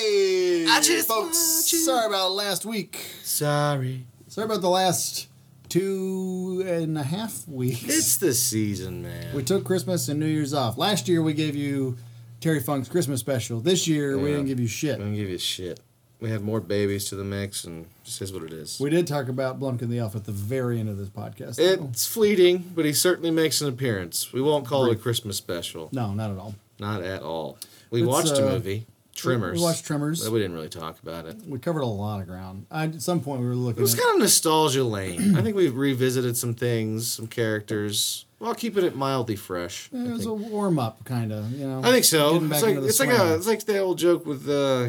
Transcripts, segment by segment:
Hey, I just folks. Sorry about last week. Sorry. Sorry about the last two and a half weeks. It's the season, man. we took Christmas and New Year's off. Last year we gave you Terry Funk's Christmas special. This year we Yeah. didn't give you shit. gonna give you shit. We had more babies to the mix, and just is what it is. We did talk about Blumpkin the Elf at the very end of this podcast. though. It's fleeting, but he certainly makes an appearance. We won't call it a Christmas special. no, not at all. Not at all. We Let's, watched a uh, movie, Trimmers. We watched Tremors. But we didn't really talk about it. We covered a lot of ground. I, at some point we were looking. It was at kind of nostalgia lane. I think we've revisited some things, some characters, while keeping it mildly fresh. I it was a warm up kind of, you know. I think so. It's like the it's like swing. a it's like the old joke with uh,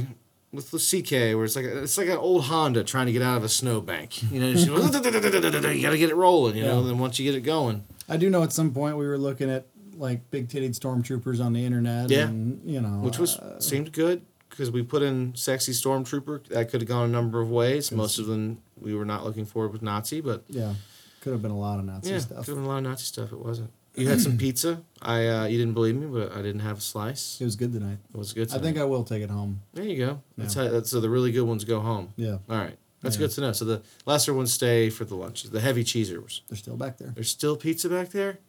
with the CK where it's like a, it's like an old Honda trying to get out of a snowbank. You know, you gotta get it rolling. You know, Yeah. and then once you get it going, I do know at some point we were looking at like big titted stormtroopers on the internet. Yeah. And, you know. which was uh, seemed good because we put in sexy stormtrooper. That could have gone a number of ways. Most of them we were not looking for with Nazi, but yeah. Could have been a lot of Nazi yeah, stuff. could have been a lot of Nazi stuff. It wasn't. You had some pizza. I uh, you didn't believe me, but I didn't have a slice. It was good tonight. It was good. I think I will take it home. there you go. That's Yeah. how. That's, so the really good ones go home. Yeah. All right, that's Yeah. good to know. So the lesser ones stay for the lunch. The heavy cheesers. They're still back there. There's still pizza back there.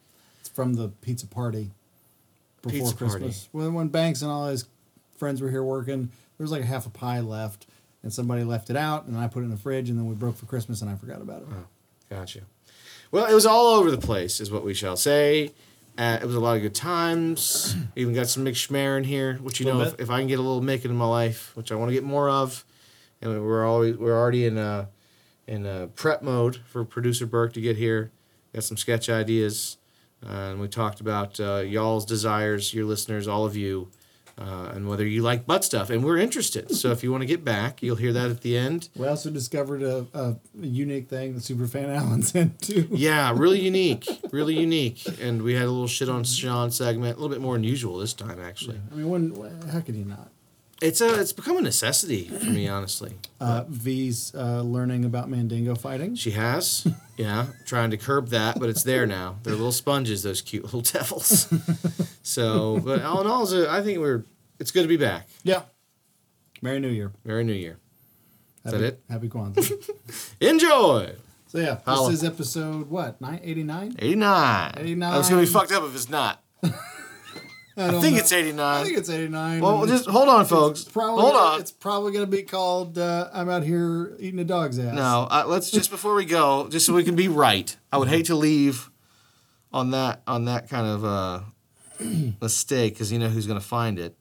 It's from the pizza party before Pizza party. Christmas. When, when Banks and all his friends were here working, there was like a half a pie left. And somebody left it out, and I put it in the fridge, and then we broke for Christmas, and I forgot about it. Gotcha. Well, it was all over the place, is what we shall say. Uh, it was a lot of good times. Even got some Mick Schmer in here, which you know, if, if I can get a little Mick in my life, which I want to get more of, and we're always we're already in uh in uh prep mode for producer Burke to get here. Got some sketch ideas, and we talked about uh, y'all's desires, your listeners, all of you, uh, and whether you like butt stuff, and we're interested. So if you want to get back, you'll hear that at the end. We also discovered a, a, unique thing that Superfan Allen sent too. Yeah, really unique, really unique. And we had a little shit on Sean segment, a little bit more unusual this time actually. I mean, when, how could he not? It's a it's become a necessity for me honestly. Uh, V's uh, learning about Mandingo fighting. She has, yeah, trying to curb that, but it's there now. They're little sponges, those cute little devils. So, but all in all, a- I think we're it's good to be back. Yeah. Merry New Year. Merry New Year. Is Happy, that it? Happy Kwanzaa. Enjoy. so yeah, Holla. this is episode what? Nine eighty nine. 89. 89. I was gonna be fucked up if it's not. I, I think know. it's 89. I think it's eighty nine. well, just hold on, folks. probably Hold on. It's probably gonna be called uh, "I'm out here eating a dog's ass." No, uh, let's just before we go, just so we can be right. I would hate to leave on that on that kind of uh, mistake because you know who's going to find it.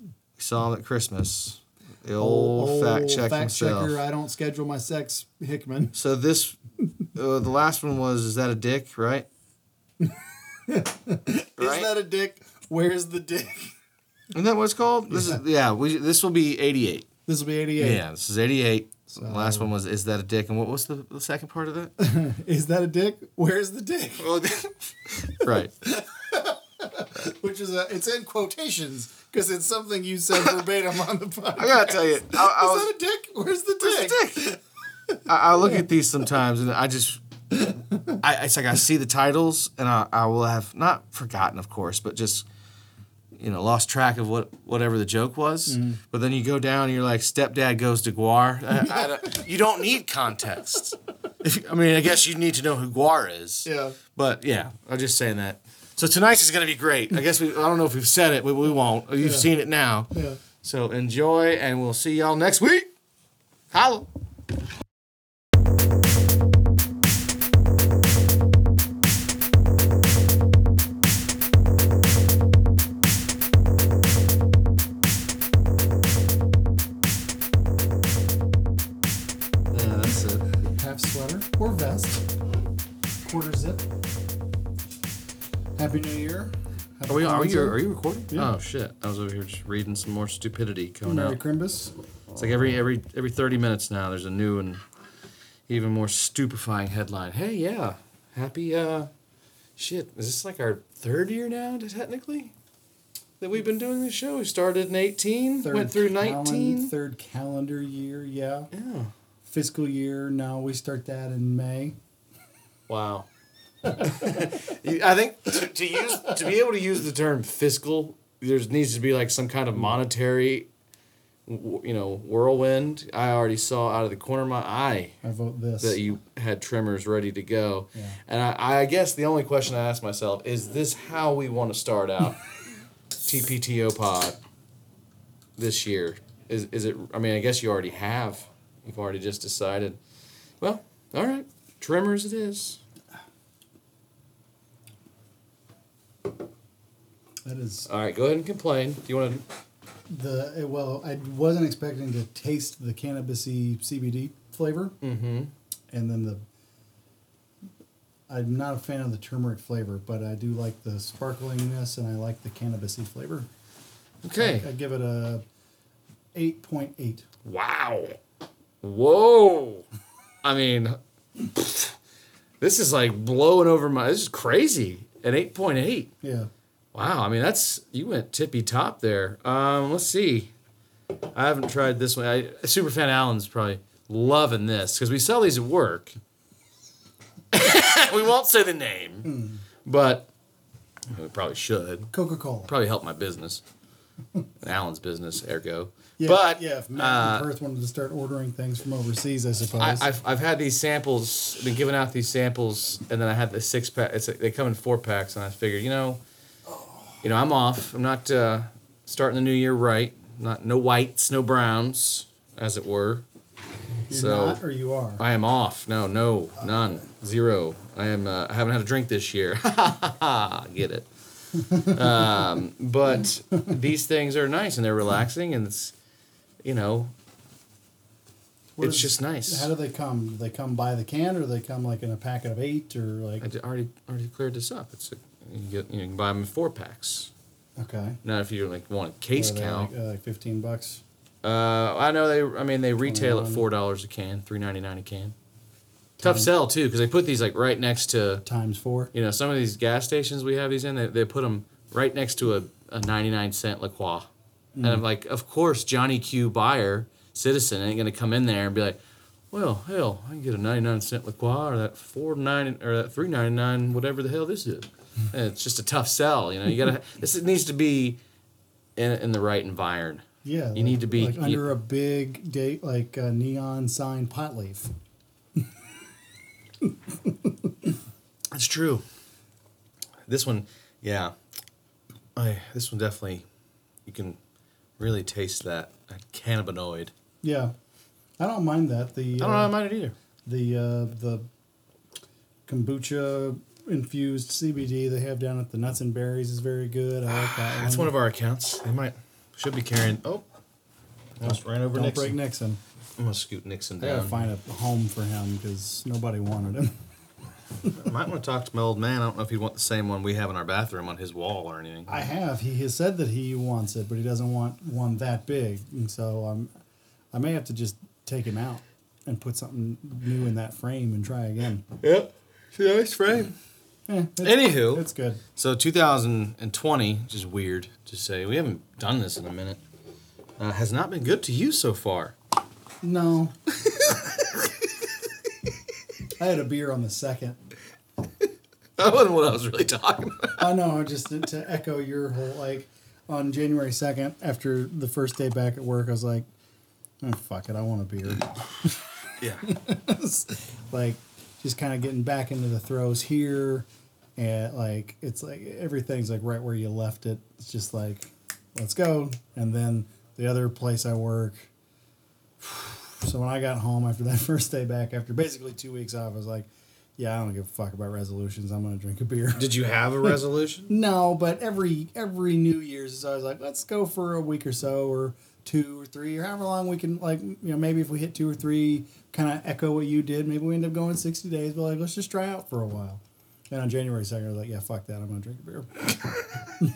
We saw him at Christmas. The old, fact check fact checker. I don't schedule my sex, Hickman. So this, uh, the last one was is that a dick, right? Is that a dick? Where's the dick? Isn't that what it's called? This is yeah. We this will be eighty eight. This will be eighty eight. Yeah, this is eighty eight. the last one was is that a dick? And what was the, the second part of that? Is that a dick? Where's the dick? Right. Which is a, it's in quotations because it's something you said verbatim on the podcast. I gotta tell you, I, I was Is that a dick? Where's the Where's dick? the dick? I, I look at these sometimes and I just, I, it's like I see the titles and I, I will have not forgotten, of course, but just, you know, lost track of what whatever the joke was. Mm-hmm. But then you go down and you're like, stepdad goes to GWAR. I, I don't- you don't need context. If, I mean, I guess you need to know who GWAR is. Yeah. But yeah, I'm just saying that. So tonight's is gonna be great. I guess we. I don't know if we've said it, but we won't. You've Yeah. seen it now. Yeah. So enjoy, and we'll see y'all next week. Holla. Happy New Year. Happy Are we? Are you? Are you recording? Yeah. Oh shit! I was over here just reading some more stupidity coming Merry out. Crimbus. It's like every every every thirty minutes now. There's a new and even more stupefying headline. Hey, yeah, happy. uh Shit, is this like our third year now? Technically, that we've been doing this show. We started in eighteen, went through calen- nineteen. third calendar year, yeah. Yeah. Fiscal year. No, we start that in May. Wow. I think to, to use to be able to use the term fiscal, there needs to be like some kind of monetary you know, whirlwind. I already saw out of the corner of my eye I vote this. that you had trimmers ready to go. Yeah. And I, I guess the only question I ask myself is this how we want to start out TPTO pod this year? Is, is it, I mean, I guess you already have. You've already just decided. Well, all right. Trimmers it is. That is All right, go ahead and complain. Do you want to? the eh, well. I wasn't expecting to taste the cannabisy CBD flavor, Mm-hmm. and then the. I'm not a fan of the turmeric flavor, but I do like the sparklingness, and I like the cannabisy flavor. Okay. I, I give it a eight point eight. Wow. Whoa. I mean, this is like blowing over my. This is crazy. An 8.8. Yeah. Wow. I mean, that's. You went tippy top there. Um, Let's see. I haven't tried this one. I, Superfan Allen's probably loving this because we sell these at work. we won't say the name, but we probably should. Coca Cola. Probably help my business. Allen's business, ergo. Yeah, but yeah, if Matt uh, Perth wanted to start ordering things from overseas, I suppose. I, I've, I've had these samples, been giving out these samples, and then I had the six pack. It's they come in four packs, and I figured, you know, you know, I'm off. I'm not uh, starting the new year right. Not no whites, no browns, as it were. You're so not, or you are. I am off. No, no, none, zero. I am. Uh, I haven't had a drink this year. Get it? um, but these things are nice and they're relaxing, and it's, you know, What it's is- just nice. How do they come? Do they come by the can, or do they come like in a packet of eight, or like? I already already cleared this up. It's a, you get you, know, you can buy them in four packs. Okay. Now, if you like want a case What are they, count, Like, uh, like fifteen bucks. uh, I know they. I mean, they retail at 21. four dollars a can, three ninety nine a can. Tough sell too, because they put these like right next to times four. you know some of these gas stations we have these in. They, they put them right next to a, a ninety nine cent La Croix. and I'm like, of course, Johnny Q buyer citizen ain't gonna come in there and be like, well, hell, I can get a ninety nine cent La Croix or that four nine or that three ninety nine, whatever the hell this is. And it's just a tough sell, you know. You gotta. this needs to be in, in the right environment. Yeah. You like- need to be- like you- under a big date, like a neon sign pot leaf. That's true. This one, yeah. I this one definitely, you can really taste that, that cannabinoid. Yeah. I don't mind that. The I don't uh, mind it either. the uh, the kombucha infused CBD they have down at the Nuts and Berries is very good. I like that. That's one of our accounts. They might should be carrying. Oh, almost ran over Don't Nixon. break Nixon. I'm gonna scoot Nixon I gotta down. find a home for him because nobody wanted him. I might want to talk to my old man. I don't know if he'd want the same one we have in our bathroom on his wall or anything. I have. He has said that he wants it, but he doesn't want one that big, and so um, I may have to just take him out and put something new in that frame and try again. Yep. It's a Nice frame. It's, Anywho, it's good. So 2020, which is weird to say, we haven't done this in a minute, uh, has not been good to you so far. No. I had a beer on the second. That wasn't what I was really talking about. I know, just to, to echo your whole like on January second, after the first day back at work, I was like, oh, "Fuck it, I want a beer." Yeah. like, just kind of getting back into the throws here, and like it's like everything's like right where you left it. It's just like, let's go. And then the other place I work. So when I got home after that first day back, after basically two weeks off, I was like, "Yeah, I don't give a fuck about resolutions. I'm gonna drink a beer." Did you have a resolution? No, but every every New Year's is always like, let's go for a week or so, or two or three, or however long we can. Like, you know, maybe if we hit two or three, kind of echo what you did. Maybe we end up going sixty days, but like, let's just try out for a while. And on January second, I was like, yeah, fuck that, I'm gonna drink a beer.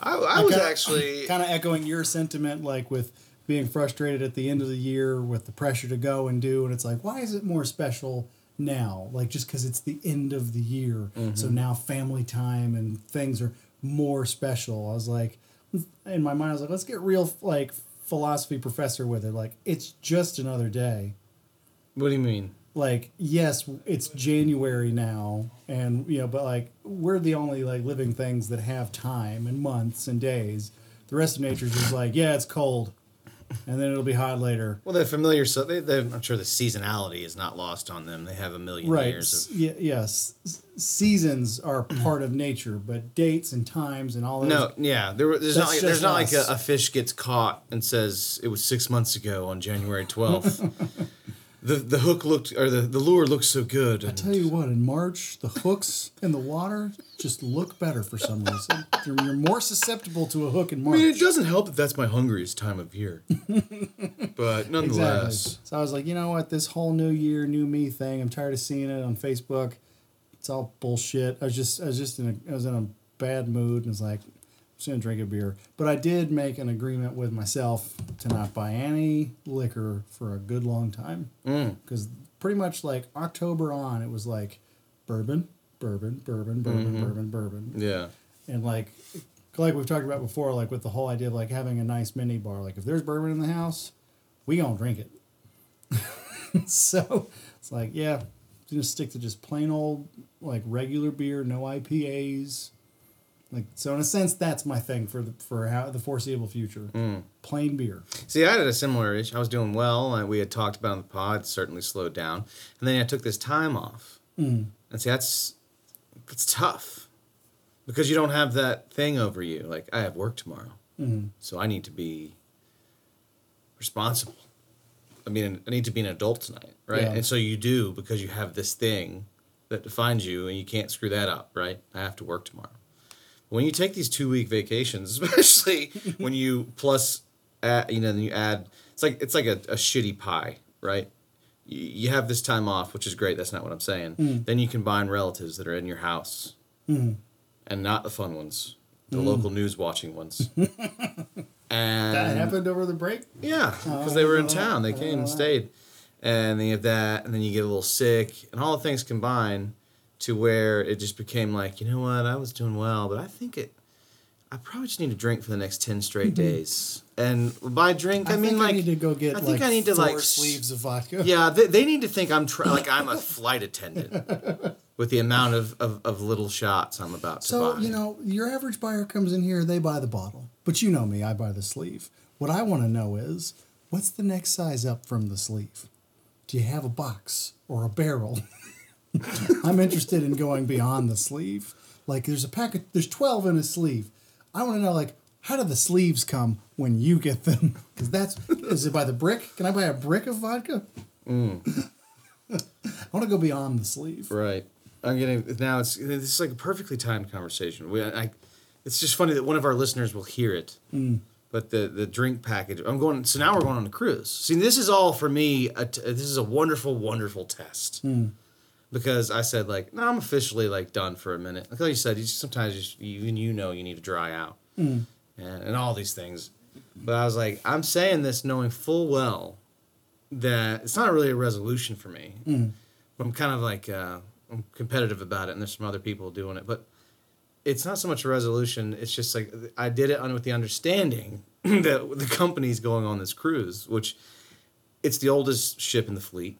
I, I was kinda- actually. kind of echoing your sentiment, like with being frustrated at the end of the year with the pressure to go and do, and it's like, why is it more special now? Like just because it's the end of the year, mm-hmm. so now family time and things are more special. I was like, in my mind, I was like, let's get real, like philosophy professor with it. Like it's just another day. What do you mean? Like yes, it's January now, and you know, but like we're the only like living things that have time and months and days. The rest of nature's just like, yeah, it's cold. and then it'll be hot later. Well, they're familiar, so they, they, I'm sure the seasonality is not lost on them. They have a million Right. years of. Yeah, yes. Seasons are part of nature, but dates and times and all those. No, yeah, there, there's not like there's not like a, a fish gets caught and says it was six months ago on January twelfth. the the hook looked or the, the lure looked so good. I tell you what, in March, the hooks in the water just look better for some reason. You're, you're more susceptible to a hook in March. I mean, it doesn't help that that's my hungriest time of year. but nonetheless, Exactly. So I was like, you know what? This whole new year, new me thing. I'm tired of seeing it on Facebook. It's all bullshit. I was just, I was just in a, I was in a bad mood and was like, I'm gonna drink a beer. But I did make an agreement with myself to not buy any liquor for a good long time. Mm. Because pretty much like October on, it was like bourbon, bourbon, bourbon, bourbon, mm-hmm. bourbon, bourbon. Yeah, and like like we've talked about before like with the whole idea of like having a nice mini bar like if there's bourbon in the house we gonna drink it. So it's like yeah just stick to just plain old like regular beer no ipas like so in a sense that's my thing for the for how the foreseeable future mm. plain beer See, I had a similar issue. I was doing well, and we had talked about it on the pod. It certainly slowed down, and then I took this time off. Mm. And see, that's it's tough because you don't have that thing over you. Like I have work tomorrow, mm. so I need to be responsible. I mean, I need to be an adult tonight, right? Yeah. And so you do because you have this thing that defines you, and you can't screw that up, right? I have to work tomorrow. When you take these two week vacations, especially when you plus, add, you know, then you add, it's like it's like a, a shitty pie, right? You, you have this time off, which is great. That's not what I'm saying. Mm. Then you combine relatives that are in your house, mm-hmm. and not the fun ones, the mm. local news watching ones. and that happened over the break yeah, because Oh, they were in I don't know. town. They came and oh. stayed. And then you have that, and then you get a little sick, and all the things combine to where it just became like, you know what, I was doing well, but I think it, I probably just need to drink for the next 10 straight mm-hmm. days. And by drink, I, mean like, I need to go get I think like I need to like, sleeves of vodka yeah, they, they need to think I'm try- like I'm a flight attendant with the amount of, of, of little shots I'm about to So, buy. you know, your average buyer comes in here, they buy the bottle. But you know me, I buy the sleeve. What I want to know is what's the next size up from the sleeve? Do you have a box or a barrel? I'm interested in going beyond the sleeve. Like there's a packet, there's 12 in a sleeve. I want to know, like, how do the sleeves come when you get them? Because that's, is it by the brick? Can I buy a brick of vodka? I want to go beyond the sleeve. Right. I'm getting now. It's this is like a perfectly timed conversation. We, I, it's just funny that one of our listeners will hear it. Mm. But the the drink package. I'm going. So now we're going on a cruise. See, this is all for me. A t- this is a wonderful, wonderful test. Mm. Because I said like, no, I'm officially like done for a minute. Like you said, you sometimes you, just, you even you know you need to dry out, and and all these things. But I was like, I'm saying this knowing full well that it's not really a resolution for me. But I'm kind of like uh, I'm competitive about it, and there's some other people doing it. But it's not so much a resolution. It's just like I did it on with the understanding that the company's going on this cruise, which it's the oldest ship in the fleet.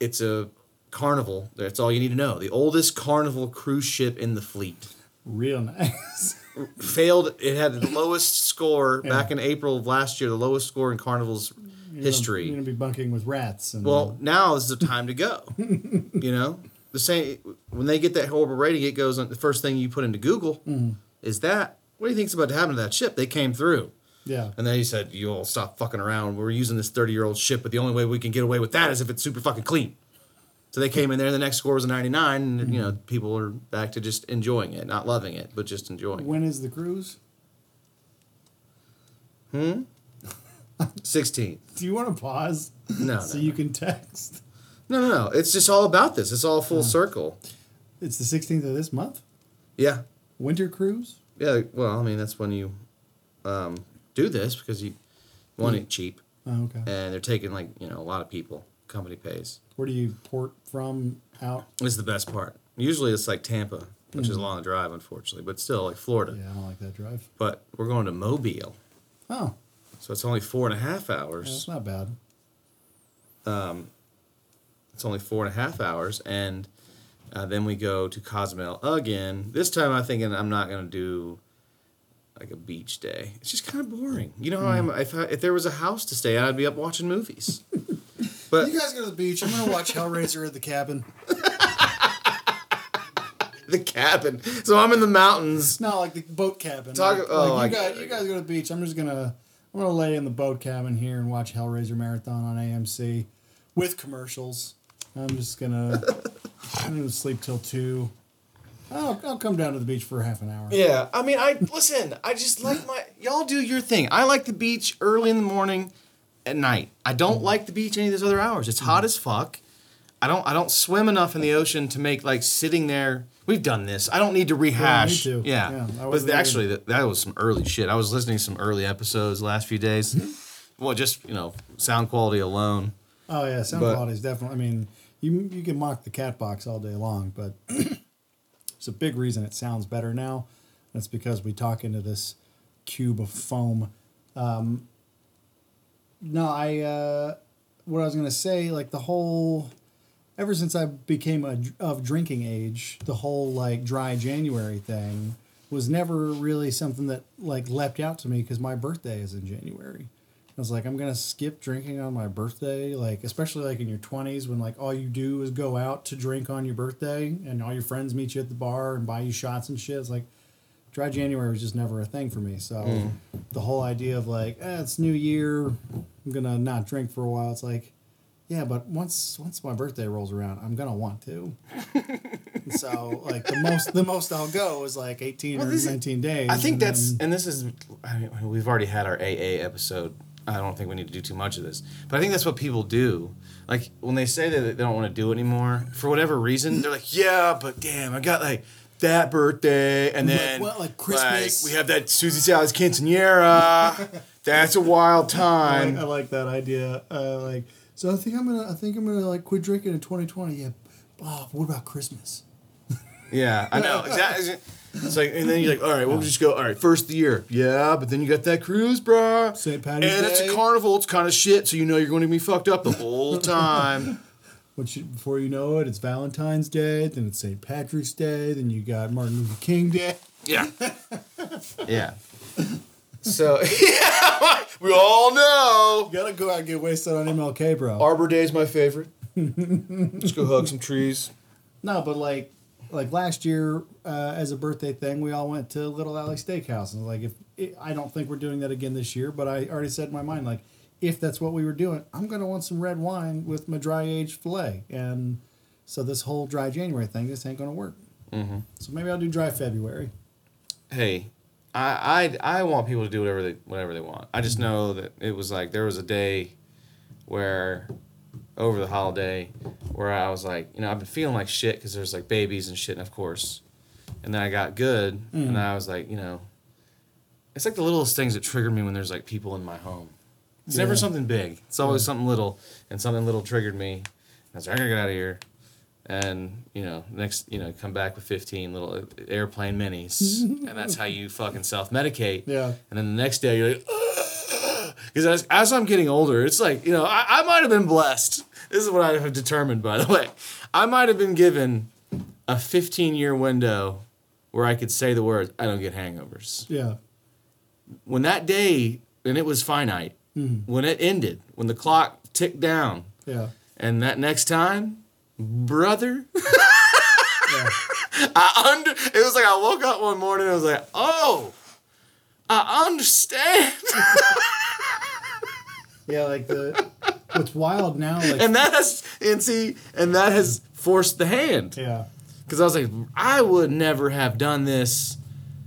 It's a carnival. That's all you need to know. The oldest carnival cruise ship in the fleet Real nice. failed. It had the lowest score back in April of last year. The lowest score in Carnival's history. You're gonna be bunking with rats. And, Well, now is the time to go. you know, the same when they get that horrible rating, it goes on. The first thing you put into Google mm. is that. What do you think's about to happen to that ship? They came through, yeah. and then he said, "You all stop fucking around. We're using this thirty-year-old ship, but the only way we can get away with that is if it's super fucking clean." So they came in there. and The next score was a ninety-nine, and you know, people are back to just enjoying it, not loving it, but just enjoying it. When is the cruise? Sixteen. Do you want to pause? No, so no, you can text. No, no, no. It's just all about this. It's all full circle. It's the 16th of this month. Yeah. Winter cruise. Yeah, well, I mean that's when you um, do this because you want Hmm. it cheap, Oh, okay. and they're taking like you know a lot of people. Company pays. Where do you port from out? Is the best part. Usually it's like Tampa, which Hmm. is a long drive, unfortunately, but still like Florida. Yeah, I don't like that drive. But we're going to Mobile, Oh, so it's only four and a half hours. that's not bad. Um, it's only four and a half hours, and uh, then we go to Cozumel again. This time, I'm thinking I'm not going to do like a beach day. It's just kind of boring. You know how I'm. If I, if there was a house to stay at, I'd be up watching movies. But You guys go to the beach. I'm gonna watch Hellraiser at the cabin. the cabin. So I'm in the mountains. It's not like the boat cabin. Talk- like, oh, like, you I- guys, you guys go to the beach. I'm just gonna I'm gonna lay in the boat cabin here and watch Hellraiser marathon on AMC with commercials. I'm just gonna I'm gonna sleep till two. I'll, I'll come down to the beach for half an hour. Yeah, I mean, I listen. I just like my y'all do your thing. I like the beach early in the morning, at night. I don't mm-hmm. like the beach any of those other hours. It's hot mm-hmm. as fuck. I don't. I don't swim enough in the ocean to make like sitting there. We've done this. I don't need to rehash. to. Yeah, Yeah, but actually, that, that was some early shit. I was listening to some early episodes the last few days. Mm-hmm. well, just you know, sound quality alone. Oh yeah, sound quality is definitely. I mean, you you can mock the cat box all day long, but it's a big reason it sounds better now. That's because we talk into this cube of foam. Um, no, I uh, what I was gonna say, like the whole. Ever since I became a, of drinking age, the whole like dry January thing was never really something that like leapt out to me because my birthday is in January. I was like, I'm gonna skip drinking on my birthday, like especially like in your twenties when like all you do is go out to drink on your birthday and all your friends meet you at the bar and buy you shots and shit. It's like dry January was just never a thing for me. So the whole idea of like, eh, it's New Year, I'm gonna not drink for a while. It's like, yeah, but once once my birthday rolls around, I'm gonna want to. so like the most the most I'll go is like 18 Well, or this is- 19 days. I think and that's then- and this is I mean, we've already had our AA episode. I don't think we need to do too much of this, but I think that's what people do. Like when they say that they don't want to do it anymore for whatever reason, they're like, "Yeah, but damn, I got like that birthday, and Like, then what, like Christmas? we have that Susie Sal's quinceanera. that's a wild time." like, I like that idea. Uh, like, so I think I'm gonna, I think I'm gonna like quit drinking in 2020. Yeah, Bob. What about Christmas? Yeah, I know exactly. It's like, and then you're like, all right, we'll just go. All right, first of the year, yeah, but then you got that cruise, bro. St. Patty's and it's a carnival. It's kind of shit, so you know you're going to be fucked up the whole time. Which before you know it, it's Valentine's Day. Then it's St. Patrick's Day. Then you got Martin Luther King Day. yeah, yeah. So yeah, we all know You gotta go out and get wasted on MLK, bro. Arbor Day is my favorite. Let's go hug some trees. no, but like, like last year uh, as a birthday thing, we all went to Little Alley Steakhouse, and like, if it, I don't think we're doing that again this year, but I already said in my mind, like, if that's what we were doing, I'm gonna want some red wine with my dry aged fillet, and so this whole dry January thing just ain't gonna work. Mm-hmm. So maybe I'll do dry February. hey, I, I I want people to do whatever they whatever they want. I just know that it was like there was a day where over the holiday where I was like, you know, I've been feeling like shit because there's like babies and shit, and of course, and then I got good, and I was like, you know, it's like the littlest things that trigger me when there's like people in my home. It's never something big. It's always something little, and something little triggered me. I was like, I gotta get out of here. And you know, next, you know, come back with fifteen little uh, airplane minis, and that's how you fucking self medicate. Yeah. And then the next day you're like, because as, as I'm getting older, it's like you know, I, I might have been blessed. This is what I have determined, by the way. I might have been given a 15 year window where I could say the words, "I don't get hangovers." Yeah. when that day and it was finite Mm. when it ended when the clock ticked down. Yeah. and that next time brother Yeah. i under it was like i woke up one morning and i was like oh i understand. Yeah, like the what's wild now, like and that has and see and that has forced the hand. Yeah, because i was like i would never have done this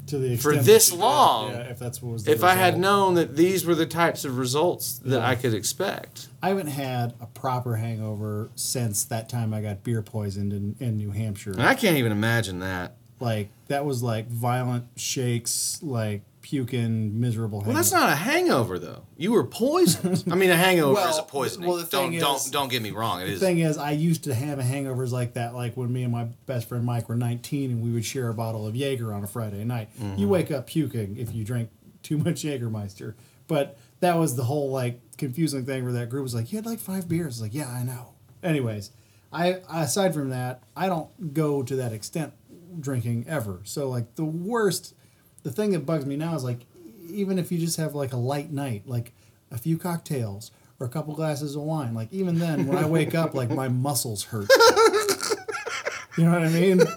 to the For this that long, Yeah, if that's what was. If i had known that these were the types of results that Yeah. i could expect I haven't had a proper hangover since that time I got beer poisoned in, in New Hampshire. and i can't even imagine that Like that was like violent shakes, like puking, miserable. Well, that's not a hangover though. You were poisoned. I mean, a hangover Well, is a poisoning. well, the don't thing don't is- don't get me wrong. It The is. thing is, I used to have hangovers like that, like when me and my best friend Mike were 19 and we would share a bottle of Jaeger on a Friday night. Mm-hmm. You wake up puking if you drink too much Jägermeister. But that was the whole like confusing thing where that group was like, you had like five beers. It's like, yeah, I know. Anyways, I aside from that, I don't go to that extent drinking ever. So like the worst, the thing that bugs me now is like, even if you just have like a light night, like a few cocktails or a couple glasses of wine, like even then, when I wake up, like my muscles hurt. you know what I mean?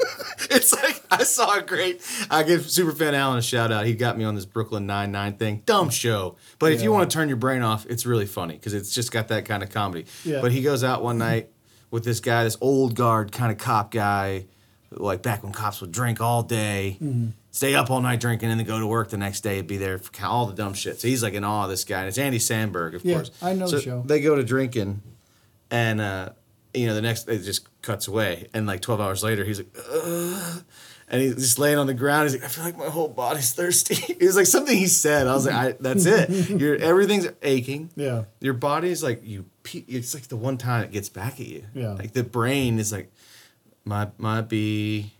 It's like I saw a great. I give Superfan Alan a shout out. He got me on this Brooklyn Nine Nine thing. Dumb show, but if you want to turn your brain off, it's really funny because it's just got that kind of comedy. Yeah. But he goes out one night with this guy, this old guard kind of cop guy, like back when cops would drink all day, mm-hmm. Stay up all night drinking, and then go to work the next day and be there for all the dumb shit. So he's like in awe of this guy. And it's Andy Samberg, of Yeah, course. I know so the show. They go to drinking, and uh, you know the next it just cuts away, and like twelve hours later, he's like. Ugh. And he's just laying on the ground. He's like, I feel like my whole body's thirsty. it was like something he said. I was like, I, that's it. Your everything's aching. Yeah. Your body's like you. It's like the one time it gets back at you. Yeah. Like the brain is like, might might be,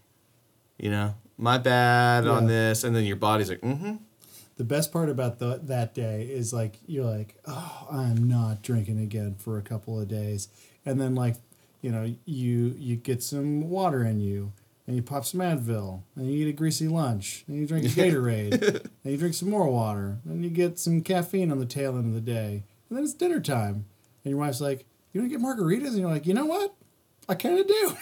you know, my bad on this, and then your body's like, mm-hmm. The best part about the, that day is like you're like, oh, I'm not drinking again for a couple of days, and then like, you know, you you get some water in you, and you pop some Advil, and you eat a greasy lunch, and you drink a Gatorade, and you drink some more water, and you get some caffeine on the tail end of the day, and then it's dinner time, and your wife's like, you want to get margaritas, and you're like, you know what? I kind of do.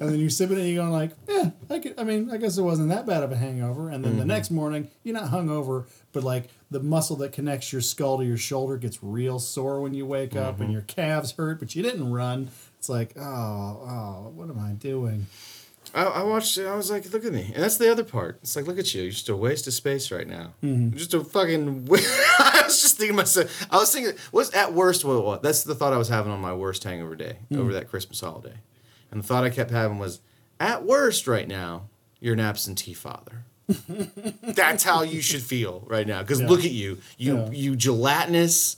and then you're sipping it and you're going like, yeah, I could, I mean, I guess it wasn't that bad of a hangover. And then the mm-hmm. next morning, you're not hungover, but like the muscle that connects your skull to your shoulder gets real sore when you wake up and mm-hmm. your calves hurt, but you didn't run. It's like, oh, oh, what am I doing? I, I watched it. I was like, look at me. And that's the other part. It's like, look at you. You're just a waste of space right now. Mm-hmm. Just a fucking. wa- I was just thinking myself. I was thinking, what's at worst what was? That's the thought I was having on my worst hangover day Mm. over that Christmas holiday. And the thought I kept having was, at worst right now, you're an absentee father. that's how you should feel right now. Because Yeah. look at you. You Yeah. you gelatinous.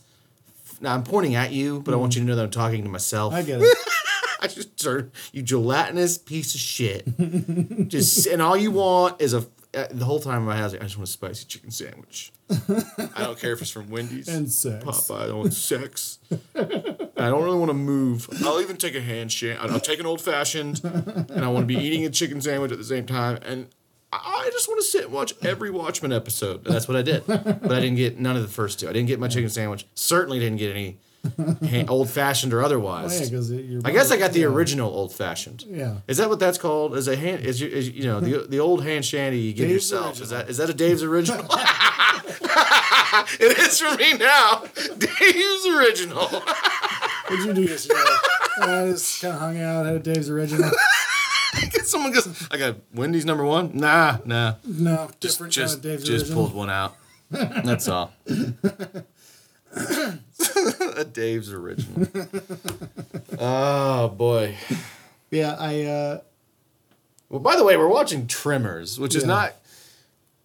Now I'm pointing at you, but I want you to know that I'm talking to myself. I get it. I just turned you gelatinous piece of shit. just and all you want is a. Uh, the whole time my house, like, I just want a spicy chicken sandwich. I don't care if it's from Wendy's And sex. Popeye. I don't want sex. I don't really want to move. I'll even take a handshake. I'll take an old fashioned, and I want to be eating a chicken sandwich at the same time. And I I just want to sit and watch every Watchmen episode. And that's what I did. But I didn't get none of the first two. I didn't get my chicken sandwich. Certainly didn't get any old fashioned or Oh, yeah, otherwise. because your I guess I got the yeah. original old fashioned. Yeah. Is that what that's called? Is a hand? Is you, is, you know the the old hand shandy you give Dave's yourself? Is that is that a Dave's original? it is for me now. Dave's original. What'd you do yesterday? I just kind of hung out, had a Dave's original. Someone goes, I got Wendy's number one. Nah, nah. No, Just different just kind of Dave's just original. pulled one out. That's all. a Dave's original. Oh boy. Yeah, I. uh Well, by the way, we're watching Trimmers, which is not.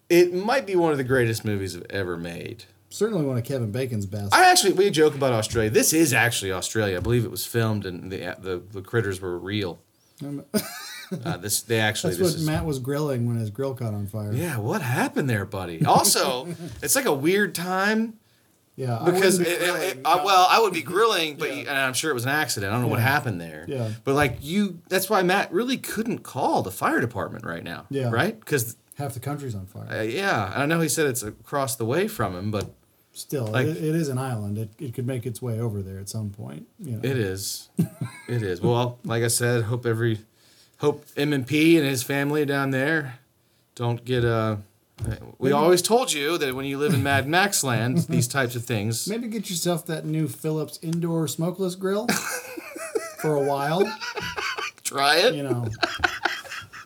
It might be one of the greatest movies I've ever made. Certainly one of Kevin Bacon's best. I actually we joke about Australia. This is actually Australia. I believe it was filmed and the the, the critters were real. Um, Uh, this they actually That's what is, Matt was grilling when his grill caught on fire. Yeah, what happened there, buddy? Also, it's like a weird time Yeah, because it, it- grilling, it- uh, no. well, I would be grilling, but Yeah. you, and I'm sure it was an accident. I don't know what happened there. Yeah. But like you, that's why Matt really couldn't call the fire department right now. Yeah. Right? Because half the country's on fire. uh, yeah, and I know he said it's across the way from him, but Still, like- it, it is an island. It, it could make its way over there at some point. You know. It is. it is. Well, like I said, hope every hope M and P and his family down there don't get uh we always told you that when you live in Mad Max land, these types of things. Maybe get yourself that new Philips indoor smokeless grill for a while. Try it. You know,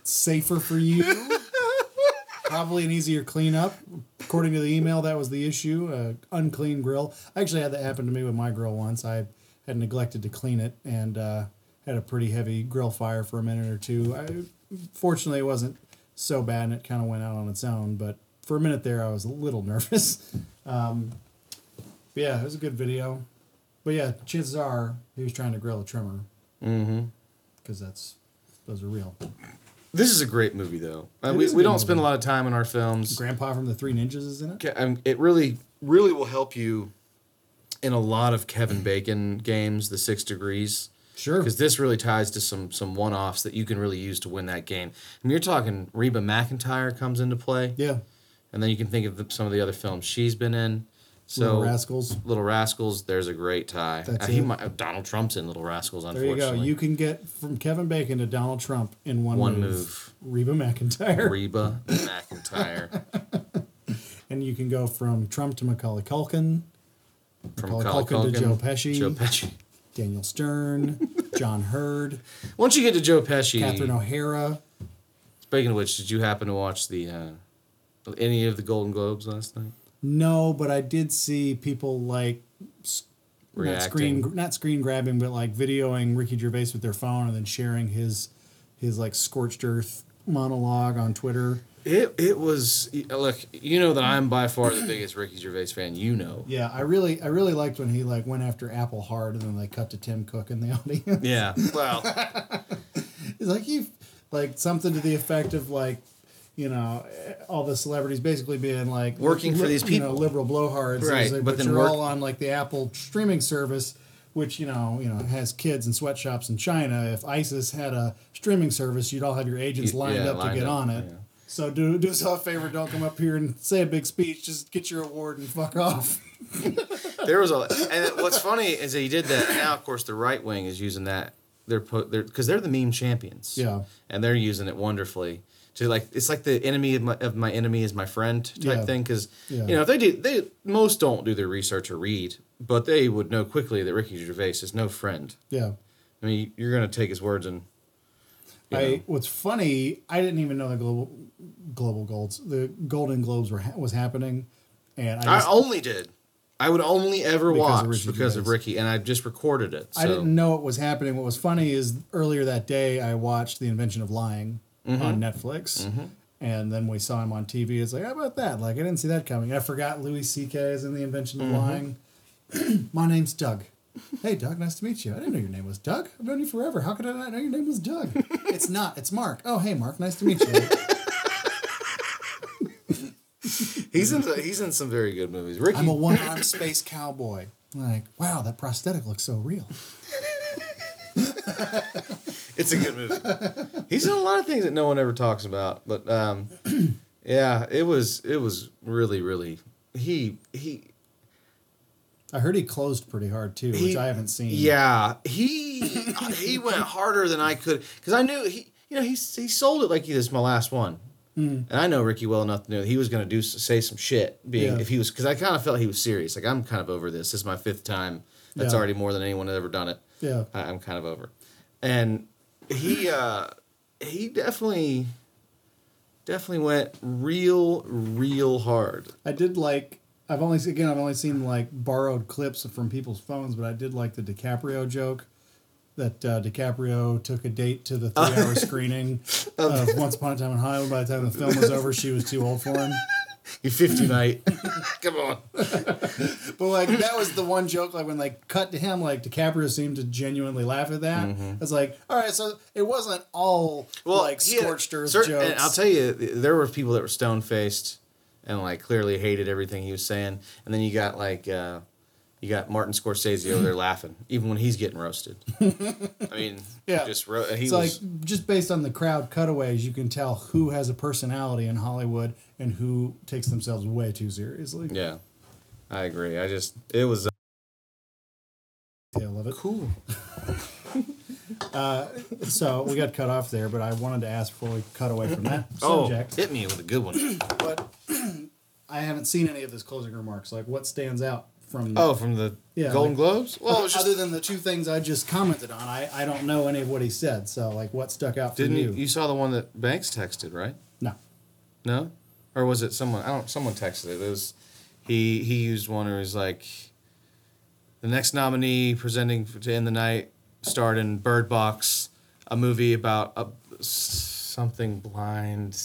safer for you. Probably an easier cleanup. According to the email, that was the issue. Uh, unclean grill. I actually had that happen to me with my grill once. I had neglected to clean it and uh, had a pretty heavy grill fire for a minute or two. I, fortunately, it wasn't so bad and it kind of went out on its own. But for a minute there, I was a little nervous. Um, but yeah, it was a good video. But yeah, chances are he was trying to grill a trimmer Mm-hmm. because that's those are real. This is a great movie, though. Uh, we we don't spend a lot of time in our films. Grandpa from the Three Ninjas is in it. Ke- um, It really, really will help you in a lot of Kevin Bacon games. The Six Degrees. Sure. Because this really ties to some some one offs that you can really use to win that game. I mean, you're talking Reba McEntire comes into play, Yeah. and then you can think of the, some of the other films she's been in. So Little Rascals. Little Rascals, there's a great tie. That's he it. might, oh, Donald Trump's in Little Rascals. There Unfortunately, you go. You can get from Kevin Bacon to Donald Trump in one, One move. move. Reba McEntire. Reba McEntire and you can go from Trump to Macaulay Culkin, from Macaulay Macaulay Culkin to Joe Pesci. Joe Pesci. Daniel Stern, John Heard, Once you get to Joe Pesci, Catherine O'Hara. speaking of which, did you happen to watch the uh, any of the Golden Globes last night? No, but I did see people like not screen not screen grabbing, but like videoing Ricky Gervais with their phone and then sharing his his like scorched earth monologue on Twitter. It it was look. You know that I'm by far the biggest Ricky Gervais fan. You know. Yeah, I really I really liked when he like went after Apple hard and then they cut to Tim Cook in the audience. Yeah. Well, It's like you like something to the effect of like you know all the celebrities basically being like Working for these you know, people. liberal blowhards It's Right, like, but but, then you're work- all on like the apple streaming service which you know you know has kids and sweatshops in china if isis had a streaming service you'd all have your agents lined yeah, up to get up, on it yeah. So do, do us all a favor don't come up here and say a big speech just get your award and fuck off there was a and what's funny is that he did that. Now, of course, the right wing is using that. They're put they're because they're the meme champions. Yeah. and they're using it wonderfully. To like, it's like the enemy of my, of my enemy is my friend type Yeah. thing. Because Yeah. you know, if they do, they most don't do their research or read, but they would know quickly that Ricky Gervais is no friend. yeah I mean, you're gonna take his words and. I know. what's funny, I didn't even know the global global golds, the Golden Globes were was happening, and I I only did. I would only ever Because watch Ricky because of Ricky, and I just recorded it. So. I didn't know it was happening. What was funny is earlier that day I watched The Invention of Lying Mm-hmm. on Netflix. And then we saw him on TV. It's like, how about that? Like, I didn't see that coming. I forgot Louis C.K. is in The Invention of Lying. My name's Doug. Hey, Doug, nice to meet you. I didn't know your name was Doug. I've known you forever. How could I not know your name was Doug? it's not. It's Mark. Oh, hey, Mark, nice to meet you. He's in he's in some very good movies. Ricky, I'm a one armed space cowboy. Like, wow, that prosthetic looks so real. it's a good movie. He's in a lot of things that no one ever talks about, but um, yeah, it was it was really really he he I heard he closed pretty hard too, which I haven't seen. Yeah, he he went harder than I could because I knew he you know he he sold it like this is my last one. And I know Ricky well enough to know he was going to do say some shit. Being Yeah. if he was because I kind of felt he was serious. Like I'm kind of over this. This is my fifth time. That's Yeah. already more than anyone had ever done it. Yeah. I, I'm kind of over. And he uh he definitely definitely went real real hard. I did like. I've only again I've only seen like borrowed clips from people's phones, but I did like the DiCaprio joke that uh, DiCaprio took a date to the three-hour screening of Once Upon a Time in Hollywood. By the time the film was over, she was too old for him. You're 50, mate. Come on. But like that was the one joke. Like when they cut to him, like DiCaprio seemed to genuinely laugh at that. It's like, all right, so it wasn't all like he had scorched earth certain- jokes. And I'll tell you, there were people that were stone faced and like clearly hated everything he was saying. And then you got like uh, you got Martin Scorsese over there laughing, even when he's getting roasted. I mean, Yeah. just ro- he it's was. like just based on the crowd cutaways, you can tell who has a personality in Hollywood and who takes themselves way too seriously. yeah, I agree. I just it was uh, I love it. cool. So we got cut off there, but I wanted to ask before we cut away from that Oh, subject. hit me with a good one. But I haven't seen any of his closing remarks. Like, what stands out from? Oh, from the Yeah, Golden like- Globes. Well, just other than the two things I just commented on, I, I don't know any of what he said. So, like, what stuck out for didn't you? you? You saw the one that Banks texted, right? No. No, or was it someone? I don't. Someone texted it. It was he. He used one where he's like, the next nominee presenting to end the night starred in Bird Box, a movie about a something blind.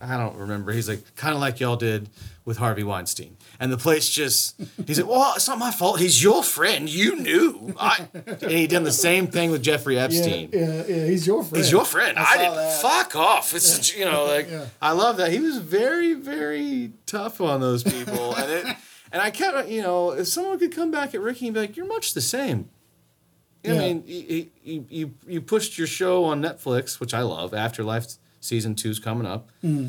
I don't remember. He's like kind of like y'all did with Harvey Weinstein, and the place just. He's like, well, it's not my fault. He's your friend. You knew. I, and he done the same thing with Jeffrey Epstein. yeah, yeah, he's your friend. He's your friend. I, saw didn't. that. Fuck off. It's you know like Yeah. I love that he was very very tough on those people, and it and I kept you know if someone could come back at Ricky and be like, "You're much the same." I mean, you, you, you, you pushed your show on Netflix, which I love. Afterlife season two's coming up. Mm-hmm.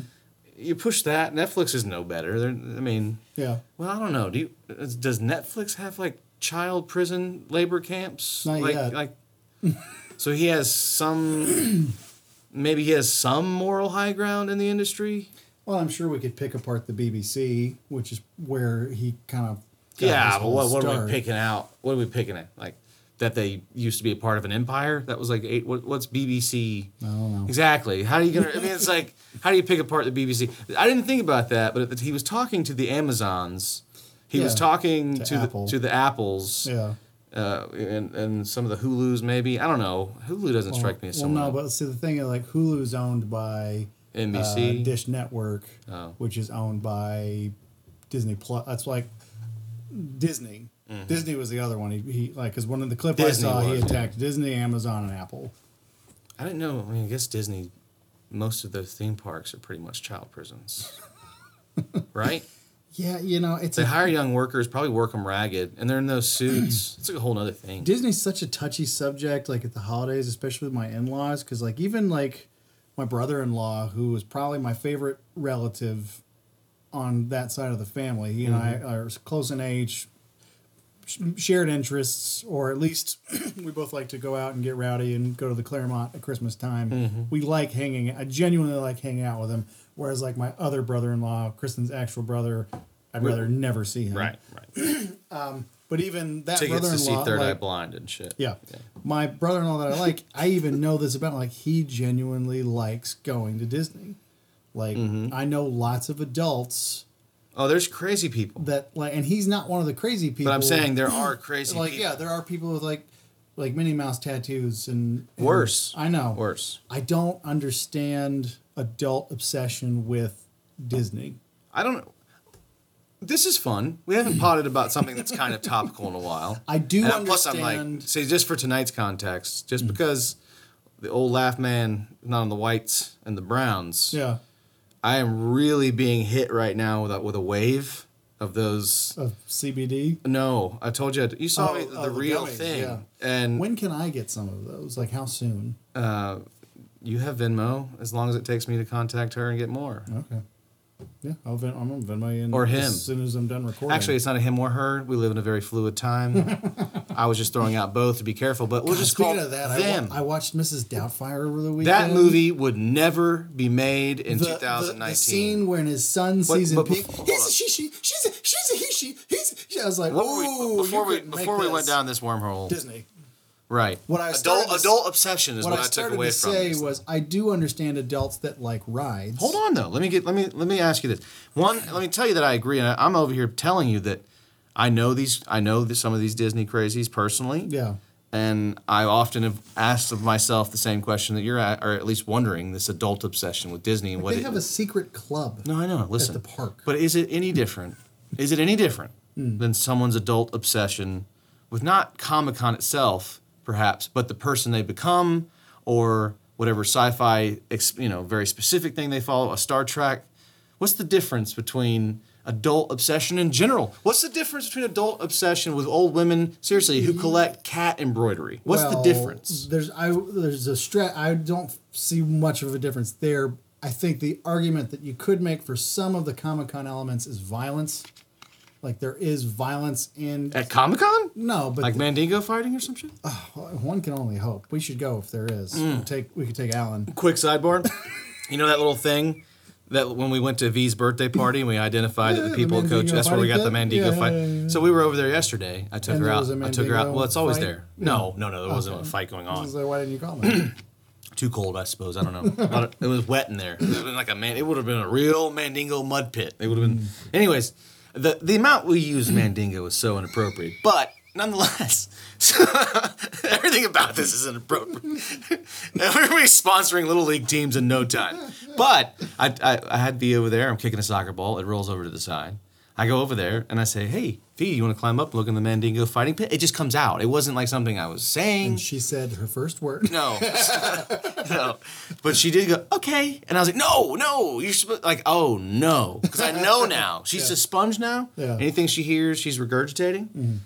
You push that. Netflix is no better. They're, I mean, Yeah. well, I don't know. Do you, does Netflix have like child prison labor camps? Not like, yet. Like, so he has some. Maybe he has some moral high ground in the industry. Well, I'm sure we could pick apart the BBC, which is where he kind of. Yeah, but what, what are we picking out? What are we picking at? Like that they used to be a part of an empire that was like eight. What, what's BBC? I don't know. Exactly. How do you gonna? I mean, it's like how do you pick apart the BBC? I didn't think about that, but he was talking to the Amazons. He was talking to to, the to the Apples. Yeah. Uh, and and some of the Hulu's maybe I don't know. Hulu doesn't strike me as well, someone. no, but see, the thing is, like, Hulu's owned by NBC. uh, Dish Network, Oh. which is owned by Disney Plus. That's like Disney. Disney was the other one. He, he like because one of the clip Mm-hmm. Disney I saw, he was, yeah. attacked Disney, Amazon, and Apple. I didn't know. I mean, I guess Disney. Most of those theme parks are pretty much child prisons, right? Yeah, you know, it's They a, hire young workers, probably work them ragged, and they're in those suits. it's like a whole other thing. Disney's such a touchy subject, like at the holidays, especially with my in laws, because like even like my brother in law, who was probably my favorite relative on that side of the family, he and I are close in age, shared interests, or at least we both like to go out and get rowdy and go to the Clermont at Christmas time. We like hanging. I genuinely like hanging out with him. Whereas like my other brother in law, Kristen's actual brother, I'd rather never see him. Right, right. But even that Tickets brother-in-law, see Third Eye Blind and shit. yeah. My brother in law that I like, I even know this about like he genuinely likes going to Disney. Like Mm-hmm. I know lots of adults Oh, there's crazy people. that like and he's not one of the crazy people. But I'm saying there are crazy like people. yeah, there are people with like like Minnie Mouse tattoos and, and Worse. I know. Worse. I don't understand adult obsession with Disney. I don't know. This is fun. We haven't potted about something that's kind of topical in a while. I do And Plus, I'm like, say, just for tonight's context, just mm. because the old laugh man is not on the whites and the browns, Yeah. I am really being hit right now with a, with a wave of those. Of CBD. No, I told you, you saw Oh, me, the, oh, the real gummies, thing. yeah. And When can I get some of those? Like how soon? uh, you have Venmo as long as it takes me to contact her and get more. Okay. Yeah, I'll Ven- I'm gonna Venmo Or him. as soon as I'm done recording. Actually, it's not a him or her. We live in a very fluid time. I was just throwing out both to be careful, but we'll just call speaking of that, I, them. wa- I watched Mrs. Doubtfire over the weekend. that movie would never be made in The- the- 2019. The, scene when his son sees him but peek. before- hold He's on. a she, she, she's a, she's a he, she, he's. I was like, what were Ooh, we, before you we couldn't make before we went this. down this wormhole? Disney. Right. What I adult to adult obsession is What, what, I I took started away to from say was, I do understand adults that like rides. Hold on though. Let me get let me let me ask you this. One, let me tell you that I agree, and I, I'm over here telling you that I know these. I know that some of these Disney crazies personally. Yeah. And I often have asked of myself the same question that you're at, or at least wondering this adult obsession with Disney and what They it, have a secret club. No, I know. Listen, the park. But is it any different? Is it any different Hmm. than someone's adult obsession with not Comic Con itself, perhaps, but the person they become, or whatever sci-fi, you know, very specific thing they follow, a Star Trek? What's the difference between adult obsession in general? What's the difference between adult obsession with old women, seriously, who mm-hmm. collect cat embroidery? What's the difference? There's I there's a stra- I don't see much of a difference there. I think the argument that you could make for some of the Comic Con elements is violence. Like there is violence in At Comic Con? no, but Like Mandingo fighting or some shit? one can only hope. We should go if there is. Mm. We'll take we could take Alan. quick sidebar. you know that little thing that when we went to V's birthday party and we identified that Yeah, the the people coach. That's where we got the? Mandingo Yeah, fight. yeah. So we were over there yesterday. I took And her out. I took her out. Well, it's always fight? there. No, no, no. There wasn't a fight going on. like, why didn't you call me? Too cold, I suppose. I don't know. A lot of- it was wet in there. It would have been like a man. It would have been a real Mandingo mud pit. It would have been. Anyways, the the amount we use Mandingo is so inappropriate, but. Nonetheless, everything about this is inappropriate. We're gonna be sponsoring little league teams in no time. But I, I, I had V over there. I'm kicking a soccer ball. It rolls over to the side. I go over there and I say, "Hey, V, you want to climb up and look in the Mandingo fighting pit?" It just comes out. It wasn't like something I was saying. and she said her first word. No, no. But she did go okay, and I was like, no, no. You're supposed like, oh no, because I know now she's a sponge now. Yeah. Anything she hears, she's regurgitating. Mm-hmm.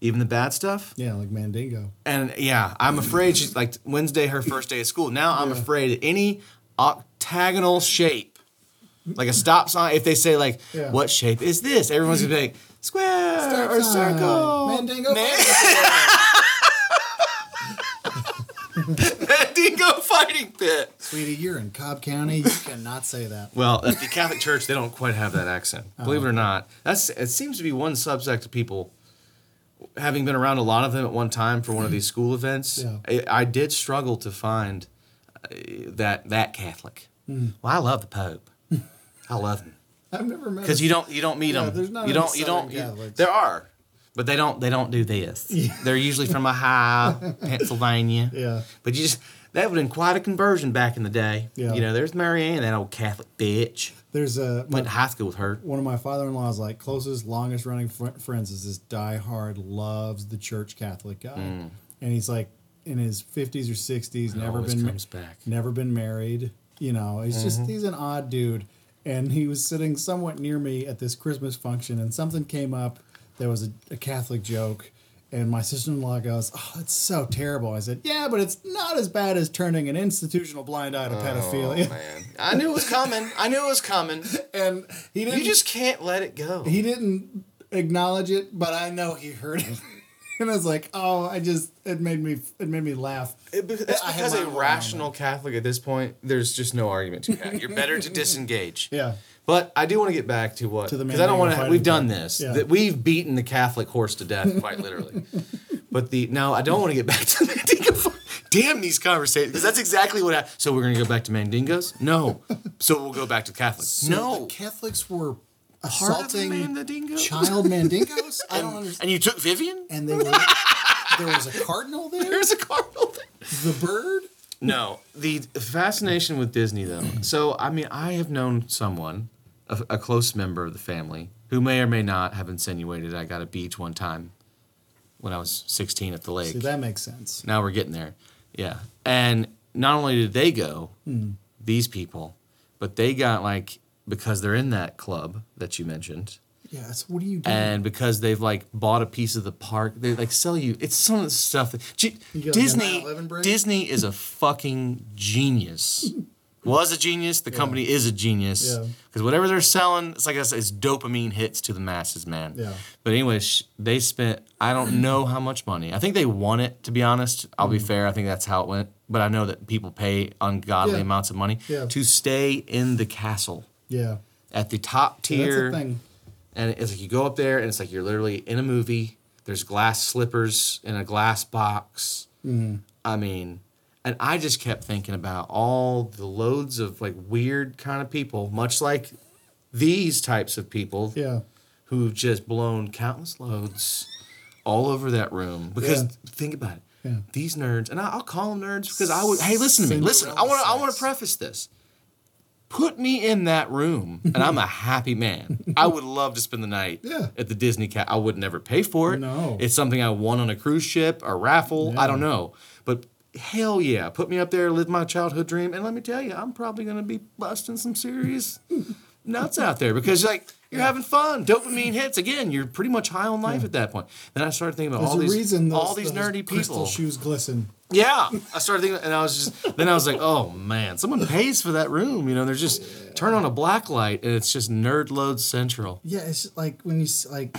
even the bad stuff. Yeah, like Mandingo. And yeah, I'm afraid she's like Wednesday, her first day of school. Now I'm Yeah. afraid any octagonal shape, like a stop sign, if they say like, Yeah. "What shape is this?" Everyone's gonna be like, "Square Stop or sign. circle." Mandingo. Man- Mandingo fighting pit. Sweetie, you're in Cobb County. You cannot say that. Well, at the Catholic Church, they don't quite have that accent. Oh, Believe it or not, that's it. Seems to be one subsect of people. Having been around a lot of them at one time for one of these school events, Yeah. I, I did struggle to find uh, that that Catholic. Hmm. Well, I love the Pope. I love them. I've never met. Them. Because you don't you don't meet Yeah, them. there's not you don't you don't. You- there are, but they don't they don't do this. They're usually from Ohio, Pennsylvania. Yeah. But you just that would have been quite a conversion back in the day. Yeah. You know, there's Marianne, that old Catholic bitch. There's a Went to high school with her. one of my father-in-law's like closest, longest running fr- friends is this die-hard, loves the church Catholic guy, and he's like in his fifties or sixties, never Mm. been comes back. never been married. You know, he's just Mm-hmm. he's an odd dude, and he was sitting somewhat near me at this Christmas function, and something came up. There was a, a Catholic joke. And my sister-in-law goes, "Oh, that's so terrible." I said, "Yeah, but it's not as bad as turning an institutional blind eye to oh, pedophilia." Oh, man. I knew it was coming. I knew it was coming. And he didn't. You just can't let it go. he didn't acknowledge it, but I know he heard it. and I was like, oh, I just it made me it made me laugh. It- That's I because a rational Catholic at this point, there's just no argument to that. You're better to disengage. Yeah. But I do want to get back to what because I don't want to. We've done this. Yeah. That we've beaten the Catholic horse to death, quite literally. but the now I don't want to get back to Mandingo. Damn these conversations, because that's exactly what. I, so we're gonna go back to Mandingos? No. So we'll go back to Catholics? So no. the Catholics were Part of the assaulting Mandingo? child mandingos. I don't understand. And you took Vivian? And they were there was a cardinal there. There's a cardinal there. the bird. No, the fascination with Disney, though. So, I mean, I have known someone, a, a close member of the family, who may or may not have insinuated I got a beach one time when I was 16 at the lake. See, that makes sense. now we're getting there. Yeah. And not only did they go, Hmm. these people, but they got like, because they're in that club that you mentioned, Yeah. So what do you do? and because they've like bought a piece of the park, they like sell you. It's some of the stuff that G- You get, like, a Disney. Disney is a fucking genius. Was a genius. The company is a genius. Yeah. Because whatever they're selling, it's like I said, it's dopamine hits to the masses, man. Yeah. But anyways, they spent I don't know how much money. I think they won it. To be honest, I'll be fair. I think that's how it went. But I know that people pay ungodly Mm. Yeah. amounts of money Yeah. to stay in the castle yeah. at the top tier the thing. and it's like you go up there and it's like you're literally in a movie there's glass slippers in a glass box Mm-hmm. i mean and i just kept thinking about all the loads of like weird kind of people much like these types of people Yeah. who've just blown countless loads all over that room because Yeah. think about it Yeah. these nerds and I- i'll call them nerds because i would hey listen to me listen i want to i want to preface this put me in that room and i'm a happy man. I would love to spend the night Yeah. at the disney cat i would never pay for it. No. it's something i won on a cruise ship a raffle i don't know. But hell yeah put me up there live my childhood dream and let me tell you i'm probably going to be busting some serious nuts out there because like you're having fun dopamine hits. Again you're pretty much high on life at that point. Then i started thinking about There's all these reason those, all these nerdy crystal people. shoes glisten. Yeah, I started thinking, and I was just then I was like, oh man, someone pays for that room. You know, they're just turn on a black light, and it's just nerd load central. Yeah, it's like when you like.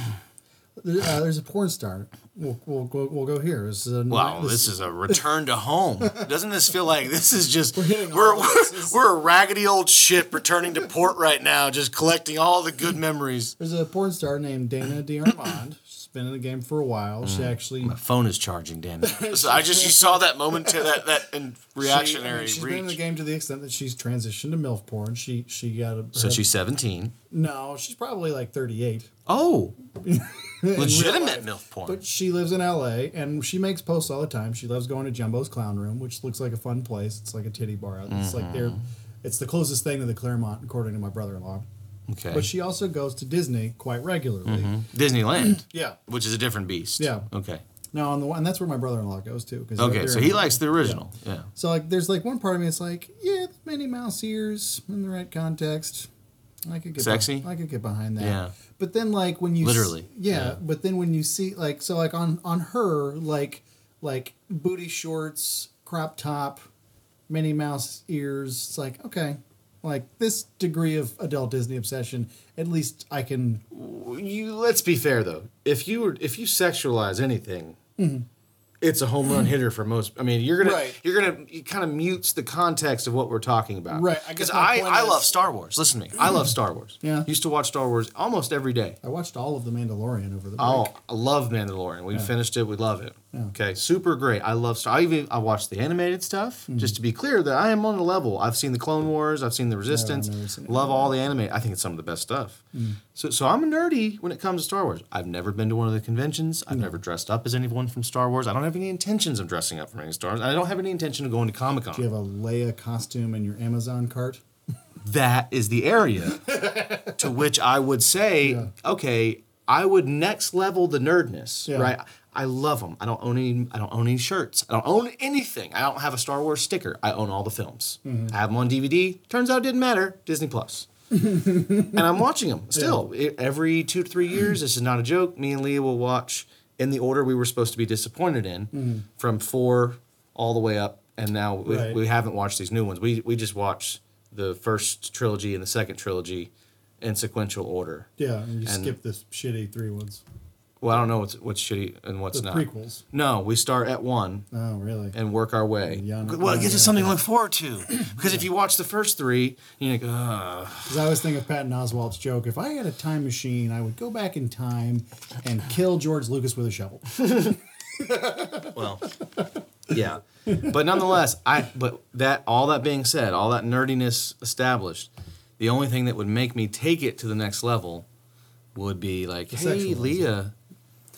Uh, there's a porn star. We'll, we'll, go, we'll go here. This is a, Wow, this is a return to home. Doesn't this feel like this is just we're we're, we're, we're a raggedy old ship returning to port right now, just collecting all the good memories. There's a porn star named Dana DeArmond. Been in the game for a while. She mm. actually My phone is charging, damn it. So I just you saw that moment to that that in reactionary She, I mean, she's been in the game to the extent that she's transitioned to MILF porn. She she got a So she's 17. no, she's probably like 38. Oh, in real legitimate. MILF porn. But she lives in LA and she makes posts all the time. She loves going to Jumbo's Clown Room, which looks like a fun place. It's like a titty bar. out It's like mm-hmm. they're it's the closest thing to the Clermont, according to my brother-in-law. Okay. But she also goes to Disney quite regularly. Mm-hmm. Disneyland, Yeah. which is a different beast. Yeah. Okay. No, on the one, and that's where my brother-in-law goes too. 'cause Okay, so he likes the original. Yeah. So like, there's like one part of me. It's like, yeah, the Minnie Mouse ears in the right context. I could get Sexy? I could get behind that. Yeah. But then like when you Literally, yeah, yeah. But then when you see like so like on on her like like booty shorts, crop top, Minnie Mouse ears. It's like okay, like this degree of adult Disney obsession. At least I can. You let's be fair though. If you were if you sexualize anything, it's a home run hitter for most. I mean, you're gonna Right. you're gonna it kind of mutes the context of what we're talking about. Right, Because guess my I point I is- love Star Wars. Listen to me. I love Star Wars. Yeah. Used to watch Star Wars almost every day. I watched all of the Mandalorian over the break. Oh, I love Mandalorian. We finished it. We love it. Okay, super great. I love Star. I even I watched the animated stuff. Hmm. Just to be clear, that I am on a level. I've seen the Clone Wars. I've seen the Resistance. love all the anime. I think it's some of the best stuff. Hmm. So so I'm a nerdy when it comes to Star Wars. I've never been to one of the conventions. I've never dressed up as anyone from Star Wars. I don't have any intentions of dressing up from any Star Wars. I don't have any intention of going to Comic Con. Do you have a Leia costume in your Amazon cart? That is the area to which I would say, Yeah. okay, I would next level the nerdness, Yeah. right? I love them. I don't own any. I don't own any shirts. I don't own anything. I don't have a Star Wars sticker. I own all the films. Mm-hmm. I have them on DVD. Turns out it didn't matter. Disney Plus. and I'm watching them still E- every two to three years. This is not a joke. Me and Leah will watch in the order we were supposed to be disappointed in, from four all the way up, and now we, Mm-hmm. Right. we haven't watched these new ones. We we just watched the first trilogy and the second trilogy in sequential order. Yeah, and you And- skip the shitty three ones. Well, I don't know what's what's shitty and what's The not. prequels. No, we start at one Oh, really? and work our way. Yeah, well, it gives yeah, us something to look forward to. Because if you watch the first three, you're like, ugh. Because I always think of Patton Oswalt's joke: if I had a time machine, I would go back in time and kill George Lucas with a shovel. Well, yeah, but nonetheless, I. But that all that being said, all that nerdiness established, the only thing that would make me take it to the next level would be like, hey, sexual Leah.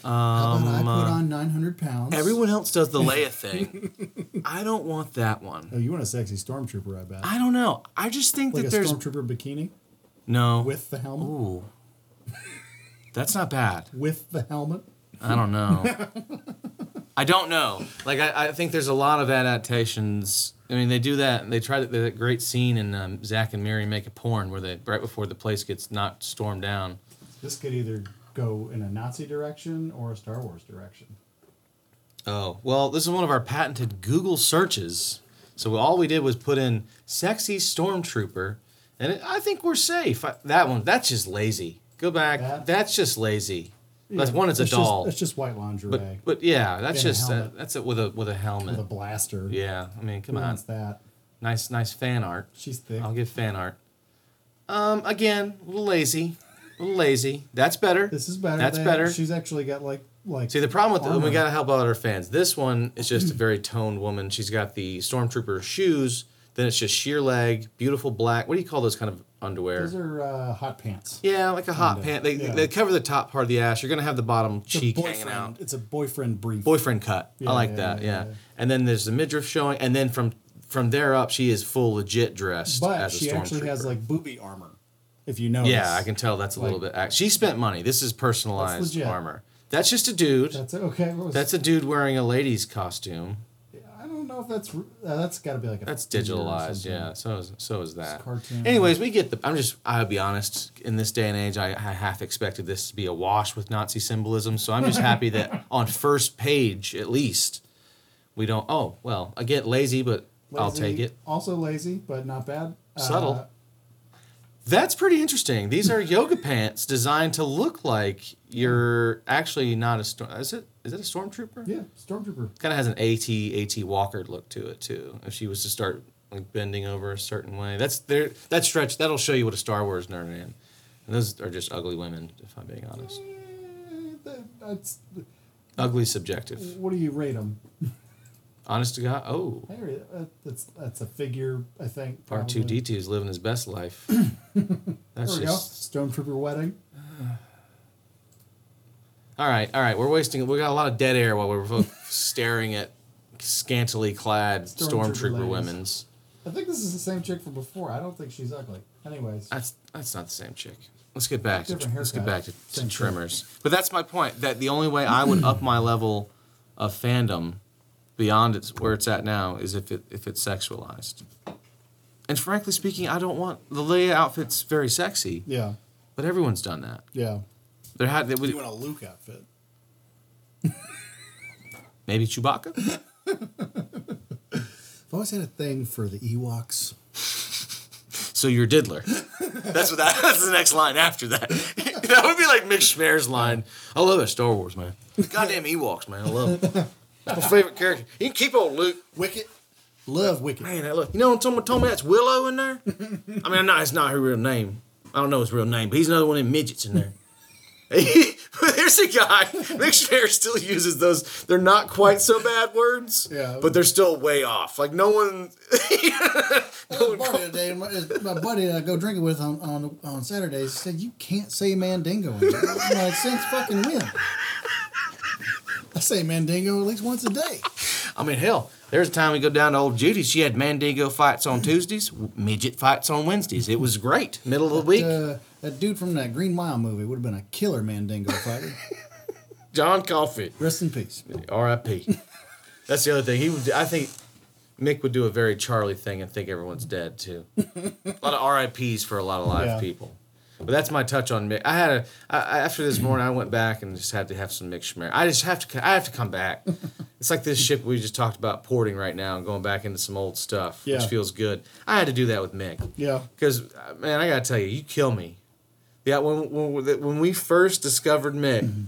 How about I Um, put uh, on 900 pounds? Everyone else does the Leia thing. I don't want that one. Oh, you want a sexy stormtrooper? I bet. I don't know. I just think like a that there's stormtrooper bikini no. with the helmet. Ooh, that's not bad. With the helmet. I don't know. I don't know. Like I, I think there's a lot of adaptations. I mean, they do that. They try that, that great scene in um, Zack and Miri make a porn where they right before the place gets knocked stormed down. This could either go in a Nazi direction or a Star Wars direction. Oh well, this is one of our patented Google searches. So all we did was put in "sexy stormtrooper," and it, I think we're safe. I, that one, that's just lazy. Go back. That- That's just lazy. That's Yeah, one. It's a just- doll. It's just white lingerie But but yeah, that's And a just uh, that's it with a with a helmet. with a blaster. yeah, I mean, come Who on, wants that? nice nice fan art. She's thick. I'll give fan art. Um, again, a little lazy, lazy. That's better. This is better. That's They- better. She's actually got like like. See, the problem with the, we gotta help out our fans. This one is just a very toned woman. She's got the stormtrooper shoes. Then it's just sheer leg, beautiful black. What do you call those kind of underwear? Those are uh, hot pants. yeah, like a hot Kinda, pant. They, yeah. they cover the top part of the ass. You're gonna have the bottom It's cheek hanging out. It's a boyfriend brief. boyfriend cut. Yeah, I like yeah, that. yeah. And then there's the midriff showing, and then from from there up, she is full legit dressed but as a she actually has like booby armor. If you notice. Yeah, I can tell that's a little bit. She spent money. This is personalized armor. That's just a dude. That's okay. Was- That's a dude wearing a lady's costume. I don't know if that's uh, that's got to be like a That's digitalized. Yeah. So is so is that. cartoon. Anyways, we get the. I'm just. I'll be honest. In this day and age, I, I half expected this to be a wash with Nazi symbolism. So I'm just happy that on first page at least, we don't. Oh well, again, lazy, but I'll take it. Also lazy, but not bad. Subtle. Uh, That's pretty interesting. These are yoga pants designed to look like you're actually not a storm. Is it? Is it a stormtrooper? yeah, stormtrooper. Kind of has an AT AT Walker look to it too. If she was to start like bending over a certain way, that's there. That stretch that'll show you what a Star Wars nerd is. And those are just ugly women, if I'm being honest. Eh, that- That's Ugly subjective. what do you rate them? Honest to God. Oh, uh, That's that's a figure. I think. R two. D two is living his best life. That's There we just go. Stormtrooper wedding. All right, all right. We're wasting. We got a lot of dead air while we're both staring at scantily clad Stormtrooper stormtrooper women's. I think this is the same chick from before. I don't think she's ugly. Anyways, That's that's not the same chick. Let's get back to let's get back to, to trimmers. But that's my point. That the only way I would up my level of fandom beyond its where it's at now is if it if it's sexualized. And frankly speaking, I don't want the Leia outfit's very sexy, Yeah. but everyone's done that. Yeah. There had they would, You want a Luke outfit? maybe Chewbacca. I've always had a thing for the Ewoks. So you're Diddler. That's what that, that's the next line after that. that would be like Mick Schmear's line. I love that Star Wars, man. Goddamn Ewoks, man. I love it. My favorite character. You can keep old Luke. Wicket. Love Wicket. Man, that look. You know when someone told me that's Willow in there? I mean, not, it's not her real name. I don't know his real name, but he's another one of them midgets in there. There's a guy. Mick Schmear still uses those. They're not quite so bad words, Yeah. but they're still way off. Like no one. My buddy today, my, my buddy that I go drinking with on, on on Saturdays said you can't say Mandingo. anymore." I'm like, since fucking when? I say Mandingo at least once a day. I mean, hell, there's a time we go down to old Judy. She had Mandingo fights on Tuesdays, midget fights on Wednesdays. It was great. Middle of the week. Uh, that dude from that Green Mile movie would have been a killer Mandingo fighter. John Coffey, Rest in peace. R.I.P. That's the other thing. He would. I think Mick would do a very Charlie thing and think everyone's dead too. a lot of R.I.P.s for a lot of live Yeah. people. But that's my touch on Mick. I had a I, after this morning. I went back and just had to have some Mick Schmear. I just have to. I have to come back. It's like this ship we just talked about porting right now and going back into some old stuff, Yeah. which feels good. I had to do that with Mick. Yeah. Because man, I gotta tell you, you kill me. Yeah, when when when we first discovered Mick, mm-hmm.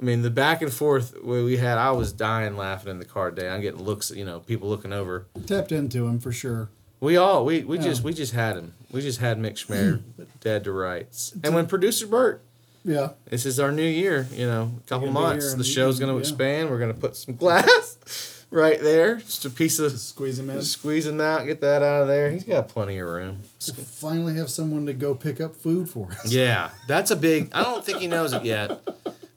I mean the back and forth where we had, I was dying laughing in the car today. I'm getting looks, you know, people looking over. Tapped into him for sure. We all we we Yeah. just we just had him. We just had Mick Schmear dead to rights. And when producer Bert, Yeah. this is our new year, you know, a couple months. The show's gonna yeah. expand. We're gonna put some glass right there, just a piece of Squeeze him in. squeezing out, get that out of there. He's got plenty of room. Finally have someone to go pick up food for us. Yeah, that's a big. I don't think he knows it yet.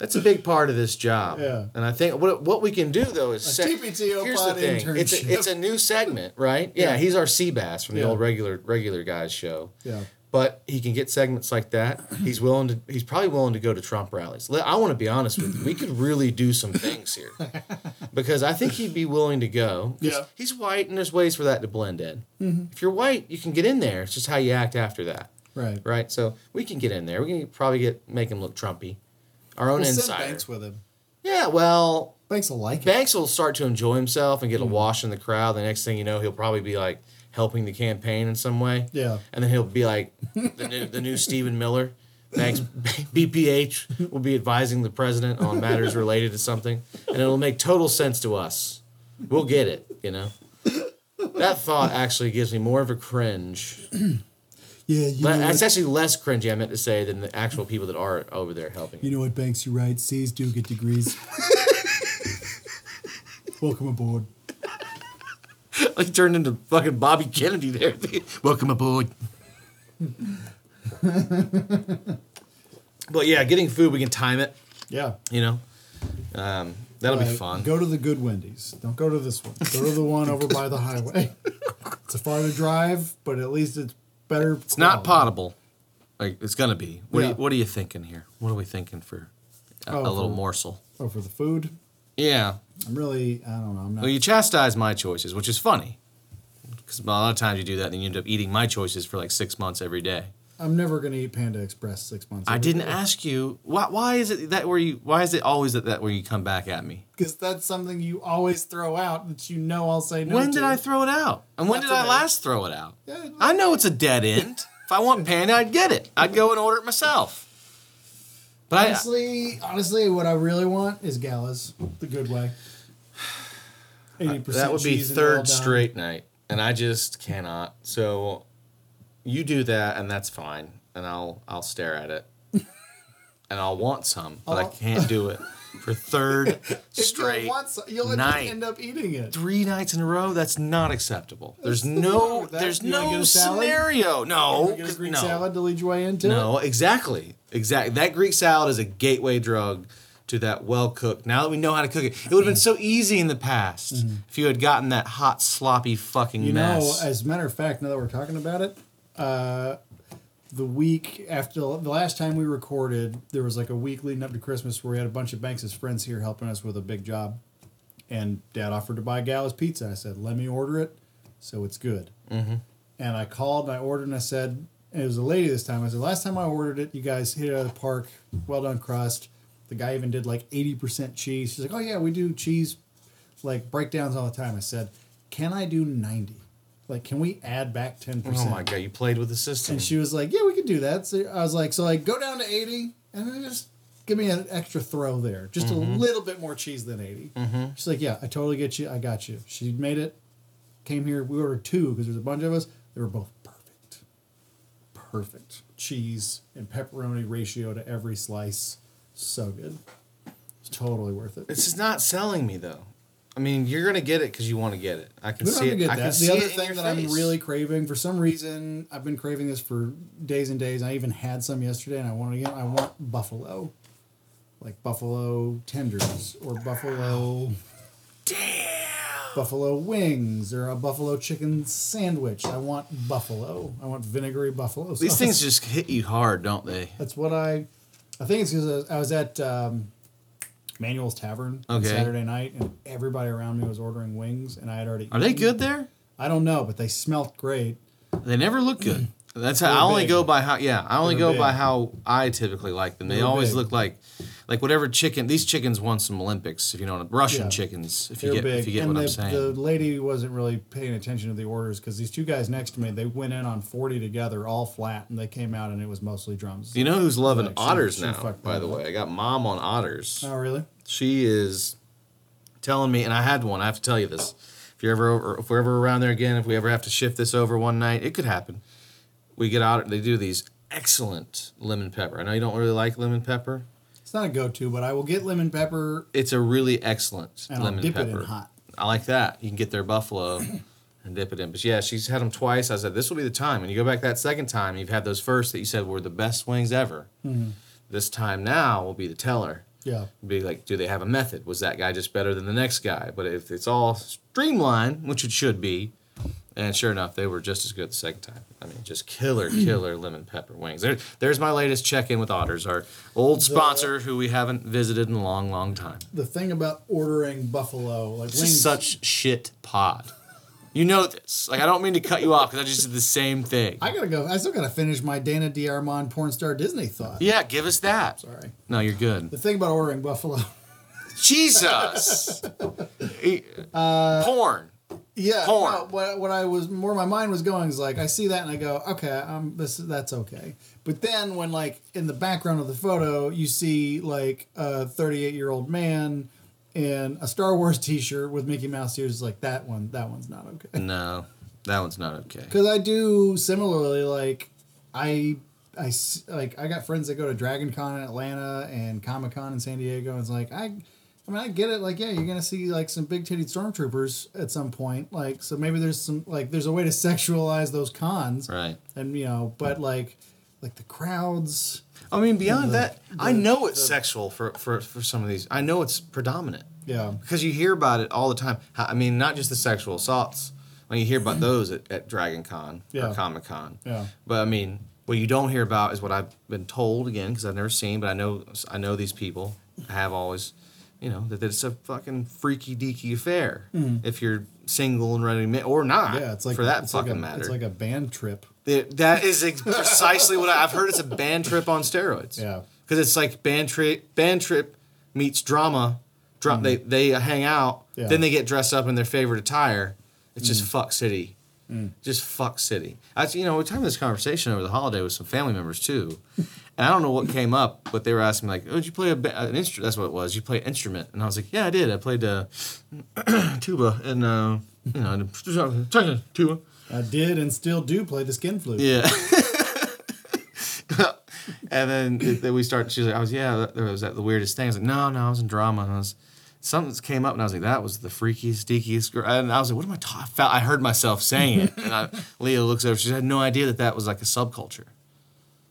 That's a big part of this job. Yeah. And I think what what we can do though is se- TPTO here's the thing. It's a, it's a new segment, right? Yeah, Yeah. he's our sea bass from the Yeah. old regular regular guys show. Yeah. But he can get segments like that. He's willing to. He's probably willing to go to Trump rallies. I want to be honest with you. We could really do some things here, because I think he'd be willing to go. Yeah. He's white, and there's ways for that to blend in. Mm-hmm. If you're white, you can get in there. It's just how you act after that Right. right? So we can get in there. We can probably get make him look Trumpy. Our own We'll insider. Banks with him. Yeah, well, Banks will like it. Banks will start to enjoy himself and get Mm. a wash in the crowd. The next thing you know, he'll probably be like helping the campaign in some way. Yeah. And then he'll be like the new the new Stephen Miller. Banks BPH will be advising the president on matters related to something, and it'll make total sense to us. We'll get it, you know. That thought actually gives me more of a cringe Yeah, you but know, that's actually less cringy, I meant to say, than the actual people that are over there helping. you know what, Banks, you're right. C's do get degrees. Welcome aboard. like turned into fucking Bobby Kennedy there. Welcome aboard. but yeah, getting food, we can time it. Yeah. You know, um, that'll be Like, fun. Go to the good Wendy's. Don't go to this one. Go to the one over by the highway. It's a farther drive, but at least it's better. It's not potable. Like it's gonna be. What, are Yeah. you, what are you thinking here? What are we thinking for a, Oh, a little for- morsel? Oh, for the food. Yeah. I'm really. I don't know. I'm not. Well, you chastise my choices, which is funny. Because a lot of times you do that, and you end up eating my choices for like six months every day. I'm never gonna eat Panda Express six months. I didn't ask you why. Why is it that where you? Why is it always that, that where you come back at me? because that's something you always throw out that you know I'll say no when to. did I throw it out? And when Not did I last throw it out? Yeah, I know it's a dead end. if I want panda, I'd get it. I'd go and order it myself. But I, honestly, honestly, what I really want is galas the good way. Eighty percent. that would be third straight night, and I just cannot. So you do that, and that's fine, and I'll I'll stare at it, and I'll want some, but I I'll- can't do it for third straight. Some, you'll night. end up eating it. three nights in a row that's not acceptable there's What's the matter no that? there's no get a salad? scenario no You get a Greek no salad to lead your way into it. no exactly exactly that greek salad is a gateway drug to that well cooked now that we know how to cook it it would have been so easy in the past if you had gotten that hot sloppy fucking Mm-hmm. You know, as a matter of fact, now that we're talking about it, uh, the week after the last time we recorded, there was like a week leading up to Christmas where we had a bunch of Banks' friends here helping us with a big job. And Dad offered to buy Gallus pizza. I said, let me order it so it's good. Mm-hmm. and I called and I ordered and I said, and it was a lady this time. I said, last time I ordered it, you guys hit it out of the park, well done crust. The guy even did like 80% cheese. She's like, oh yeah, we do cheese like breakdowns all the time. I said, can I do 90? Like, can we add back 10%? Oh my god, you played with the system. And she was like, yeah, we could do that. So I was like, so like go down to 80 and then just give me an extra throw there. Just a mm-hmm. little bit more cheese than 80. Mm-hmm. She's like, yeah, I totally get you. I got you. She made it, came here. We ordered two because there's a bunch of us. They were both perfect. Perfect. Cheese and pepperoni ratio to every slice. So good. It's totally worth it. This is not selling me though. I mean, you're gonna get it because you want to get it. I can see it. I can that. see The other it thing that I'm really craving, for some reason, I've been craving this for days and days. I even had some yesterday, and I want it again. I want buffalo, like buffalo tenders or buffalo Damn. buffalo wings or a buffalo chicken sandwich. I want buffalo. I want vinegary buffalo. These things just hit you hard, don't they? That's what I. I think it's because I was at um, Manuel's Tavern on Okay. Saturday night, and everybody around me was ordering wings, and I had already. Are they good there? I don't know, but they smelt great. They never look good. That's how I only big. go by how. Yeah, I only They're go big. by how I typically like them. They They're always big. look like, like whatever chicken. These chickens won some Olympics. If you know, what- Russian Yeah. chickens. If They're you get, big, if you get and what the, I'm saying. the lady wasn't really paying attention to the orders because these two guys next to me, they went in on forty together, all flat, and they came out and it was mostly drums. you know who's loving Like, otters she now? fucked By the way, I got mom on otters. Oh, really? She is telling me, and I had one. I have to tell you this. If you're ever over, if we're ever around there again, if we ever have to shift this over one night, it could happen. We get out. They do these excellent lemon pepper. I know you don't really like lemon pepper. It's not a go-to, but I will get lemon pepper It's a really excellent and I'll lemon dip pepper. it in hot. I like that. You can get their buffalo and dip it in. But yeah, she's had them twice. I said this will be the time. And you go back that second time, you've had those first that you said were the best wings ever. Mm-hmm. This time now will be the teller. Yeah, Be like, do they have a method? Was that guy just better than the next guy? But if it's all streamlined, which it should be, and sure enough, they were just as good the second time. I mean, just killer, killer lemon pepper wings. There, there's my latest check-in with Otters, our old sponsor who we haven't visited in a long, long time. the thing about ordering buffalo, like This wings, is such shit pod. You know this. Like I don't mean to cut you off because I just did the same thing. I gotta go. I still gotta finish my Dana DeArmond porn star Disney thought. yeah, give us that. Sorry. No, you're good. The thing about ordering buffalo. Jesus. Uh, porn. Yeah, Porn. no, what what I was where my mind was going is like I see that and I go, okay, um, this that's okay. But then when like in the background of the photo you see like a 38 year old man in a Star Wars T-shirt with Mickey Mouse ears, like that one, that one's not okay. No, that one's not okay. Because I do similarly like I. I like I got friends that go to Dragon Con in Atlanta and Comic Con in San Diego. And it's like I, I mean I get it. Like yeah, you're gonna see like some big titted stormtroopers at some point. Like so maybe there's some like there's a way to sexualize those cons. Right. And you know, but like like the crowds. I mean, beyond The- that, I know it's sexual for, for, for some of these. I know it's predominant Yeah. because you hear about it all the time. I mean, not just the sexual assaults. When you hear about those at, at Dragon Con Yeah. or Comic Con. Yeah. But I mean, what you don't hear about is what I've been told again because I've never seen, but I know I know these people. I have always, you know, that it's a fucking freaky deaky affair. Mm. If you're single and ready to or not. Yeah, it's like for that fucking like a, matter. It's like a band trip. It- that is precisely what I, I've heard. It's a band trip on steroids. Yeah. because it's like band trip. Band trip meets drama. Dra- mm. They they hang out. Yeah. Mm. Then they get dressed up in their favorite attire. It's just mm. fuck city. Just fuck city. I, you know, we were having this conversation over the holiday with some family members too, and I don't know what came up, but they were asking me like, "Oh, did you play a, an instrument?" That's what it was. You play an instrument, and I was like, "Yeah, I did. I played uh, tuba and uh, you know, tuba." I did and still do play the skin flute. Yeah. and then, it- then we start. She was like, "I was yeah." That, was that the weirdest thing. I was like, "No, no, I was in drama." And I was something came up, and I was like, "That was the freakiest, deakiest." Girl. And I was like, "What am I talking?" I I heard myself saying it, and I, Leah looks over. She had no idea that that was like a subculture.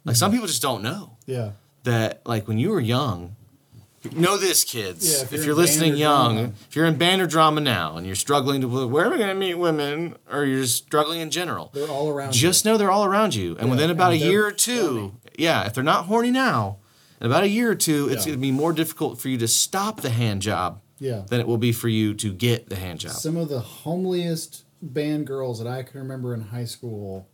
Like some people just don't know Yeah. that. Like when you were young. Know this, kids. Yeah, if, if you're, you're listening young, drama. if you're in band or drama now, and you're struggling to where am I going to meet women, or you're just struggling in general, They're all around. you. just know they're all around you. And Yeah, within about and a year or two, yeah, if they're not horny now, in about a year or two, it's Yeah. going to be more difficult for you to stop the hand job Yeah. than it will be for you to get the hand job. some of the homeliest band girls that I can remember in high school,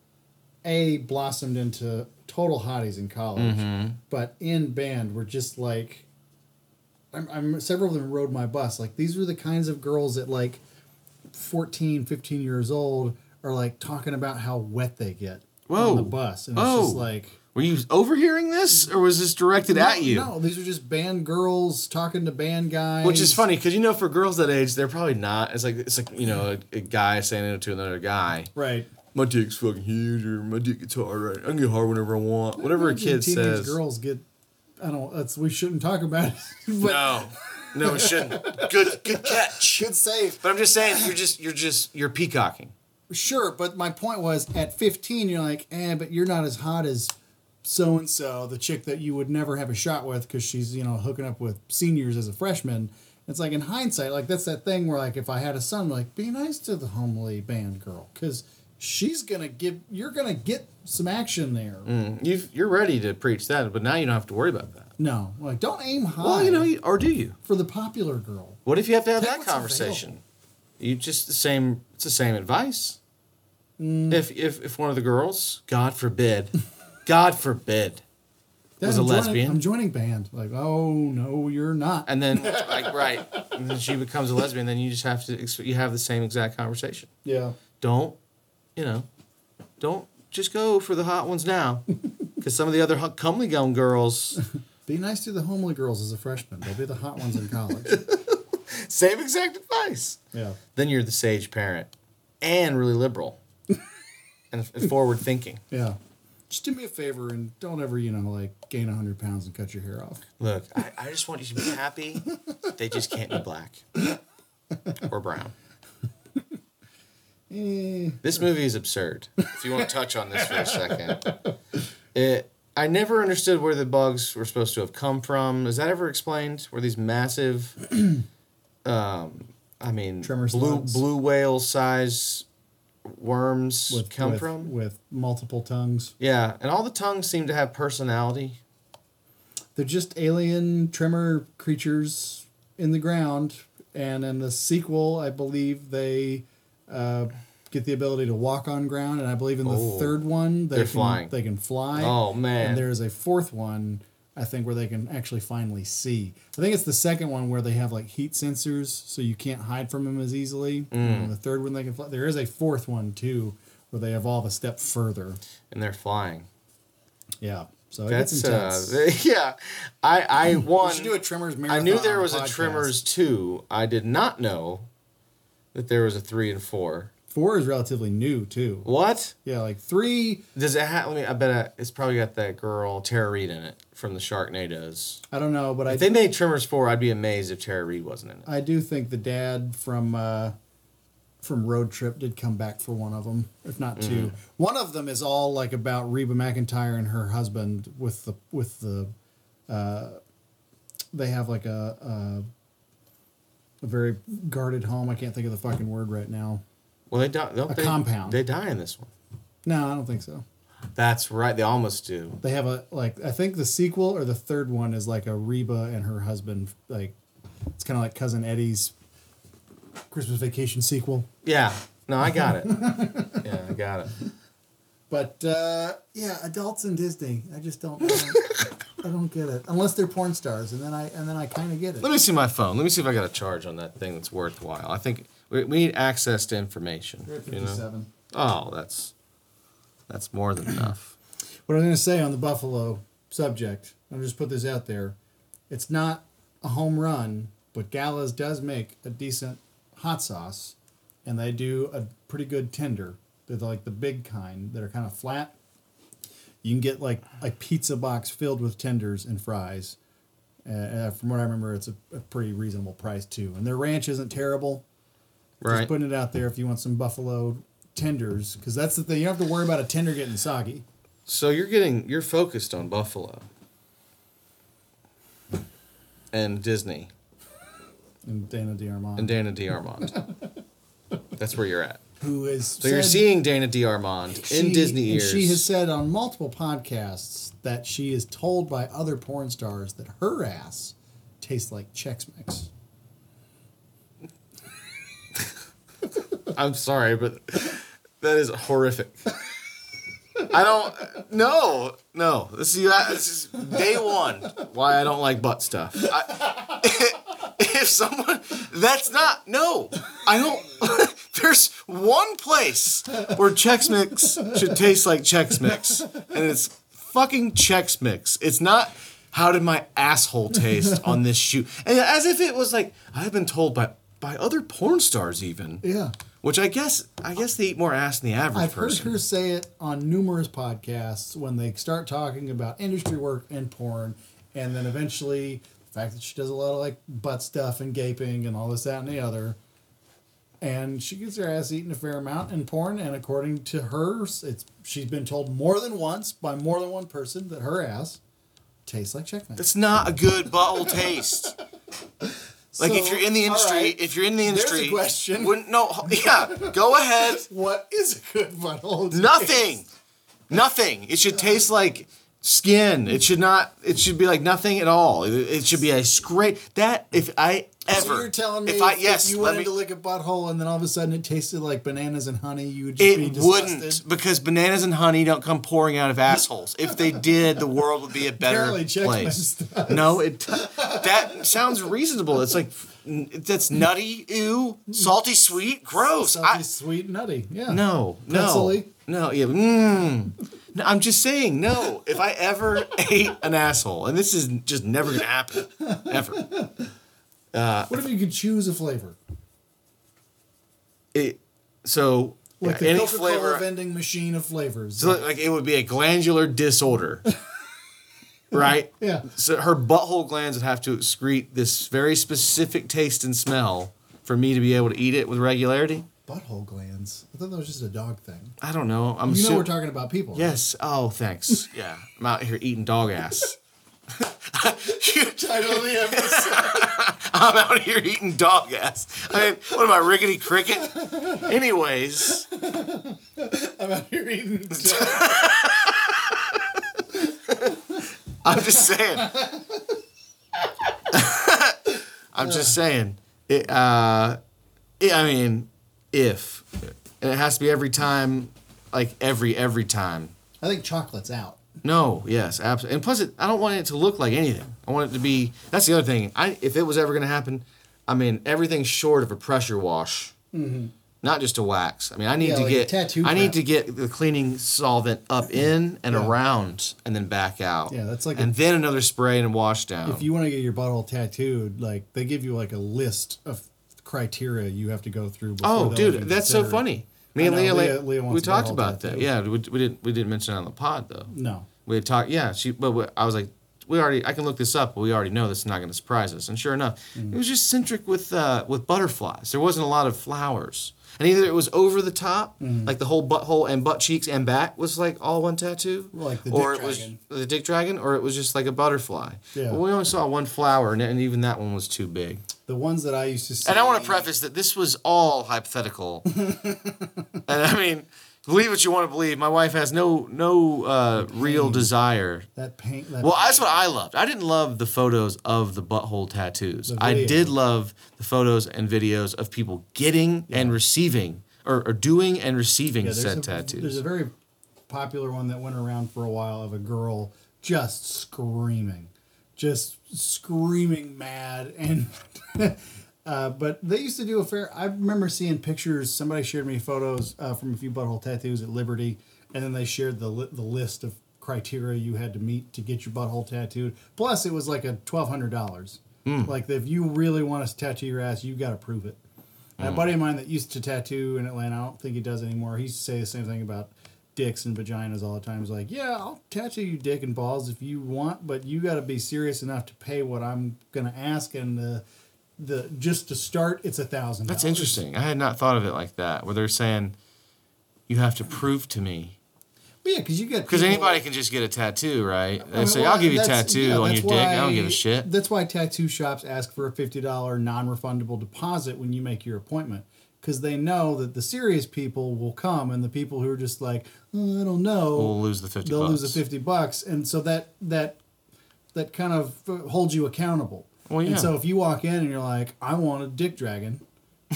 a blossomed into total hotties in college, Mm-hmm. but in band were just like. I'm, I'm several of them rode my bus. Like these were the kinds of girls that like 14, 15 years old are like talking about how wet they get Whoa. on the bus, and it's Whoa. just like. Were you overhearing this, or was this directed No, at you? No, these are just band girls talking to band guys. Which is funny because you know, for girls that age, they're probably not. It's like it's like you know, a, a guy saying it to another guy. Right. My dick's fucking huge, or my dick gets hard. Right, I can get hard whenever I want. Whatever a Imagine kid teenage says. girls get. I don't. That's we shouldn't talk about it. but No, no, it shouldn't. Good, good catch. good save. But I'm just saying, you're just, you're just, you're peacocking. Sure, but my point was at 15, you're like, eh, but you're not as hot as so and so, the chick that you would never have a shot with because she's you know hooking up with seniors as a freshman. It's like in hindsight, like that's that thing where like if I had a son, like be nice to the homely band girl because she's gonna give you're gonna get some action there. Mm, You've, you're ready to preach that, but now you don't have to worry about that. No, like don't aim high. Well, you know, you, or do you? for the popular girl. What if you have to have that conversation? You just the same. It's the same advice. Mm. If if if one of the girls, God forbid, God forbid, Dad, Was a I'm joining- lesbian? I'm joining band. Like, oh no, you're not. and then like right, and then she becomes a lesbian, then you just have to you have the same exact conversation. Yeah. Don't, you know, don't just go for the hot ones now, because some of the other comely young girls, Be nice to the homely girls as a freshman. They'll be the hot ones in college. same exact advice. yeah. Then you're the sage parent, and really liberal, and forward thinking. Yeah. Just do me a favor and don't ever, you know, like gain 100 pounds and cut your hair off. Look, I, I just want you to be happy. They just can't be black or brown. Eh, This movie is absurd. If you want to touch on this for a second, it. I never understood where the bugs were supposed to have come from. Is that ever explained? Where these massive, um, I mean, Tremor blue slugs. blue whale size worms with, come with, from? With multiple tongues. Yeah, and all the tongues seem to have personality. They're just alien tremor creatures in the ground. And in the sequel, I believe they uh, get the ability to walk on ground. And I believe in the Oh. third one, they They're can, flying. They can fly. Oh, man. And there's a fourth one, I think, where they can actually finally see. I think it's the second one where they have like heat sensors, so you can't hide from them as easily. Mm. And the third one they can fly. There is a fourth one too, where they evolve a step further. and they're flying. Yeah. So That's uh, yeah. I I one. should do a Tremors mirror. I knew there was a. Tremors two. I did not know that there was a three and four. Four is relatively new too. What Yeah, like three. does it have? Let me. I bet I, it's probably got that girl Tara Reid in it from the Sharknadoes. I don't know, but I If they made Tremors four, I'd be amazed if Tara Reid wasn't in it. I do think the dad from uh, from Road Trip did come back for one of them, if not 2 Mm-hmm. One of them is all like about Reba McEntire and her husband with the with the. Uh, they have like a, a a very guarded home. I can't think of the fucking word right now. Well, they die. Don't A they, compound. They die in this one. No, I don't think so. That's right. They almost do. They have a like I think the sequel or the third one is like a Reba and her husband like it's kind of like cousin Eddie's Christmas Vacation sequel. Yeah. No, I got it. yeah, I got it. But uh, yeah, adults in Disney, I just don't. I don't, get it unless they're porn stars, and then I and then I kind of get it. Let me see my phone. Let me see if I got a charge on that thing that's worthwhile. I think we, we need access to information. We're at You know? Oh, that's that's more than enough. What I'm going to say on the Buffalo subject, I'll just put this out there. It's not a home run, but Galas does make a decent hot sauce, and they do a pretty good tender. They're like the big kind that are kind of flat. You can get like a pizza box filled with tenders and fries. Uh, Uh, from what I remember, it's a, a pretty reasonable price too. And their ranch isn't terrible. Right. Just putting it out there if you want some buffalo tenders, because that's the thing. You don't have to worry about a tender getting soggy. So you're getting you're focused on Buffalo and Disney And Dana DeArmond. and Dana DeArmond. That's where you're at. Who is So you're seeing Dana DeArmond in Disney ears. She has said on multiple podcasts that she is told by other porn stars that her ass tastes like Chex Mix. I'm sorry, but that is horrific. I don't. No, no. This is, this is day one. Why I don't like butt stuff. I, if someone, that's not. No, I don't. There's one place where Chex Mix should taste like Chex Mix, and it's fucking Chex Mix. It's not. How did my asshole taste on this shoe? And as if it was like I've been told by by other porn stars even. Yeah. Which I guess I guess they eat more ass than the average person. I've person. heard her say it on numerous podcasts when they start talking about industry work and porn, and then eventually the fact that she does a lot of like butt stuff and gaping and all this, that, and the other. And she gets her ass eaten a fair amount in porn, and according to her, it's she's been told more than once by more than one person that her ass tastes like checkmate. That's not a good butthole taste. Like if you're in the industry, right, if you're in the there's a industry, question. Wouldn't, no, yeah, go ahead. What is a good butthole? taste? Nothing, nothing. It should taste like skin. It should not. It should be like nothing at all. It, it should be a scrape. That if I ever, So you're telling me if if, I yes, you went me. to lick a butthole and then all of a sudden it tasted like bananas and honey, you would just be It disgusted. wouldn't because bananas and honey don't come pouring out of assholes. If they did, the world would be a better place. No, it that sounds reasonable. It's like that's nutty, ew, salty, sweet, gross. Salty, I, sweet, nutty. Yeah. no, no, Pretzely. no, yeah. Mm. No, I'm just saying, no. If I ever ate an asshole, and this is just never gonna happen, ever. What if you could choose a flavor? It, so Like yeah, the Coca Cola flavor, vending machine of flavors. so like it would be a glandular disorder, right? yeah. So her butthole glands would have to excrete this very specific taste and smell for me to be able to eat it with regularity. Butthole glands. I thought that was just a dog thing. I don't know. I'm You know assu- we're talking about people. Yes. Oh, thanks. Yeah, I'm out here eating dog ass. You title of the episode. I'm out here eating dog ass. I mean, what am I, rickety cricket? Anyways, I'm out here eating. I'm just saying. I'm just saying. It, uh, it, I mean, if and it has to be every time, like every every time. I think chocolate's out. No, yes, absolutely. And plus, it, I don't want it to look like anything. I want it to be. That's the other thing. I if it was ever going to happen, I mean, everything short of a pressure wash, not just a wax. I mean, I need Yeah, to like get. tattoo I need to get the cleaning solvent up in and Yeah. around, and then back out. Yeah, that's like a- and then another spray and wash down. If you want to get your butthole tattooed, like they give you like a list of criteria you have to go through. before oh, dude, that's so funny. Me and Leah, Leah- Leah we talked about that. Yeah, we, we didn't we didn't mention it on the pod though. No. We had talked, yeah. She, but we, I was like, we already, I can look this up, but we already know this is not going to surprise us. And sure enough, Mm. it was just centric with uh, with butterflies. There wasn't a lot of flowers, and either it was over the top, Mm. like the whole butthole and butt cheeks and back was like all one tattoo, Like the or dick it was the dick dragon, or it was just like a butterfly. Yeah. But we only saw one flower, and, and even that one was too big. The ones that I used to see. And I want to preface that this was all hypothetical. and I mean, believe what you want to believe. My wife has no no uh, real desire that paint. That well, that's what I loved. I didn't love the photos of the butthole tattoos. The I did love the photos and videos of people getting and receiving, or, or doing and receiving Yeah, said a, tattoos. There's a very popular one that went around for a while of a girl just screaming, just screaming mad and. Uh, but they used to do a fair. I remember seeing pictures. Somebody shared me photos uh, from a few butthole tattoos at Liberty, and then they shared the li- the list of criteria you had to meet to get your butthole tattooed. Plus, it was like a twelve hundred dollars. Like if you really want to tattoo your ass, you got to prove it. And A buddy of mine that used to tattoo in Atlanta, I don't think he does anymore. He used to say the same thing about dicks and vaginas all the time. He's like, "Yeah, I'll tattoo you dick and balls if you want, but you got to be serious enough to pay what I'm gonna ask." And the the just to start, it's a thousand. That's interesting. I had not thought of it like that, where they're saying you have to prove to me. Yeah, because you get Because anybody can just get a tattoo, right? They I mean, say, well, I'll give you a tattoo yeah, on your that's dick. I don't give a shit. That's why tattoo shops ask for a fifty dollar non refundable deposit when you make your appointment. Because they know that the serious people will come, and the people who are just like, "Oh, I don't know, We'll lose the 50 they'll bucks. lose the fifty bucks, and so that that that kind of holds you accountable. Well, yeah. And so if you walk in and you're like, I want a dick dragon,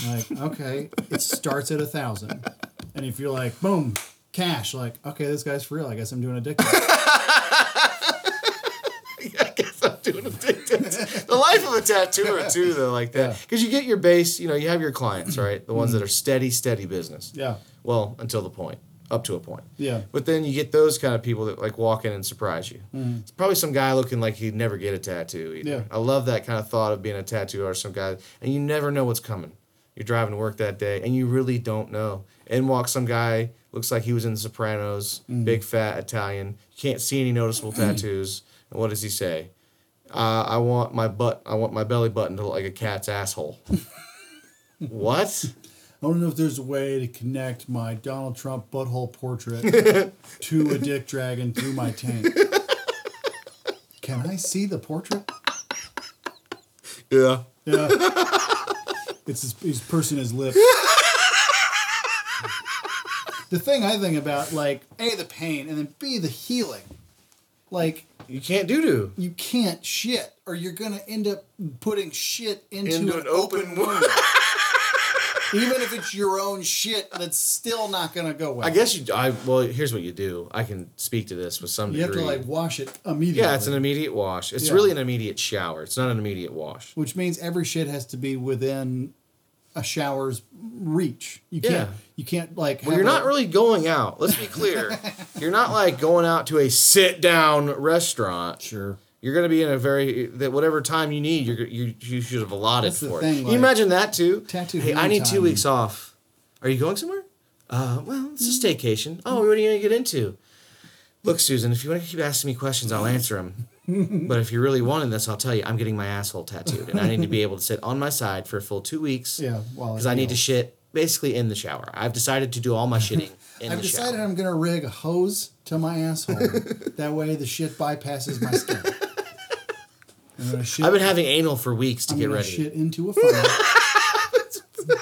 Like, okay, it starts at a thousand. And if you're like, boom, cash, like, okay, this guy's for real. I guess I'm doing a dick. pic. I guess I'm doing a dick tattoo. the life of a tattooer too, though, like that. Yeah. Because you get your base, you know, you have your clients, right? The ones mm-hmm. that are steady, steady business. yeah. Well, until the point, up to a point. Yeah. But then you get those kind of people that like walk in and surprise you. It's probably some guy looking like he'd never get a tattoo. Either. Yeah. I love that kind of thought of being a tattoo artist. Some guy, and you never know what's coming. You're driving to work that day, and you really don't know. And walks some guy looks like he was in The Sopranos, big fat Italian. You can't see any noticeable tattoos. And what does he say? Uh, I want my butt. I want my belly button to look like a cat's asshole. what? I don't know if there's a way to connect my Donald Trump butthole portrait to a dick dragon through my tank. Can I see the portrait? Yeah. Yeah. It's his, he's pursing his lips. the thing I think about, like, A, the pain, and then B, the healing. Like, You can't do do. you can't shit, or you're going to end up putting shit into, Into an, open wound. Even if it's your own shit, that's still not going to go well. I guess you. I well, here's what you do. I can speak to this with some degree. you have to, like, wash it immediately. yeah, it's an immediate wash. It's Yeah. really an immediate shower. It's not an immediate wash. which means every shit has to be within a shower's reach. You can't. Yeah. You can't like. Well, you're not a- really going out. Let's be clear. you're not like going out to a sit down restaurant. Sure. You're going to be in a very that whatever time you need. You're, you you should have allotted That's for thing, it. Like, you imagine that too? tattoo Hey, I need two time. weeks off. Are you going somewhere? Uh, well, it's a staycation. Oh, what are you going to get into? Look, Susan, if you want to keep asking me questions, I'll answer them. but if you're really wanting this, I'll tell you, I'm getting my asshole tattooed, and I need to be able to sit on my side for a full two weeks. Yeah. Well, Because I need to shit basically in the shower. I've decided to do all my shitting I've decided shower. I'm gonna rig a hose to my asshole. that way, the shit bypasses my skin. Shit. I've been having anal for weeks to I'm get ready. shit into a funnel.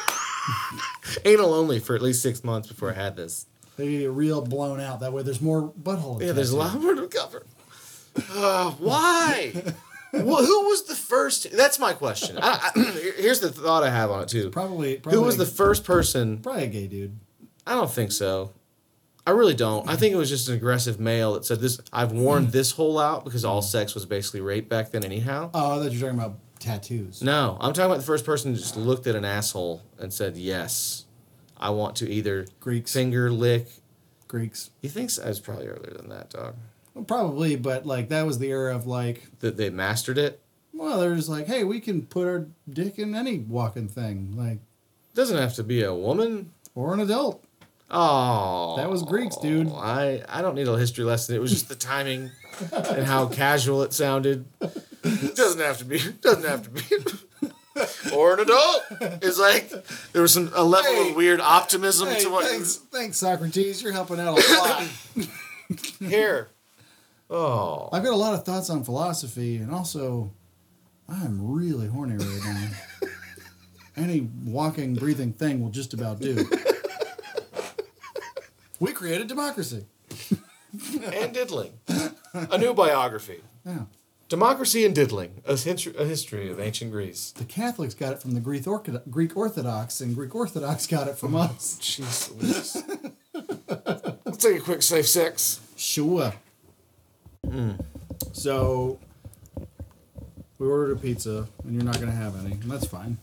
Anal only for at least six months before I had this. they get real blown out. That way, there's more butthole. Yeah, there's a lot more to cover. Uh, why? well, who was the first? That's my question. I, I, here's the thought I have on it too. Probably. probably Who was the first person? Probably a gay dude. I don't think so. I really don't. I think it was just an aggressive male that said this. I've worn mm. this hole out because all mm. sex was basically rape back then, anyhow. Oh, I thought you were talking about tattoos. No, I'm talking about the first person who just looked at an asshole and said, "Yes, I want to either Greeks. finger lick." Greeks. You think so? It was probably earlier than that, dog. Well, probably, but like that was the era of like, That they mastered it. well, they're just like, hey, we can put our dick in any walking thing, like, Doesn't have to be a woman. or an adult. Oh, That was Greeks, dude. I I don't need a history lesson. It was just the timing and how casual it sounded. It doesn't have to be. Doesn't have to be. or an adult. It's like there was some a level Hey. of weird optimism Hey, to what thanks, thanks, Socrates. You're helping out a lot. here. Oh, I've got a lot of thoughts on philosophy, and also, I'm really horny right now. Any walking, breathing thing will just about do. We created democracy. and diddling. A new biography. Yeah. Democracy and diddling. A, a history of ancient Greece. The Catholics got it from the Greek, Ortho- Greek Orthodox, and Greek Orthodox got it from us. Louise. Let's take a quick safe sex. Sure. Hmm. So, we ordered a pizza, and you're not going to have any, and that's fine.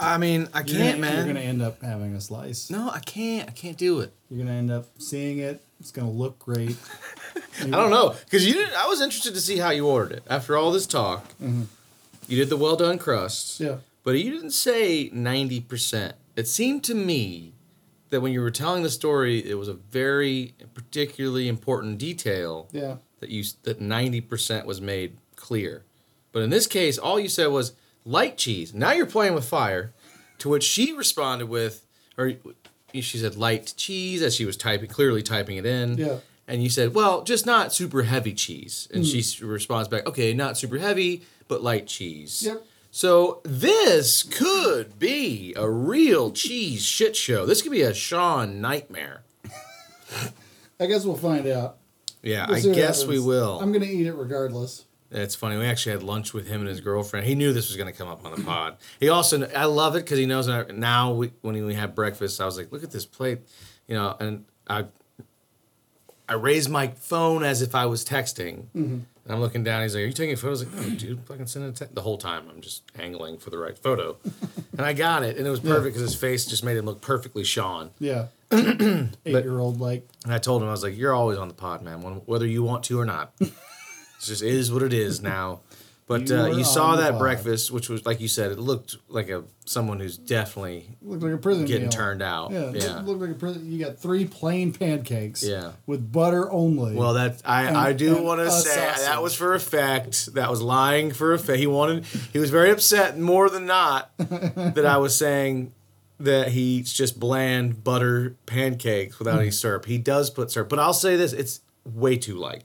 I mean, I can't, gonna, You're going to end up having a slice. No, I can't. I can't do it. You're going to end up seeing it. It's going to look great. I don't know because you didn't. I was interested to see how you ordered it. After all this talk, mm-hmm. you did the well done crust. Yeah. But you didn't say ninety percent. It seemed to me that when you were telling the story, it was a very particularly important detail Yeah. that you that ninety percent was made clear. But in this case, all you said was light cheese. Now you're playing with fire. To which she responded with, or she said light cheese as she was typing, clearly typing it in. Yeah. And you said, well, just not super heavy cheese. And she hmm. s- responds back, okay, not super heavy, but light cheese. Yep. So this could be a real cheese shit show. This could be a Sean nightmare. I guess we'll find out. Yeah, We'll I guess we will. I'm going to eat it regardless. It's funny. We actually had lunch with him and his girlfriend. He knew this was going to come up on the pod. He also, I love it because he knows now we, when we have breakfast, I was like, look at this plate, you know, and I, I raised my phone as if I was texting. Mm-hmm. And I'm looking down. He's like, "Are you taking photos?" I was like, "No, dude, fucking send a te-. The whole time, I'm just angling for the right photo, and I got it, and it was perfect because his face just made him look perfectly Sean. Yeah. Eight year old like And I told him, I was like, "You're always on the pod, man. Whether you want to or not, it just is what it is now." But You uh, you saw that pod. breakfast, which was like you said, it looked like a someone who's definitely looked like a prison getting meal. turned out. Yeah, Yeah. Looked, like a prison. You got three plain pancakes. Yeah. With butter only. Well, that I, And- I do want to say sausage. that was for effect. That was lying for effect. He wanted. He was very upset more than not that I was saying that he eats just bland butter pancakes without any syrup. He does put syrup, but I'll say this: it's way too light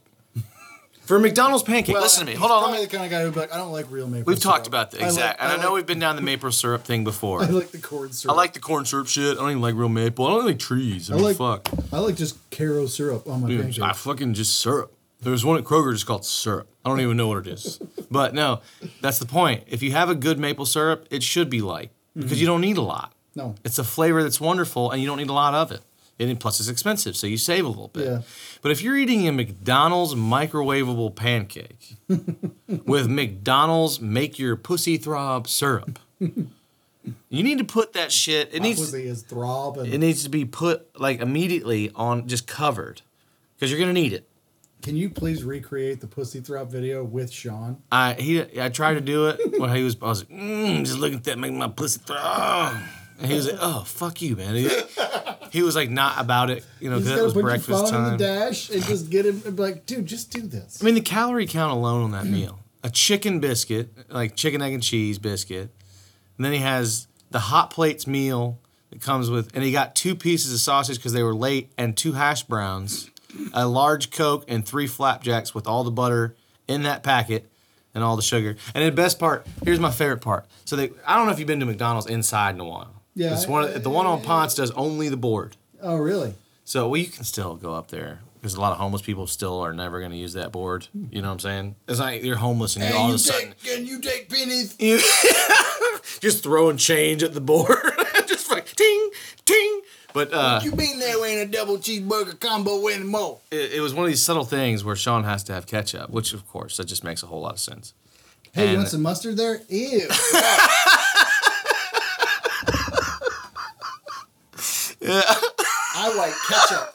for McDonald's pancake. Well, listen to me. Hold on, let probably me- the kind of guy who'd be like, I don't like real maple We've syrup. talked about the I like- exact, and I, like- know we've been down the maple syrup thing before. I like the corn syrup. I like the corn syrup shit. I don't even like real maple. I don't like trees. I, I mean, like fuck. I like just Karo syrup on my Dude, pancakes. I fucking just syrup. There's one at Kroger just called syrup. I don't even know what it is. But no, that's the point. If you have a good maple syrup, it should be light because mm-hmm. you don't need a lot. no. It's a flavor that's wonderful and you don't need a lot of it. And plus, it's expensive, so you save a little bit. Yeah. But if you're eating a McDonald's microwavable pancake with McDonald's make your pussy throb syrup, you need to put that shit. It My needs pussy is throb it needs to be put like immediately on just covered because you're gonna need it. Can you please recreate the pussy throb video with Sean? I he I tried to do it when he was I was like mm, just looking at that make my pussy throb. And he was like, "Oh fuck you, man." He, he was like not about it, you know, because it was put your breakfast phone in time. the dash and just get him and be like, dude, just do this. I mean, the calorie count alone on that mm-hmm. meal: a chicken biscuit, like chicken egg and cheese biscuit, and then he has the hot plates meal that comes with, and he got two pieces of sausage because they were late, and two hash browns, a large Coke, and three flapjacks with all the butter in that packet. And all the sugar. And the best part, here's my favorite part. So they, I don't know if you've been to McDonald's inside in a while. Yeah, It's one, I- the one on Ponce does only the board. Oh, really? So well, you can still go up there because a lot of homeless people still are never going to use that board. You know what I'm saying? It's like you're homeless and you all of a sudden can you take pennies? you just throwing change at the board, just like ting ting. But uh, you mean there ain't a double cheeseburger combo anymore? it, it was one of these subtle things where Sean has to have ketchup, which of course that just makes a whole lot of sense. Hey, you want some mustard there? Ew. I like ketchup.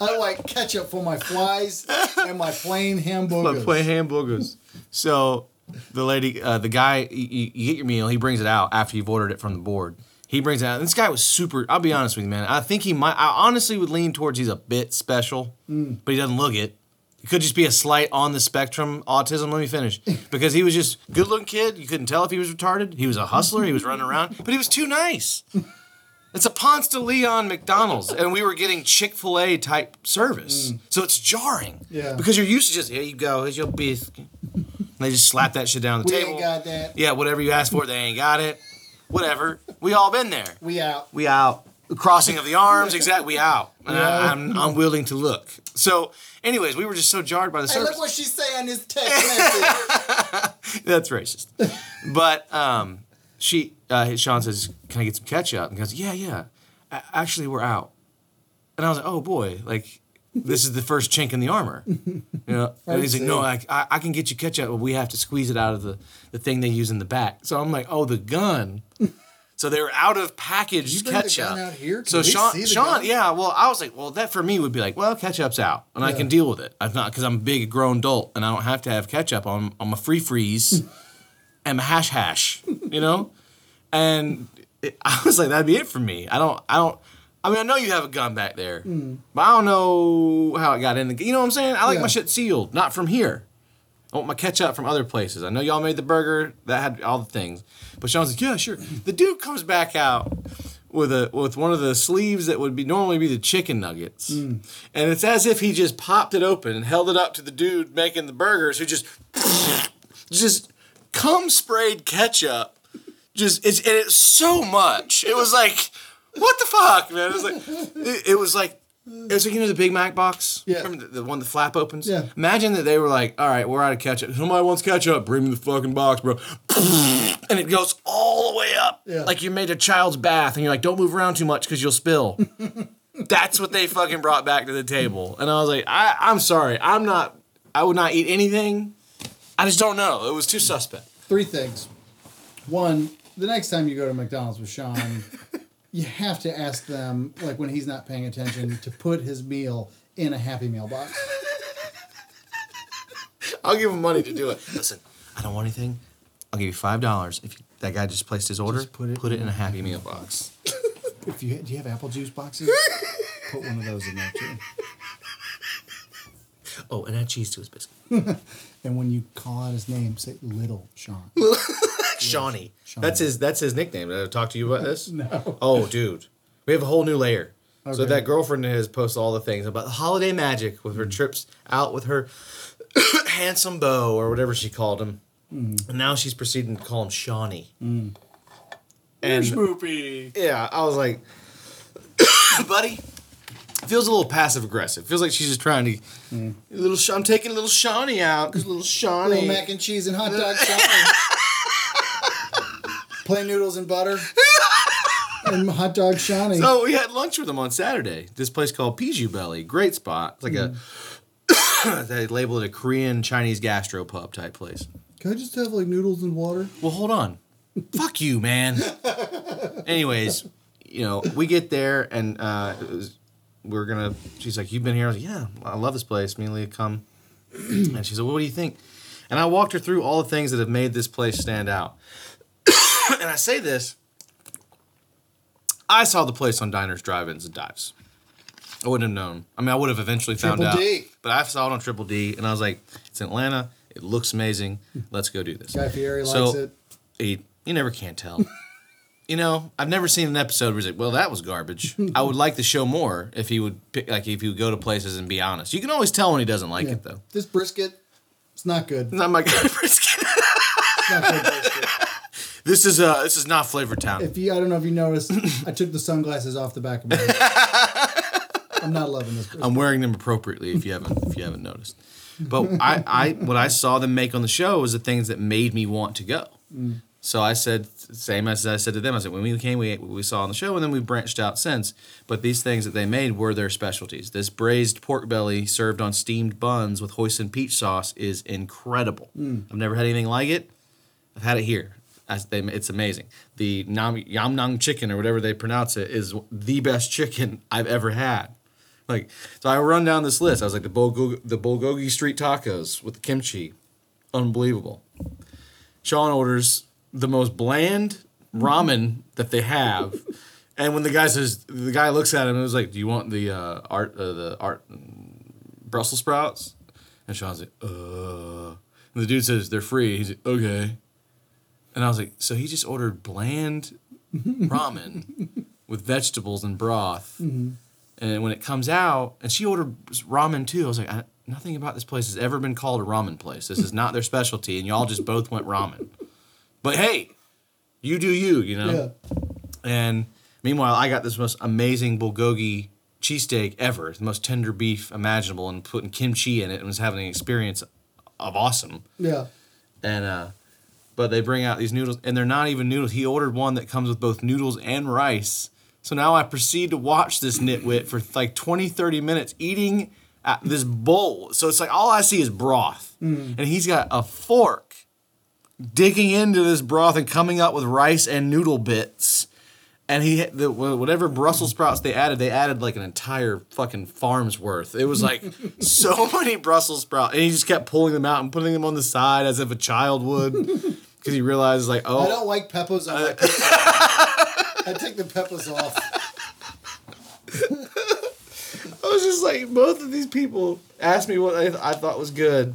I like ketchup for my flies and my plain hamburgers. But play hamburgers. So the lady, uh, the guy, you, you get your meal. He brings it out after you've ordered it from the board. He brings it out. This guy was super. I'll be honest with you, man. I think he might. I honestly would lean towards he's a bit special, but he doesn't look it. It could just be a slight on the spectrum autism. Let me finish. Because he was just good looking kid. You couldn't tell if he was retarded. He was a hustler. He was running around, but he was too nice. It's a Ponce de Leon McDonald's, and we were getting Chick Fil A type service, mm. so it's jarring. Yeah. Because you're used to just here you go, here's your biscuit. And they just slap that shit down the We table. ain't got that. Yeah, whatever you asked for, they ain't got it. Whatever. We all been there. We out. We out. Crossing of the arms, exactly. We out. Yeah. I'm unwilling to look. So, anyways, we were just so jarred by the Hey, look what she's saying this text message. That's racist. but um, she, uh, Sean says, "Can I get some ketchup?" And goes, "Yeah, yeah. A- actually, we're out." And I was like, "Oh boy, like this is the first chink in the armor." You know, and he's like, "No, I, I, I can get you ketchup, but we have to squeeze it out of the the thing they use in the back." So I'm like, "Oh, the gun." So they were out of packaged You bring the ketchup. out here? Can So Sean, Sean, gun? yeah. Well, I was like, well, that for me would be like, well, ketchup's out, and I can deal with it. I'm not because I'm a big grown adult, and I don't have to have ketchup on on my free freeze and my hash hash, you know. And it, I was like, that'd be it for me. I don't, I don't. I mean, I know you have a gun back there, hmm. but I don't know how it got in the. You know what I'm saying? I like Yeah. my shit sealed, not from here. I want my ketchup from other places. I know y'all made the burger that had all the things, but Sean's like, yeah, sure. The dude comes back out with a with one of the sleeves that would be normally be the chicken nuggets, mm. and it's as if he just popped it open and held it up to the dude making the burgers, who just just cum sprayed ketchup. Just it's and it's so much. It was like, what the fuck, man? It was like it, it was like It's like you know the Big Mac box. Yeah. Remember the, the one the flap opens. Yeah. Imagine that they were like, "All right, we're out of ketchup. Somebody wants ketchup. Bring me the fucking box, bro." And it goes all the way up, Yeah. like you made a child's bath, and you're like, "Don't move around too much because you'll spill." That's what they fucking brought back to the table, and I was like, I, "I'm sorry, I'm not. I would not eat anything. I just don't know. It was too suspect." Three things. One, the next time you go to McDonald's with Sean, you have to ask them, like when he's not paying attention, to put his meal in a Happy Meal box. I'll give him money to do it. Listen, I don't want anything. I'll give you five dollars if you, that guy just placed his order. Just put it put it in a Happy Meal box. If you do, you have apple juice boxes? Put one of those in there too. Oh, and add cheese to his biscuit. And when you call out his name, say Little Sean. Shawnee. Shawnee. That's his. That's his nickname. Did I talk to you about this? No. Oh, dude, we have a whole new layer. So that girlfriend has posted all the things about the holiday magic with her mm. trips out with her handsome beau or whatever she called him. Mm. And now she's proceeding to call him Shawnee. Mm. And Schmoopy. yeah, I was like, buddy, feels a little passive aggressive. Feels like she's just trying to, little. I'm taking little Shawnee out because little Shawnee. Little mac and cheese and hot dog Shawnee. Plain noodles and butter. And hot dog Shawnee. So we had lunch with them on Saturday. This place called Pijiu Belly, great spot. It's like a they label it a Korean Chinese gastro pub type place. Can I just have like noodles and water? Well, hold on. Fuck you, man. Anyways, you know, we get there and uh, it was, we're gonna. She's like, "You've been here?" I was like, "Yeah, I love this place." Me and Leah come, and she said, well, "What do you think?" And I walked her through all the things that have made this place stand out. and I say this. I saw the place on diners, drive-ins, and dives. I wouldn't have known. I mean, I would have eventually found Triple out. D. But I saw it on Triple D, and I was like, "It's Atlanta. It looks amazing. Let's go do this." Guy Fieri So- likes it. he, you never can tell. you know, I've never seen an episode where he's like, "Well, that was garbage." I would like the show more if he would pick, like, if he would go to places and be honest. You can always tell when he doesn't like Yeah. it, though. This brisket, it's not good. Not my kind of brisket. It's not good brisket. This is uh, this is not Flavor Town. If you, I don't know if you noticed, I took the sunglasses off the back of my head. I'm not loving this. I'm wearing them appropriately if you haven't if you haven't noticed. But I, I what I saw them make on the show was the things that made me want to go. So I said same as I said to them. I said when we came, we we saw on the show, and then we branched out since. But these things that they made were their specialties. This braised pork belly served on steamed buns with hoisin peach sauce is incredible. I've never had anything like it. I've had it here. As they, it's amazing. The nam, yamnang chicken or whatever they pronounce it is the best chicken I've ever had. Like so, I run down this list. I was like the bulgogi, the bulgogi street tacos with the kimchi, unbelievable. Sean orders the most bland ramen that they have, and when the guy says, the guy looks at him and was like, "Do you want the uh, art uh, the art Brussels sprouts?" And Sean's like, "Uh," and the dude says they're free. He's like, "Okay," and I was like, "So he just ordered bland ramen with vegetables and broth." And when it comes out, and she ordered ramen too. I was like, I, nothing about this place has ever been called a ramen place. This is not their specialty, and y'all just both went ramen. But hey, you do you, you know. Yeah. And meanwhile, I got this most amazing bulgogi cheesesteak ever, the most tender beef imaginable, and putting kimchi in it, and was having an experience of awesome. Yeah. And uh, but they bring out these noodles, and they're not even noodles. He ordered one that comes with both noodles and rice. So now I proceed to watch this nitwit for like 20, 30 minutes eating at this bowl. So it's like all I see is broth. Mm. And he's got a fork digging into this broth and coming up with rice and noodle bits. And he the whatever Brussels sprouts they added, they added like an entire fucking farm's worth. It was like so many Brussels sprouts, and he just kept pulling them out and putting them on the side as if a child would, because he realizes like, oh, I don't like peppers on my pizza. I take the peppers off. I was just like, both of these people asked me what I, I thought was good.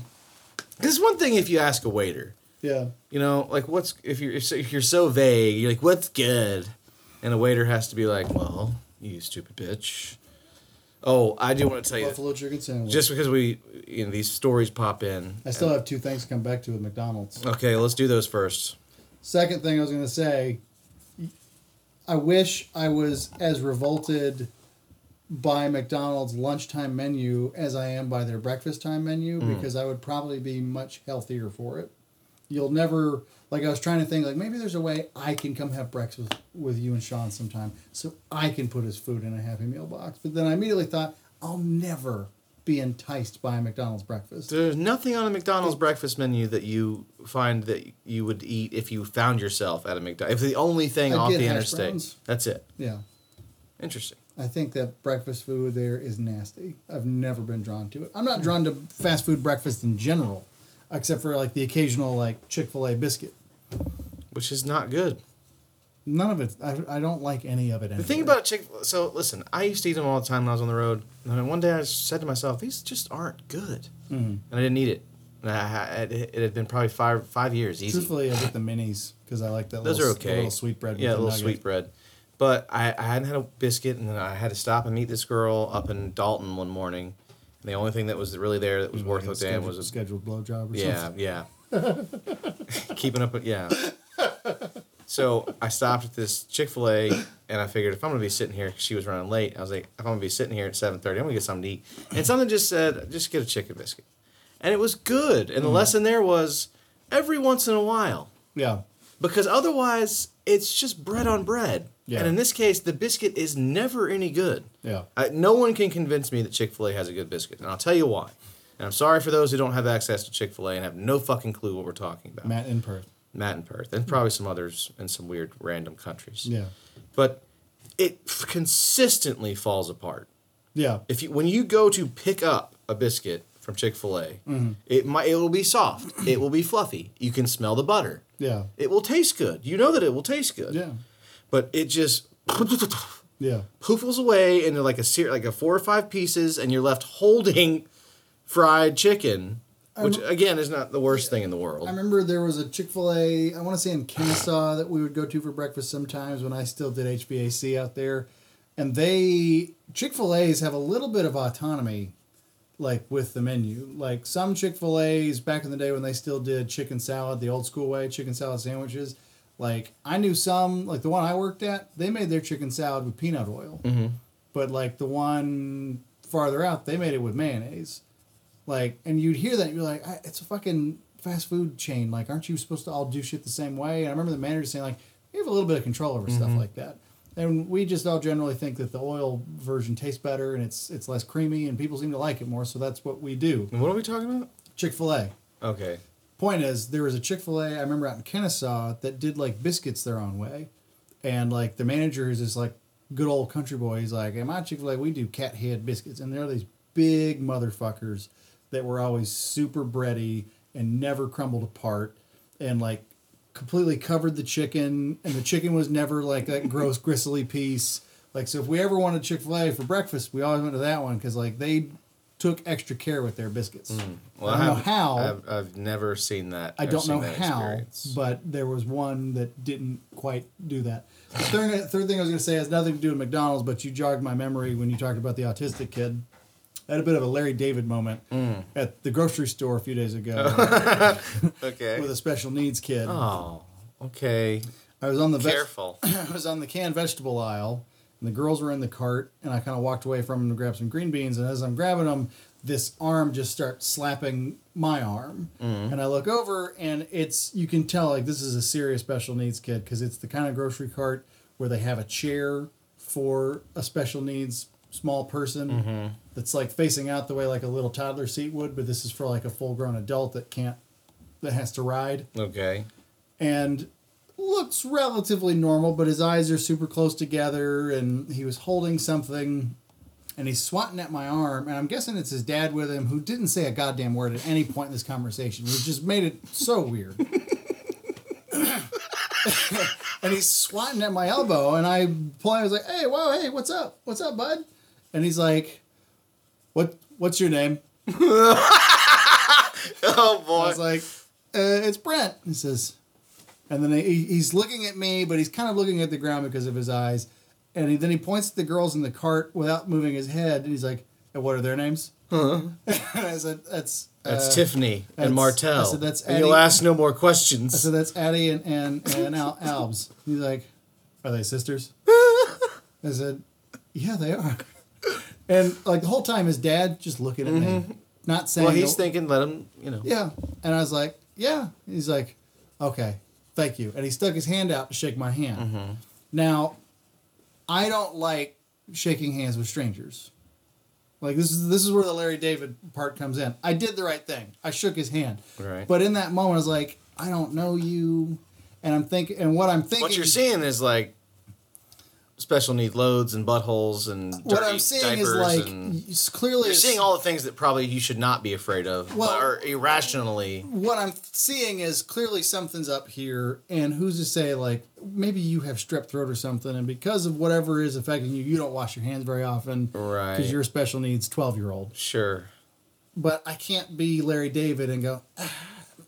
It's one thing if you ask a waiter, Yeah. you know, like what's if you're if you're so vague, you're like, what's good, and a waiter has to be like, well, you stupid bitch. Oh, I do want to tell you, Buffalo chicken sandwich. just because we, you know, these stories pop in. I still have two things to come back to with McDonald's. Okay, let's do those first. Second thing I was going to say, I wish I was as revolted by McDonald's lunchtime menu as I am by their breakfast time menu Mm. because I would probably be much healthier for it. You'll never like I was trying to think like maybe there's a way I can come have breakfast with, with you and Sean sometime so I can put his food in a Happy Meal box. But then I immediately thought I'll never be enticed by a McDonald's breakfast. There's nothing on a McDonald's breakfast menu that you find that you would eat if you found yourself at a McDonald's. If the only thing I'd off the interstate. browns. That's it. Yeah. Interesting. I think that breakfast food there is nasty. I've never been drawn to it. I'm not drawn to fast food breakfast in general, except for like the occasional like Chick Fil A biscuit. Which is not good. None of it. I, I don't like any of it. The thing about Chick so listen, I used to eat them all the time when I was on the road. And then one day I said to myself, these just aren't good. Mhm. And I didn't eat it. And I, it, it had been probably five five years easy. truthfully, I get the minis because I like that. Those little, are okay. Little sweet bread. Yeah, a little nugget. sweet bread. But I, I hadn't had a biscuit, and then I had to stop and meet this girl up in Dalton one morning. And the only thing that was really there that was worth a damn was a scheduled blowjob or yeah, something. yeah. Yeah. Keeping up with yeah. So I stopped at this Chick Fil A, and I figured if I'm gonna be sitting here, 'cause she was running late, I was like, if I'm gonna be sitting here at seven thirty, I'm gonna get something to eat. And something just said, just get a chicken biscuit, and it was good. And the mm-hmm. lesson there was, every once in a while, Yeah. because otherwise it's just bread on bread. Yeah. And in this case, the biscuit is never any good. Yeah. I, no one can convince me that Chick Fil A has a good biscuit, and I'll tell you why. And I'm sorry for those who don't have access to Chick Fil A and have no fucking clue what we're talking about. Matt in Perth. Matt in Perth, and probably some others in some weird random countries. Yeah. But it consistently falls apart. Yeah. If you when you go to pick up a biscuit from Chick Fil A, Mm-hmm. it might it will be soft, it will be fluffy. You can smell the butter. Yeah. It will taste good. You know that it will taste good. Yeah. But it just Yeah. poofles away into like a ser- like a four or five pieces, and you're left holding fried chicken, which again is not the worst thing in the world. I remember there was a Chick Fil A. I want to say in Kennesaw that we would go to for breakfast sometimes when I still did HVAC out there, and they Chick Fil A's have a little bit of autonomy, like with the menu. Like some Chick Fil A's back in the day when they still did chicken salad the old school way, chicken salad sandwiches. Like I knew some, like the one I worked at, they made their chicken salad with peanut oil, Mm-hmm. but like the one farther out, they made it with mayonnaise. Like, and you'd hear that, and you're like, I, it's a fucking fast food chain. Like, aren't you supposed to all do shit the same way? And I remember the manager saying, like, you have a little bit of control over stuff like that. And we just all generally think that the oil version tastes better and it's it's less creamy, and people seem to like it more. So that's what we do. And what are we talking about? Chick Fil A. Okay. Point is, there was a Chick Fil A I remember out in Kennesaw that did like biscuits their own way, and like the manager is this like good old country boy. He's like, "At my Chick Fil A, we do cat head biscuits, and they're these big motherfuckers that were always super bready and never crumbled apart, and like completely covered the chicken, and the chicken was never like that gross gristly piece. Like, so if we ever wanted Chick Fil A for breakfast, we always went to that one because like they took extra care with their biscuits. Mm. Well, I don't know how. I've, I've never seen that. I don't know how, experience. but there was one that didn't quite do that. The third, third thing I was going to say has nothing to do with McDonald's, but you jogged my memory when you talked about the autistic kid. I had a bit of a Larry David moment Mm. at the grocery store a few days ago okay. with a special needs kid. Oh, okay. I was on the Careful. I was on the canned vegetable aisle, and the girls were in the cart, and I kind of walked away from them to grab some green beans. And as I'm grabbing them, this arm just starts slapping my arm, mm-hmm. and I look over, and it's you can tell like this is a serious special needs kid because it's the kind of grocery cart where they have a chair for a special needs small person mm-hmm. that's like facing out the way like a little toddler seat would, but this is for like a full grown adult that can't that has to ride. Okay. and looks relatively normal, but his eyes are super close together, and he was holding something, and he's swatting at my arm, and I'm guessing it's his dad with him, who didn't say a goddamn word at any point in this conversation, which just made it so weird. and he's swatting at my elbow, and I pull. I was like, "Hey, whoa, hey, what's up? What's up, bud?" And he's like, "What? What's your name?" Oh boy! I was like, uh, "It's Brent." He says, and then he, he's looking at me, but he's kind of looking at the ground because of his eyes. And he, then he points at the girls in the cart without moving his head, and he's like, and "What are their names?" and I said, "That's That's uh, Tiffany that's- and Martell. I said, that's and you'll ask no more questions." I said, "That's Addie and and, and Al- Albs." He's like, "Are they sisters?" I said, "Yeah, they are." And like the whole time, his dad just looking at me, not saying. Well, he's no- thinking, let him, you know. Yeah, and I was like, yeah. He's like, okay, thank you. And he stuck his hand out to shake my hand. Mm-hmm. Now, I don't like shaking hands with strangers. Like this is this is where the Larry David part comes in. I did the right thing. I shook his hand. Right. But in that moment, I was like, I don't know you, and I'm thinking, and what I'm thinking. What you're seeing is like special need loads and buttholes and What dirty I'm seeing is like it's clearly you're it's- seeing all the things that probably you should not be afraid of Well- or irrationally. what I'm seeing is clearly something's up here, and who's to say like maybe you have strep throat or something, and because of whatever is affecting you, you don't wash your hands very often, Right. Because you're a special needs twelve year old. Sure. But I can't be Larry David and go. "Ah,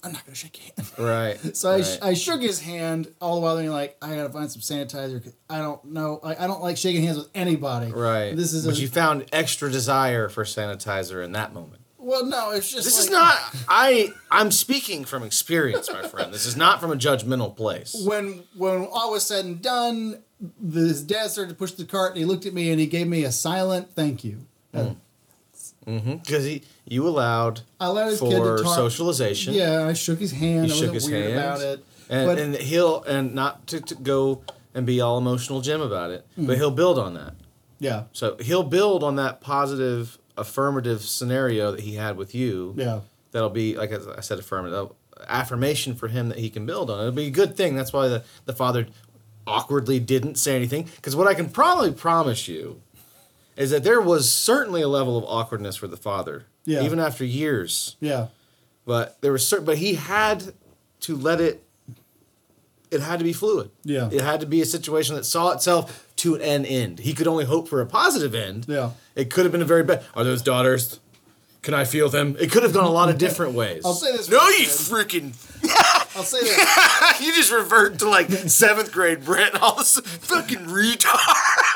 I'm not gonna shake your hand. Right. So I, right. I shook his hand all the while being like, I gotta find some sanitizer. 'cause I don't know. I, I don't like shaking hands with anybody. right. This is but a, you found extra desire for sanitizer in that moment. well, no, it's just This like- is not I I'm speaking from experience, my friend. This is not from a judgmental place. when when all was said and done, the, his dad started to push the cart, and he looked at me and he gave me a silent thank you. Uh, Because he you allowed I allowed his kid for to talk. socialization. Yeah, I shook his hand. He I shook his hand. about it. And, but and he'll and not to, to go and be all emotional Jim about it, Mm. but he'll build on that. yeah, So he'll build on that positive, affirmative scenario that he had with you. yeah, That'll be like I said, affirmative affirmation for him that he can build on. It'll be a good thing. That's why the the father awkwardly didn't say anything. Because what I can probably promise you is that there was certainly a level of awkwardness for the father, Yeah. even after years. yeah, But there was certain, but he had to let it. It had to be fluid. Yeah. It had to be a situation that saw itself to an end. He could only hope for a positive end. Yeah. It could have been a very bad. Are those daughters? Can I feel them? It could have gone a lot of different ways. I'll say this No, you freaking. I'll say this. you just revert to like seventh grade Brent. All this fucking retard.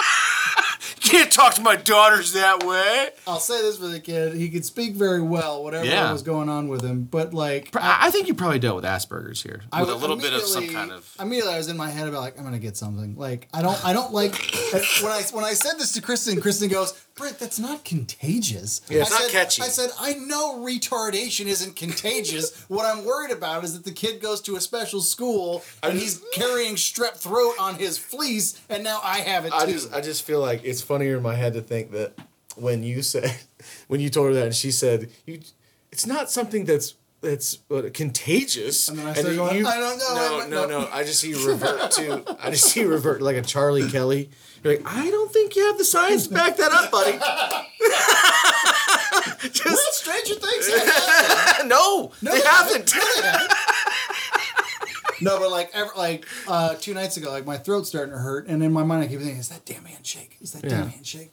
Can't talk to my daughters that way. I'll say this for the kid. He could speak very well, whatever Yeah. was going on with him. But like, I, I think you probably dealt with Asperger's here. I With a was little bit of some immediately- kind of- Immediately, I was in my head about like I'm gonna get something. Like I don't, I don't like when I when I said this to Kristen. Kristen goes, Brent, that's not contagious. Yeah, it's I not said, catchy. I said I know retardation isn't contagious. what I'm worried about is that the kid goes to a special school and he's carrying strep throat on his fleece, and now I have it too. I just I just feel like it's funnier in my head to think that when you said when you told her that and she said you it's not something that's that's uh, contagious And then I going, "I don't know, no no no." no I just see you revert to I just see you revert like a Charlie Kelly you're like I don't think you have the science to back that up buddy Well, Stranger Things. had no, No, they they haven't No, but like ever, like uh, two nights ago, like my throat's starting to hurt, and in my mind I keep thinking, "Is that damn handshake? Is that Yeah. damn handshake?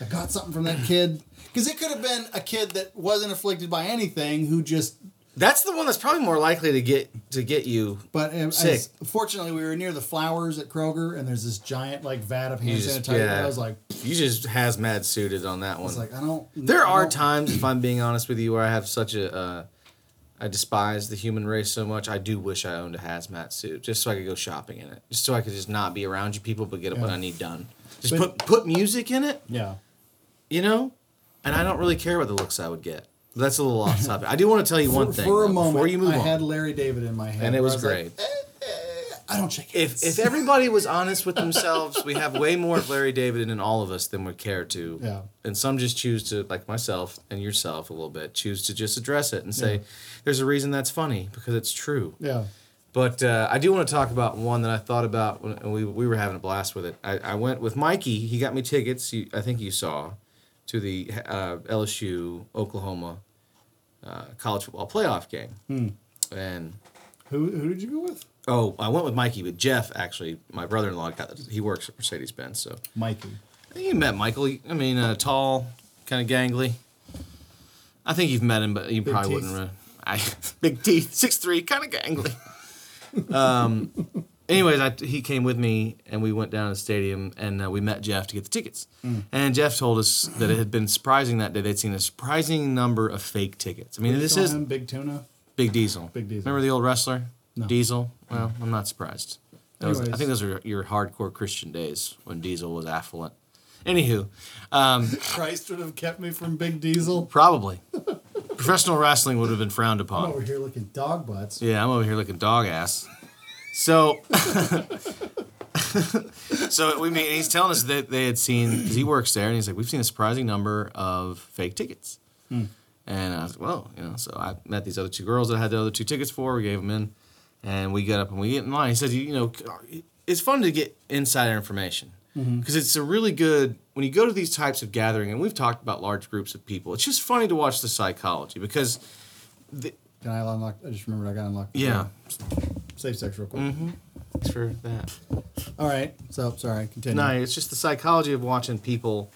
I got something from that kid." Because it could have been a kid that wasn't afflicted by anything, who just. That's the one that's probably more likely to get to get you But um, Sick. as- fortunately, we were near the flowers at Kroger, and there's this giant like vat of hand just- sanitizer. yeah. I was like, you just hazmat suited on that I one was like, I don't. There I are don't- times, if I'm being honest with you, where I have such a, uh, I despise the human race so much. I do wish I owned a hazmat suit just so I could go shopping in it, just so I could just not be around you people, but get what I need done. Just But- put put music in it, Yeah. you know, and I don't really care what the looks I would get. That's a little off topic. I do want to tell you one thing for a moment, before you move I on. had Larry David in my head, And it where was I like, great. "Eh, eh, I don't shake if if everybody was honest with themselves, we have way more of Larry David in all of us than we care to. Yeah. And some just choose to, like myself and yourself a little bit, choose to just address it and say, Yeah. "There's a reason that's funny because it's true." yeah. But uh, I do want to talk about one that I thought about when we we were having a blast with it. I, I went with Mikey. He got me tickets. You, I think you saw to the uh, LSU Oklahoma uh, college football playoff game. Hmm. And Who who did you go with? oh, I went with Mikey, but Jeff actually, my brother-in-law, he works at Mercedes Benz, so Mikey. I think you met Michael. I mean, uh, tall, kind of gangly. I think you've met him, but you Big probably teeth. wouldn't. Re- I, big teeth, six three, kind of gangly. um, anyways, I, he came with me, and we went down to the stadium, and uh, we met Jeff to get the tickets. Hmm. And Jeff told us that it had been surprising that day. They'd seen a surprising number of fake tickets. I mean, this is him? Big Tuna. Big Diesel. Big Diesel. Remember the old wrestler? No. Diesel? Well, I'm not surprised. Was- I think those are your hardcore Christian days when Diesel was affluent. Anywho, um, Christ would have kept me from Big Diesel. probably professional wrestling would have been frowned I'm upon. over here looking dog butts. Yeah, I'm over here looking dog ass. So, so we mean he's telling us that they had seen because he works there, and he's like, we've seen a surprising number of fake tickets. Hmm. And I was like, well, you know, so I met these other two girls that I had the other two tickets for. We gave them in, and we got up and we get in line. He said, you know, it's fun to get insider information mm-hmm. because it's a really good when you go to these types of gathering, and we've talked about large groups of people. It's just funny to watch the psychology because, the, Can I unlock? I just remembered I got unlocked. yeah, door. Safe sex real quick. Mm-hmm. thanks for that. All right. So sorry. Continue. No, it's just the psychology of watching people.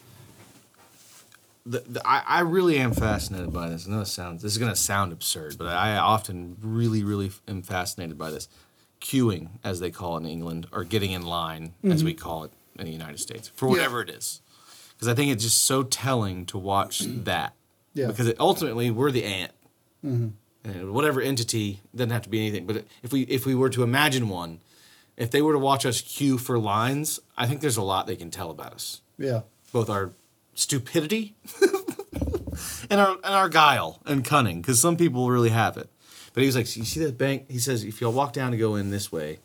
The, the, I, I really am fascinated by this. I know this sounds this is gonna sound absurd, but I often really, really am fascinated by this. Queuing, as they call it in England, or getting in line, as we mm-hmm. call it in the United States, for whatever it is. Because I think it's just so telling to watch that. Yeah. Because it, ultimately, we're the ant. And Uh, whatever entity doesn't have to be anything. But if we if we were to imagine one, if they were to watch us queue for lines, I think there's a lot they can tell about us. Yeah. Both our stupidity and our and our guile and cunning, because some people really have it. But he was like, "You see that bank?" He says, "If you'll walk down and go in this way,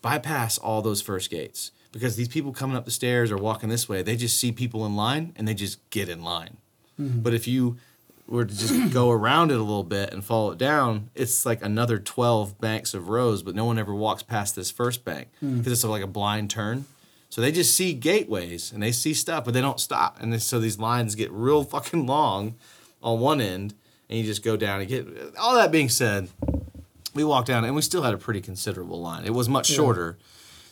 bypass all those first gates because these people coming up the stairs or walking this way, they just see people in line and they just get in line. Mm-hmm. But if you were to just go around it a little bit and follow it down, it's like another 12 banks of rows, but no one ever walks past this first bank because it's like a blind turn. So they just see gateways and they see stuff, but they don't stop. And then, so these lines get real fucking long on one end, and you just go down and get. All that being said, we walked down and we still had a pretty considerable line. It was much shorter.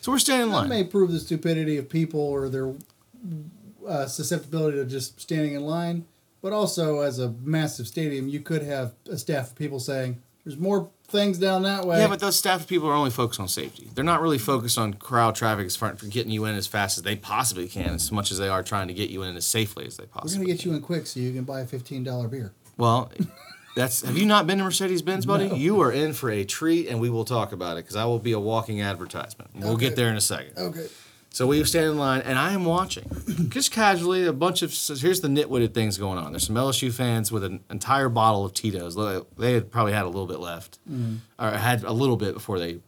So we're standing in That line. may prove the stupidity of people or their uh, susceptibility to just standing in line. But also, as a massive stadium, you could have a staff of people saying, "There's more things down that way." Yeah, but those staff of people are only focused on safety. They're not really focused on crowd traffic as far for getting you in as fast as they possibly can, as much as they are trying to get you in as safely as they possibly. we're gonna get you in quick so you can buy a fifteen dollar beer. Well, that's have you not been to Mercedes Benz, buddy? You are in for a treat, and we will talk about it because I will be a walking advertisement. We'll Okay. get there in a second. Okay. So we stand in line, and I am watching, just casually, a bunch of. So here's the nitwitted things going on. There's some LSU fans with an entire bottle of Tito's. They had probably had a little bit left, mm-hmm. or had a little bit before they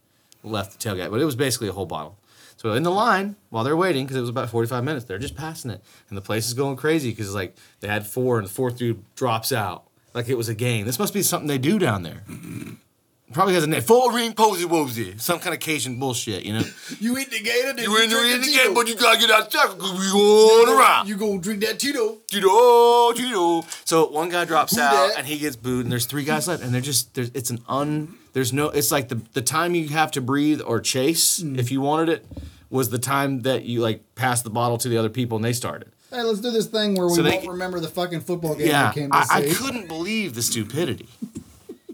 left the tailgate, but it was basically a whole bottle. So in the line, while they're waiting, because it was about 45 minutes, they're just passing it, and the place is going crazy because like they had four, and the fourth dude drops out like it was a game. This must be something they do down there. Probably has a name. Four ring posy wosy. Some kind of Cajun bullshit, you know? You eat the gator, then You in there in the game, but you gotta get outside because we going around. You gonna drink that Tito? Tito, Tito. So one guy drops Who out dat? and he gets booed, and there's three guys left, and they're just there's it's an un there's no it's like the the time you have to breathe or chase Mm. if you wanted it was the time that you like passed the bottle to the other people and they started. Hey, let's do this thing where we So they- won't remember the fucking football game Yeah, we came to I, I couldn't believe the stupidity.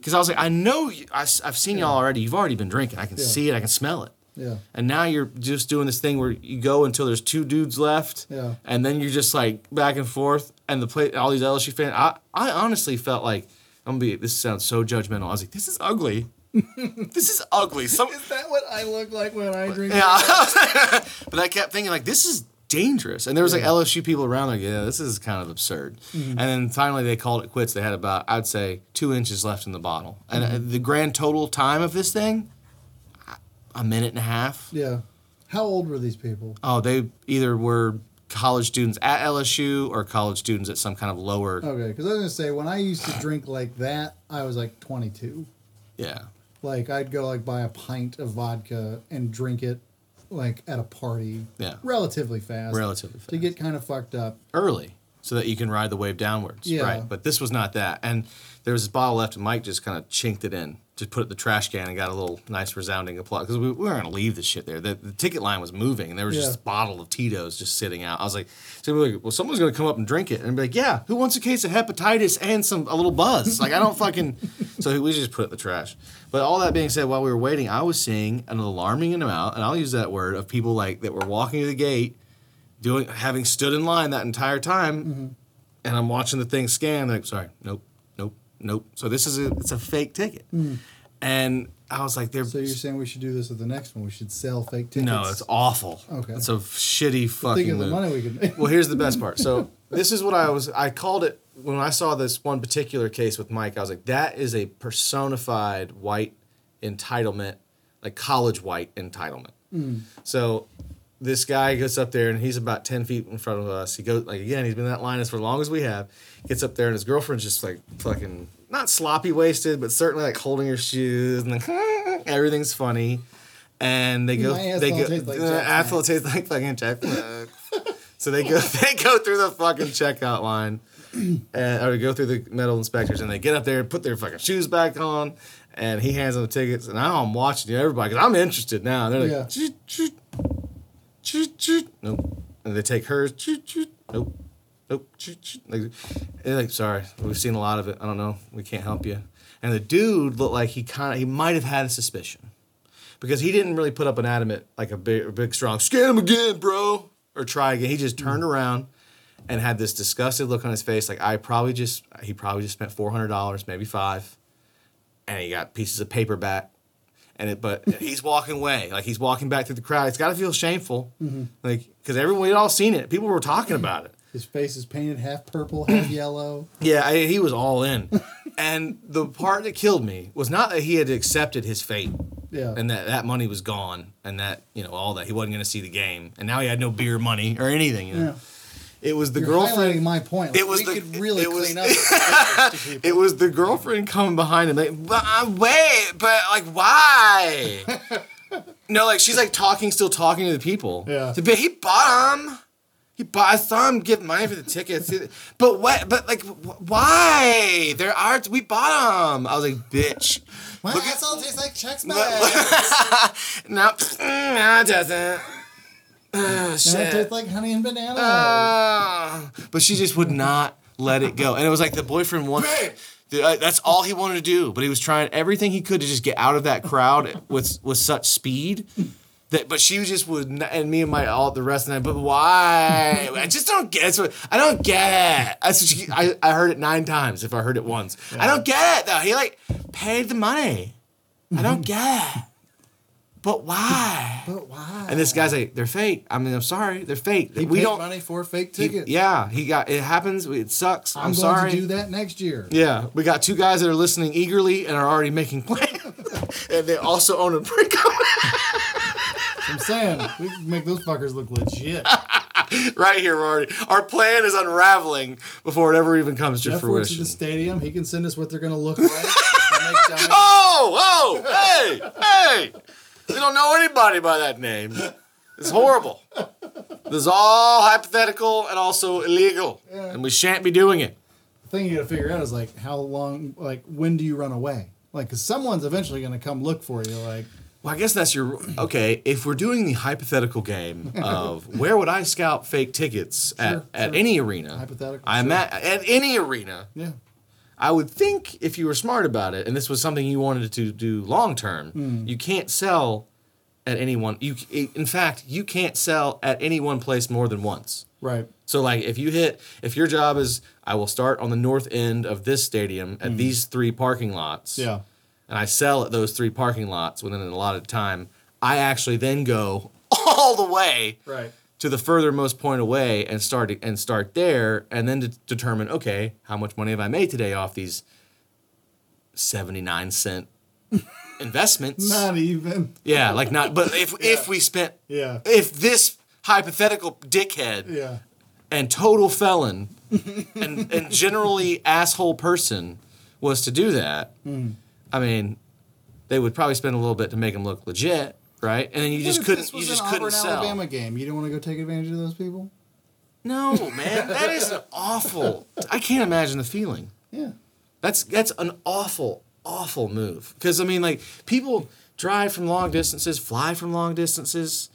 Because I was like, I know you, I, have seen y'all already. You've already been drinking. I can Yeah. see it. I can smell it. Yeah. And now you're just doing this thing where you go until there's two dudes left. Yeah. And then you're just like back and forth. And the play, all these LSU fans, I, I honestly felt like, I'm gonna be, this sounds so judgmental. I was like, this is ugly. this is ugly. Some, Is that what I look like when I drink? yeah. but I kept thinking, like, this is dangerous. And there was like LSU people around, like, yeah, this is kind of absurd. And then finally they called it quits. They had about, I'd say, two inches left in the bottle. And uh the grand total time of this thing, a minute and a half. Yeah. How old were these people? Oh, they either were college students at LSU or college students at some kind of lower. Okay, because I was gonna say when I used to drink like that, I was like 22. Yeah. Like I'd go like buy a pint of vodka and drink it like at a party. Yeah. Relatively fast. Relatively fast. To get kind of fucked up. Early so that you can ride the wave downwards. Yeah. Right. But this was not that. And there was this bottle left, and Mike just kind of chinked it in, just put it in the trash can and got a little nice resounding applause. Because we, we weren't going to leave this shit there. The, the ticket line was moving, and there was Yeah. just a bottle of Tito's just sitting out. I was like, so we were like well, someone's going to come up and drink it. And be like, yeah, who wants a case of hepatitis and some a little buzz? Like, I don't fucking. So we just put it in the trash. But all that being said, while we were waiting, I was seeing an alarming amount, and I'll use that word, of people like that were walking to the gate, doing having stood in line that entire time, mm-hmm. and I'm watching the thing scan. Like, sorry, nope, nope. So this is a it's a fake ticket, hmm. and I was like, they're So you're saying we should do this with the next one? We should sell fake tickets. no, it's awful. Okay. it's a shitty fucking think of the money we could make. well, here's the best part. So this is what I was. I called it when I saw this one particular case with Mike. I was like, that is a personified white entitlement, like college white entitlement. Hmm. So this guy goes up there and he's about ten feet in front of us. He goes like again. He's been in that line as for as long as we have. Gets up there and his girlfriend's just like fucking not sloppy wasted, but certainly like holding her shoes and like everything's funny. And they go, they go, taste like tastes like fucking Jack Black. So they go they go through the fucking checkout line and or they go through the metal inspectors and they get up there and put their fucking shoes back on and he hands them the tickets and now I'm watching everybody because I'm interested now. And they're like, Yeah. Nope. And they take hers, nope, nope. Like, like, sorry, we've seen a lot of it. I don't know, we can't help you. And the dude looked like he kind of he might have had a suspicion because he didn't really put up an adamant like a big, big strong scan him again, bro, or try again. He just turned around and had this disgusted look on his face, like I probably just he probably just spent four hundred dollars, maybe five, and he got pieces of paper back. And it, but he's walking away, like he's walking back through the crowd. It's got to feel shameful, mm-hmm. like because everyone we'd all seen it. People were talking about it. His face is painted half purple, half yellow. Yeah, I, he was all in. and the part that killed me was not that he had accepted his fate Yeah. and that that money was gone and that, you know, all that. He wasn't going to see the game. And now he had no beer money or anything, you know. Yeah. It was the You're girlfriend. highlighting my point. Like, It was we the- could really it was- clean up. It was the girlfriend coming behind him, like, "But, uh, wait, but like, why? no, like she's like talking, still talking to the people. Yeah. But he bought them. He bought. I saw him give money for the tickets. But what? But like, why? There are. We bought them. I was like, bitch. My Look at- asshole tastes like Chex Mix. no, no, it doesn't. Oh, Now it shit. tastes like honey and banana. Ah. but she just would not let it go. And it was like the boyfriend wanted. uh, That's all he wanted to do, but he was trying everything he could to just get out of that crowd with with such speed. That, but she just would, not, and me and my all the rest of the night. But why? I just don't get. What, I don't get it. That's what she, I I heard it nine times. If I heard it once, I don't get it though. He like paid the money. I don't get it. But why? but why? And this guy's like, they're fake. I mean, I'm sorry, they're fake. he we paid don't. money for fake he- yeah, he got. It happens. It sucks. I'm, I'm, going sorry. to do that next year. Yeah, we got two guys that are listening eagerly and are already making plans, and they also own a brick. I'm saying we can make those fuckers look legit. right here, we're already. Our plan is unraveling before it ever even comes to Jeff fruition. the stadium. He can send us what they're going to look like. and make dummies. Oh, oh, hey, hey! We don't know anybody by that name. It's horrible. This is all hypothetical and also illegal, yeah. and we shan't be doing it. The thing you got to figure out is like how long, like when do you run away? Like, because someone's eventually going to come look for you. Like, Well, I guess that's your okay. If we're doing the hypothetical game of where would I scalp fake tickets at, Sure, at sure. any arena? Hypothetical, I'm sure. at at any arena. yeah, I would think if you were smart about it, and this was something you wanted to do long term, Hmm. you can't sell at any one. You in fact you can't sell at any one place more than once. right. So like if you hit if your job is I will start on the north end of this stadium at these three parking lots. Yeah. And I sell at those three parking lots within an allotted time. I actually then go all the way Right. To the furthermost point away and start and start there and then to determine okay, how much money have I made today off these 79 cent investments? Not even. Yeah, like not but if if we spent Yeah. if this hypothetical dickhead Yeah. and total felon and, and generally asshole person was to do that, hmm. I mean, they would probably spend a little bit to make him look legit, right? And then you What just couldn't you just couldn't Auburn, sell. Alabama game. You don't want to go take advantage of those people. No, man, that is an awful. I can't imagine the feeling. Yeah. That's that's an awful, awful move. Because I mean, like people drive from long distances, fly from long distances,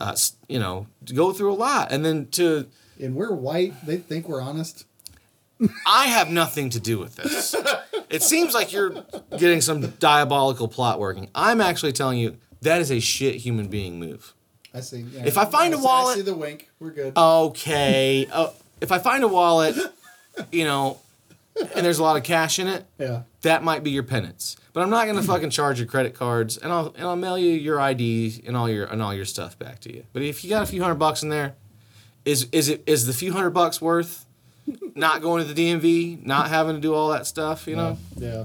uh, you know, go through a lot, and then to And we're white. They think we're honest. I have nothing to do with this. It seems like you're getting some diabolical plot working. I'm actually telling you that is a shit human being move. I see. Yeah. If I find a see- wallet- I see the wink. We're good. Okay, uh, if I find a wallet, you know, and there's a lot of cash in it, Yeah. that might be your penance. But I'm not gonna fucking charge your credit cards, and I'll and I'll mail you your ID and all your and all your stuff back to you. But if you got a few hundred bucks in there, is is it is the few hundred bucks worth not going to the DMV, not having to do all that stuff? You know, Yeah.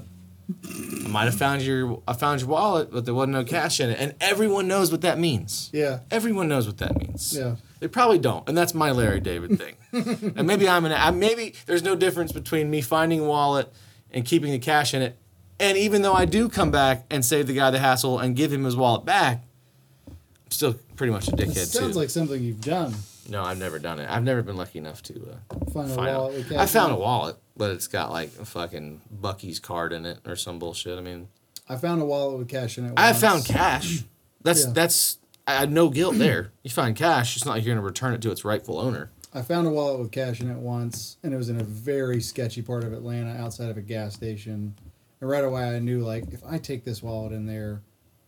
I might have found your I found your wallet, but there wasn't no cash in it, and everyone knows what that means. Yeah. Everyone knows what that means. Yeah. They probably don't, and that's my Larry David thing. and maybe I'm an I, maybe there's no difference between me finding a wallet and keeping the cash in it. And even though I do come back and save the guy the hassle and give him his wallet back, I'm still pretty much a dickhead sounds too. like something you've done. no, I've never done it. I've never been lucky enough to uh, Find a find wallet out. I found a wallet, but it's got like a fucking Buc-ee's card in it or some bullshit. I mean, I found a wallet with cash in it. I found cash. That's Yeah. that's I had no guilt there. You find cash, it's not like you're gonna return it to its rightful owner. I found a wallet with cash in it once, and it was in a very sketchy part of Atlanta, outside of a gas station. And right away, I knew like if I take this wallet in there,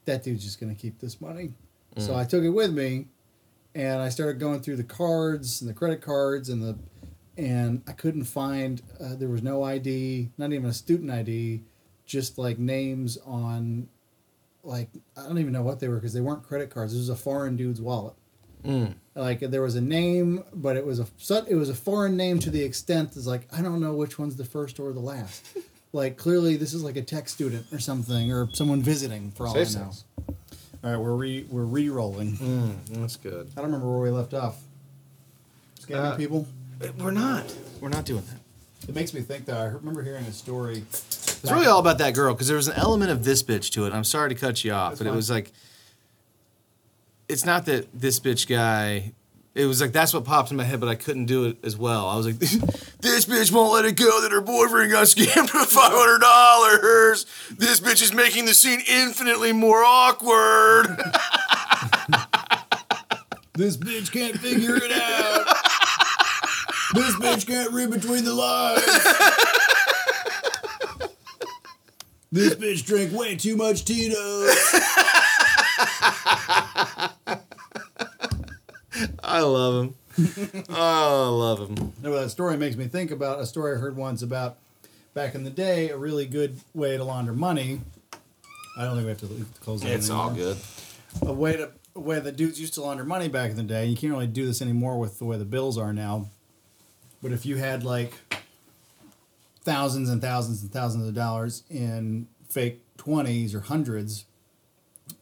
that dude's just gonna keep this money. So mm. I took it with me, and I started going through the cards and the credit cards and the, and I couldn't find. Uh, there was no ID, not even a student ID, just like names on, like I don't even know what they were because they weren't credit cards. This was a foreign dude's wallet Mm. like there was a name, but it was a it was a foreign name to the extent is like I don't know which one's the first or the last. like clearly this is like a tech student or something or someone visiting for all Safe I know. sense. All right, we're re we're re-rolling. Mm, that's good. I don't remember where we left off. Scamming Uh, people. We're not. We're not doing that. It makes me think though. I remember hearing a story. It's really all about that girl because there was an element of this bitch to it. I'm sorry to cut you off, That's but it was like, it's not that this bitch guy. It was like that's what popped in my head, but I couldn't do it as well. I was like, this bitch won't let it go that her boyfriend got scammed for five hundred dollars. This bitch is making the scene infinitely more awkward. This bitch can't figure it out. This bitch can't read between the lines. this bitch drank way too much Tito's. I love him. Oh, I love him. No, that story makes me think about a story I heard once about back in the day, a really good way to launder money. I don't think we have to leave the close. It's all good. A way to a way that dudes used to launder money back in the day. You can't really do this anymore with the way the bills are now. But if you had like thousands and thousands and thousands of dollars in fake twenties or hundreds,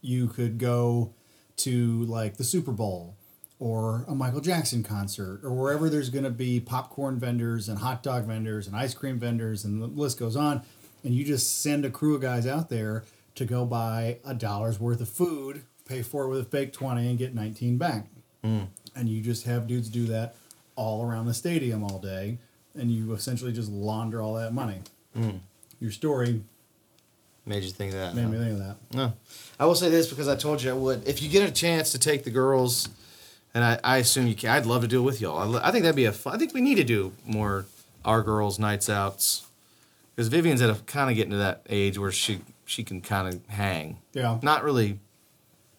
you could go to like the Super Bowl or a Michael Jackson concert or wherever there's going to be popcorn vendors and hot dog vendors and ice cream vendors and the list goes on. And you just send a crew of guys out there to go buy a dollar's worth of food, pay for it with a fake 20 and get 19 back. Mm. And you just have dudes do that all around the stadium all day. And you essentially just launder all that money. Hmm. Your story Made you think of that. made huh? me think of that. No. I will say this because I told you I would. If you get a chance to take the girls, and I, I assume you can, I'd love to do it with y'all. I, I think that'd be a fun. I think we need to do more our girls' nights outs. Because Vivian's at a kind of getting to that age where she she can kind of hang. Yeah. Not really,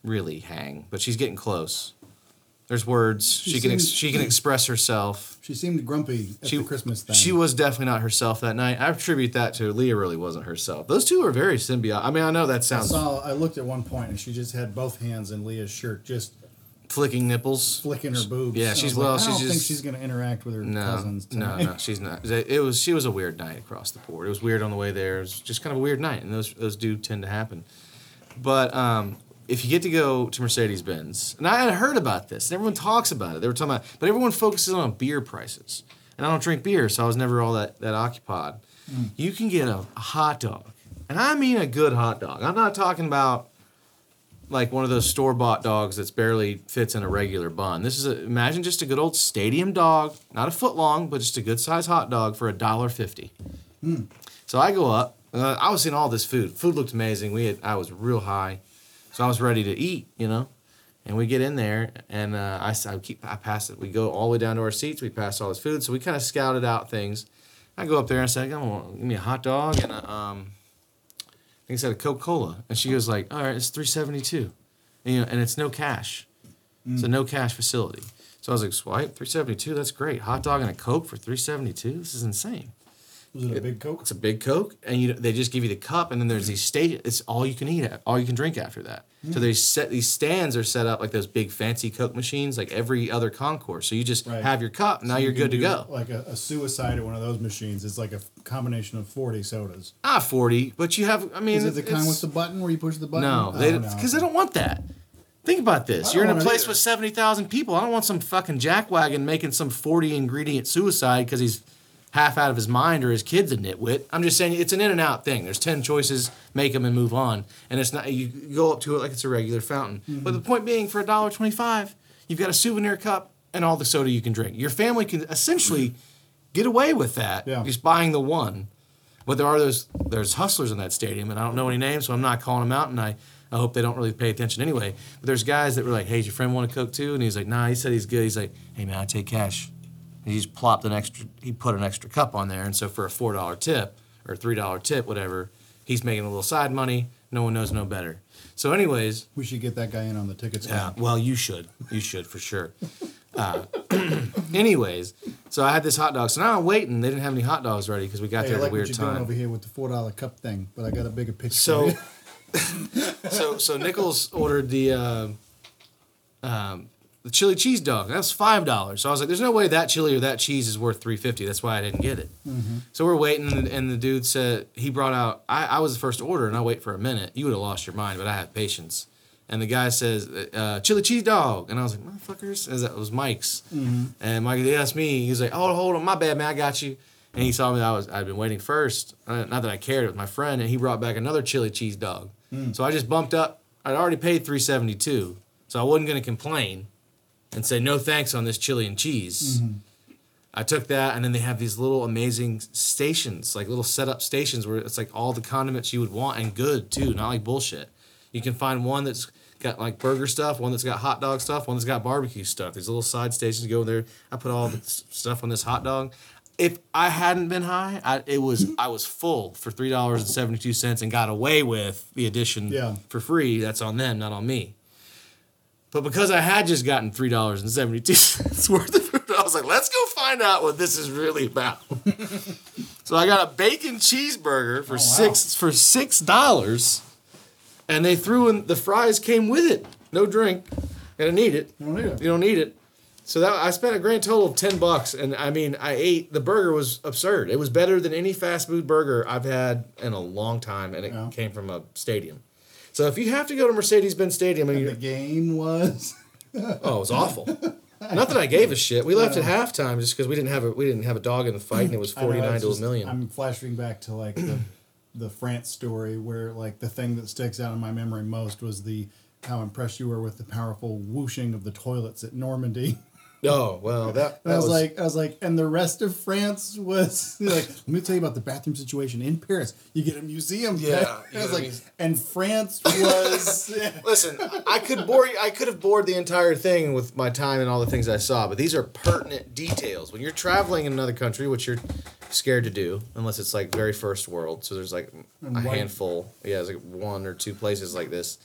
really hang, but she's getting close. There's words She she, can ex, she can express herself. She seemed grumpy at She the Christmas thing. She was definitely not herself that night. I attribute that to Leah. Really wasn't herself. Those two are very symbiotic. I mean, I know that sounds. I saw. I looked at one point and she just had both hands in Leah's shirt, just flicking nipples. flicking her boobs. Yeah, I she's was like, well. I she's don't just think she's going to interact with her no, cousins. no, tonight. no. She's not. It was she was a weird night across the board. It was weird on the way there. It was just kind of a weird night, and those those do tend to happen. But um, if you get to go to Mercedes Benz, and I had heard about this, and everyone talks about it. They were talking about, but everyone focuses on beer prices, and I don't drink beer, so I was never all that that occupied. You can get a, a hot dog, and I mean a good hot dog. I'm not talking about like one of those store bought dogs that's barely fits in a regular bun. This is a, imagine just a good old stadium dog, not a foot long, but just a good size hot dog for a dollar fifty. So I go up. Uh, I was seeing all this food. Food looked amazing. We had I was real high, so I was ready to eat. You know, and we get in there, and uh, I, I keep I pass it. We go all the way down to our seats. We pass all this food, so we kind of scouted out things. I go up there and I say, "Come on, give me a hot dog and a, um, I think said a Coca Cola," and she goes like, "All right, it's three seventy two, and, you know, and it's no cash. It's a no cash facility." So I was like, "Swipe three seventy two. That's great. Hot dog and a Coke for three seventy two. This is insane." Was it a big Coke? It's a big Coke, and you they just give you the cup, and then there's these stage. It's all you can eat, at, all you can drink after that. So they set these stands are set up like those big fancy Coke machines, like every other concourse. So you just Right. have your cup, and now you're You good to go. Like a, a suicide at one of those machines is like a f- combination of 40 sodas. Ah, forty, but you have. I mean, Is it the kind with the button where you push the button? No, Oh, they no. because they don't want that. Think about this. You're in a place with seventy thousand people. I don't want some fucking jackwagon making some forty ingredient suicide because he's half out of his mind or his kid's a nitwit. I'm just saying it's an in and out thing. There's ten choices, make them and move on. And it's not you go up to it like it's a regular fountain. Mm-hmm. But the point being, for a dollar twenty five, you've got a souvenir cup and all the soda you can drink. Your family can essentially get away with that. Yeah. Just buying the one. But there are those there's hustlers in that stadium, and I don't know any names, so I'm not calling them out, and I, I hope they don't really pay attention anyway. But there's guys that were like, "Hey, does your friend want a coke too?" And he's like, "Nah." He said he's good. He's like, "Hey man, I take cash." And he just plopped an extra. He put an extra cup on there, and so for a four dollar tip or three dollar tip, whatever, he's making a little side money. No one knows no better. So, anyways, We should get that guy in on the tickets. yeah, well, you should. You should for sure. Uh, anyways, so I had this hot dog. So now I'm waiting. They didn't have any hot dogs ready because we got Hey, there I at like a what weird you're doing time. over here with the four dollar cup thing, but I got a bigger picture. So, so, so Nichols ordered the uh, um, the chili cheese dog. That's five dollars. So I was like, "There's no way that chili or that cheese is worth three fifty. That's why I didn't get it." So we're waiting, and, and the dude said he brought out. I, I was the first to order, and I wait for a minute. You would have lost your mind, but I have patience. And the guy says, uh, "Chili cheese dog," and I was like, "Motherfuckers!" As that was Mike's, and Mike, yeah, that's me. He was like, "Oh, hold on, my bad, man, I got you." And he saw me. I was I'd been waiting first. Uh, not that I cared. It was my friend, and he brought back another chili cheese dog. So I just bumped up. I'd already paid three seventy two, so I wasn't gonna complain and say no thanks on this chili and cheese. Mm-hmm. I took that, and then they have these little amazing stations, like little setup stations where it's like all the condiments you would want and good too, not like bullshit. You can find one that's got like burger stuff, one that's got hot dog stuff, one that's got barbecue stuff. These little side stations go there. I put all the stuff on this hot dog. If I hadn't been high, I, it was I was full for three dollars and seventy two cents and got away with the addition Yeah. for free. That's on them, not on me. But because I had just gotten three dollars and seventy two cents worth of food, I was like, let's go find out what this is really about. so I got a bacon cheeseburger for oh, wow. six for six dollars, and they threw in the fries came with it. No drink. Don't need it. You don't need it. You don't need it. So that I spent a grand total of ten bucks, and I mean, I ate the burger was absurd. It was better than any fast food burger I've had in a long time, and it Yeah. came from a stadium. So if you have to go to Mercedes-Benz Stadium and And the game was. Oh, it was awful. Not that I gave a shit. We left at halftime just because we didn't have a we didn't have a dog in the fight, and it was forty nine to a million. I'm flashing back to like the the France story where like the thing that sticks out in my memory most was the how impressed you were with the powerful whooshing of the toilets at Normandy. oh well, that, that I was, like, I was like, and the rest of France was like, let me tell you about the bathroom situation in Paris. You get a museum. Yeah, I was know what I like, mean? and France was. Listen, I could bore you. I could have bored the entire thing with my time and all the things I saw, but these are pertinent details. When you're traveling in another country, which you're scared to do, unless it's like very first world, so there's like a And handful. Yeah, there's like one or two places like this.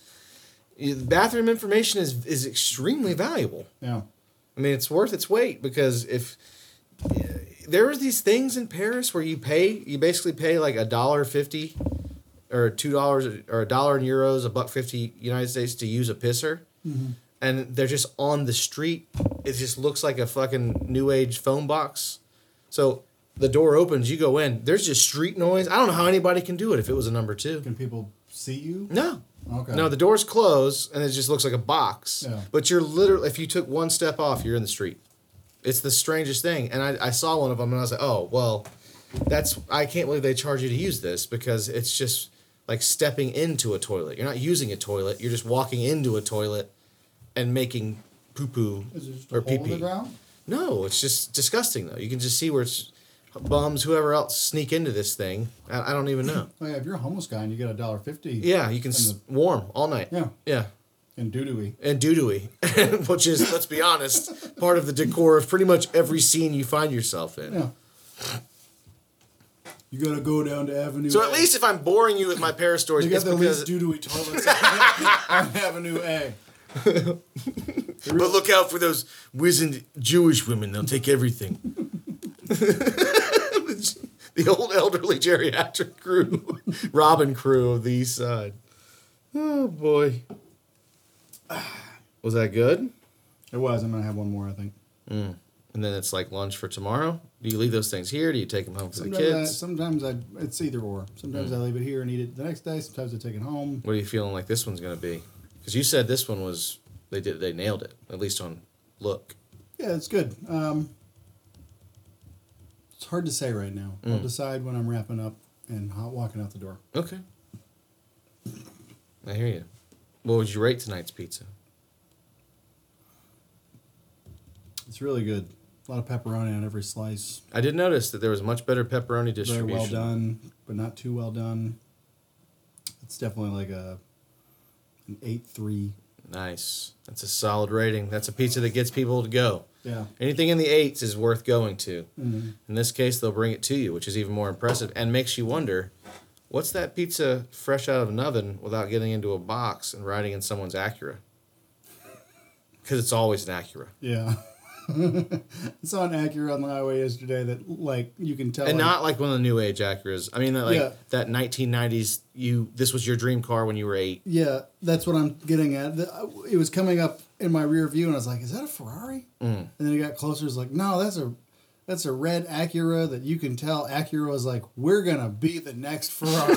You- Bathroom information is is extremely valuable. yeah. I mean, it's worth its weight because if uh, there are these things in Paris where you pay, you basically pay like a dollar fifty, or two dollars, or a dollar in euros, a buck fifty United States to use a pisser, mm-hmm. and they're just on the street. It just looks like a fucking new age phone box. So the door opens, you go in. There's just street noise. I don't know how anybody can do it if it was a number two. Can people see you? No. Okay. No, the doors close and it just looks like a box. Yeah. But you're literally, if you took one step off, you're in the street. It's the strangest thing. And I, I saw one of them and I was like, oh, well, that's, I can't believe they charge you to use this because it's just like stepping into a toilet. You're not using a toilet, you're just walking into a toilet and making poo poo Is it just a or pee pee. No, it's just disgusting though. You can just see where it's bums, whoever else sneak into this thing. I, I don't even know. Oh yeah, if you're a homeless guy and you get a dollar fifty. Yeah, you can And s- warm all night. Yeah. Yeah. In doo and doo-dooey, which is, let's be honest, part of the decor of pretty much every scene you find yourself in. Yeah. You gotta go down to Avenue. So A. at least if I'm boring you with my Paris stories, you got the least doo doo toilets on Avenue A. but look out for those wizened Jewish women; they'll take everything. the old elderly geriatric crew, Robin crew of the East Side. Oh boy, was that good? It was. I'm gonna have one more. I think. And then it's like lunch for tomorrow. Do you leave those things here? Do you take them home for the Sometimes, I, sometimes I it's either or. Sometimes I leave it here and eat it the next day. Sometimes I take it home. What are you feeling like this one's gonna be? Because you said this one was they did they nailed it at least on look. Yeah, it's good. Um, hard to say right now. I'll mm. decide when I'm wrapping up and ho- walking out the door. Okay. I hear you. What would you rate tonight's pizza? It's really good. A lot of pepperoni on every slice. I did notice that there was much better pepperoni distribution. Very well done, but not too well done. It's definitely like a an eight three. Nice. That's a solid rating. That's a pizza that gets people to go. Yeah. Anything in the eights is worth going to. Mm-hmm. In this case, they'll bring it to you, which is even more impressive and makes you wonder what's that pizza fresh out of an oven without getting into a box and riding in someone's Acura? Because it's always an Acura. Yeah. I saw an Acura on the highway yesterday that like you can tell And like, not like one of the new age Acuras. I mean, like Yeah. that 1990s. You this was your dream car when you were eight. Yeah, that's what I'm getting at. It was coming up in my rear view, and I was like, "Is that a Ferrari?" Mm. And then it got closer. It's like, "No, that's a that's a red Acura that you can tell Acura is like, we're gonna be the next Ferrari,"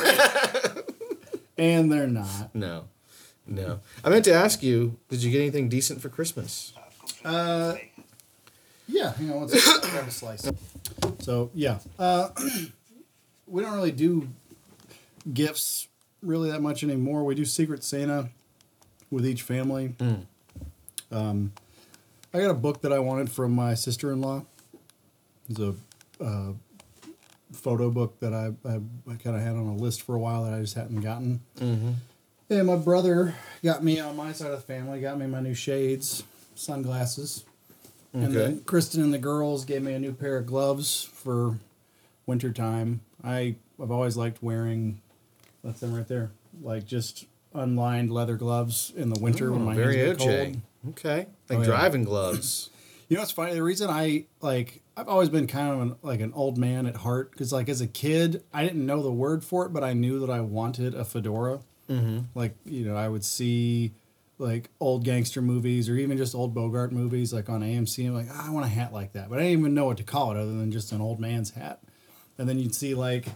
and they're not. No, no. I meant to ask you, did you get anything decent for Christmas? Uh, yeah, hang on one second. I'll grab a slice. So yeah, uh, we don't really do gifts really that much anymore. We do Secret Santa with each family. Um, I got a book that I wanted from my sister in law. It's a uh, photo book that I, I, I kind of had on a list for a while that I just hadn't gotten. Mm-hmm. And my brother got me on my side of the family, got me my new shades, sunglasses. And Okay. then Kristen and the girls gave me a new pair of gloves for winter time. I I've always liked wearing that's them right there. Like just unlined leather gloves in the winter when Oh, my very hands get cold. Okay, like Oh, yeah. driving gloves. You know what's funny? The reason I like I've always been kind of an, like an old man at heart because like as a kid I didn't know the word for it, but I knew that I wanted a fedora. Mm-hmm. Like you know I would see like old gangster movies or even just old Bogart movies like on AMC. I'm like "Ah, I want a hat like that, but I didn't even know what to call it other than just an old man's hat. And then you'd see like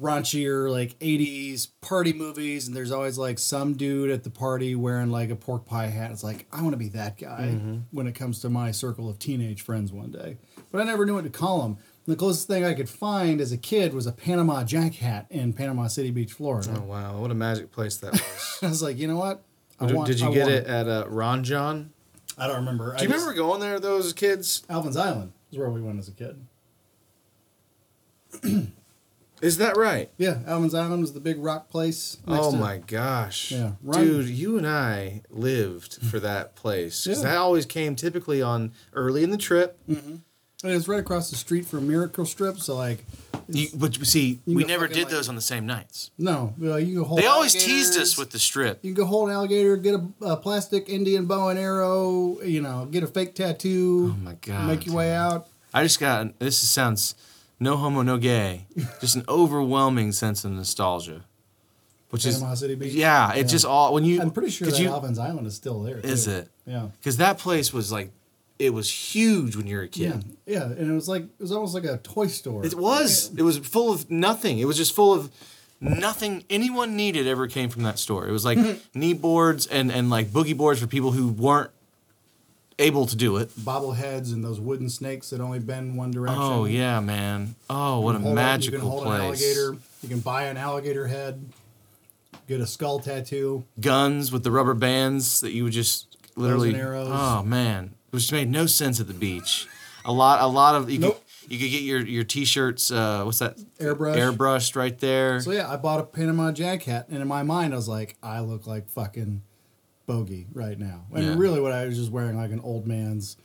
raunchier like 80s party movies and there's always like some dude at the party wearing like a pork pie hat. It's like i want to be that guy when it comes to my circle of teenage friends one day. But i never knew what to call them the closest thing i could find as a kid was a panama jack hat in panama city beach florida. Oh wow, what a magic place that was. i was like you know what? Want- did you I get want it at uh, Ron Jon? i don't remember. Do you remember going there, those kids? alvin's island is where we went as a kid Is that right? yeah alvin's island was the big rock place next Oh to- my gosh. Yeah, Ron- Dude, you and I lived for that place. 'Cause Yeah. that always came typically on early in the trip. Mm-hmm. and it's right across the street from miracle strip so like You, but see, You we never did like- those on the same nights. No, well, you can hold. They always teased us with the strip. You can go hold an alligator, get a, a plastic Indian bow and arrow. You know, get a fake tattoo. Oh my god! Make your way out. I just got this. Sounds no homo, no gay. Just an overwhelming sense of nostalgia, which Panama is City Beach. yeah. It just all when you. I'm pretty sure that you, Alvin's Island is still there. Is too. it? Yeah. Because that place was like, it was huge when you were a kid. Yeah, yeah, and it was like it was almost like a toy store. It was. It was full of nothing. It was just full of nothing anyone needed ever came from that store. It was like knee boards and and like boogie boards for people who weren't able to do it. bobbleheads and those wooden snakes that only bend one direction. Oh yeah, man. Oh, what a hold up- you magical place. An alligator. You can buy an alligator head. Get a skull tattoo. Guns with the rubber bands that you would just literally. Oh man, which made no sense at the beach. A lot, a lot of you Nope. could you could get your your t-shirts. Uh, what's that? Airbrush. Airbrushed right there. So yeah, I bought a Panama Jack hat, and in my mind, I was like, I look like fucking bogey right now. And Yeah. really, what I was just wearing like an old man's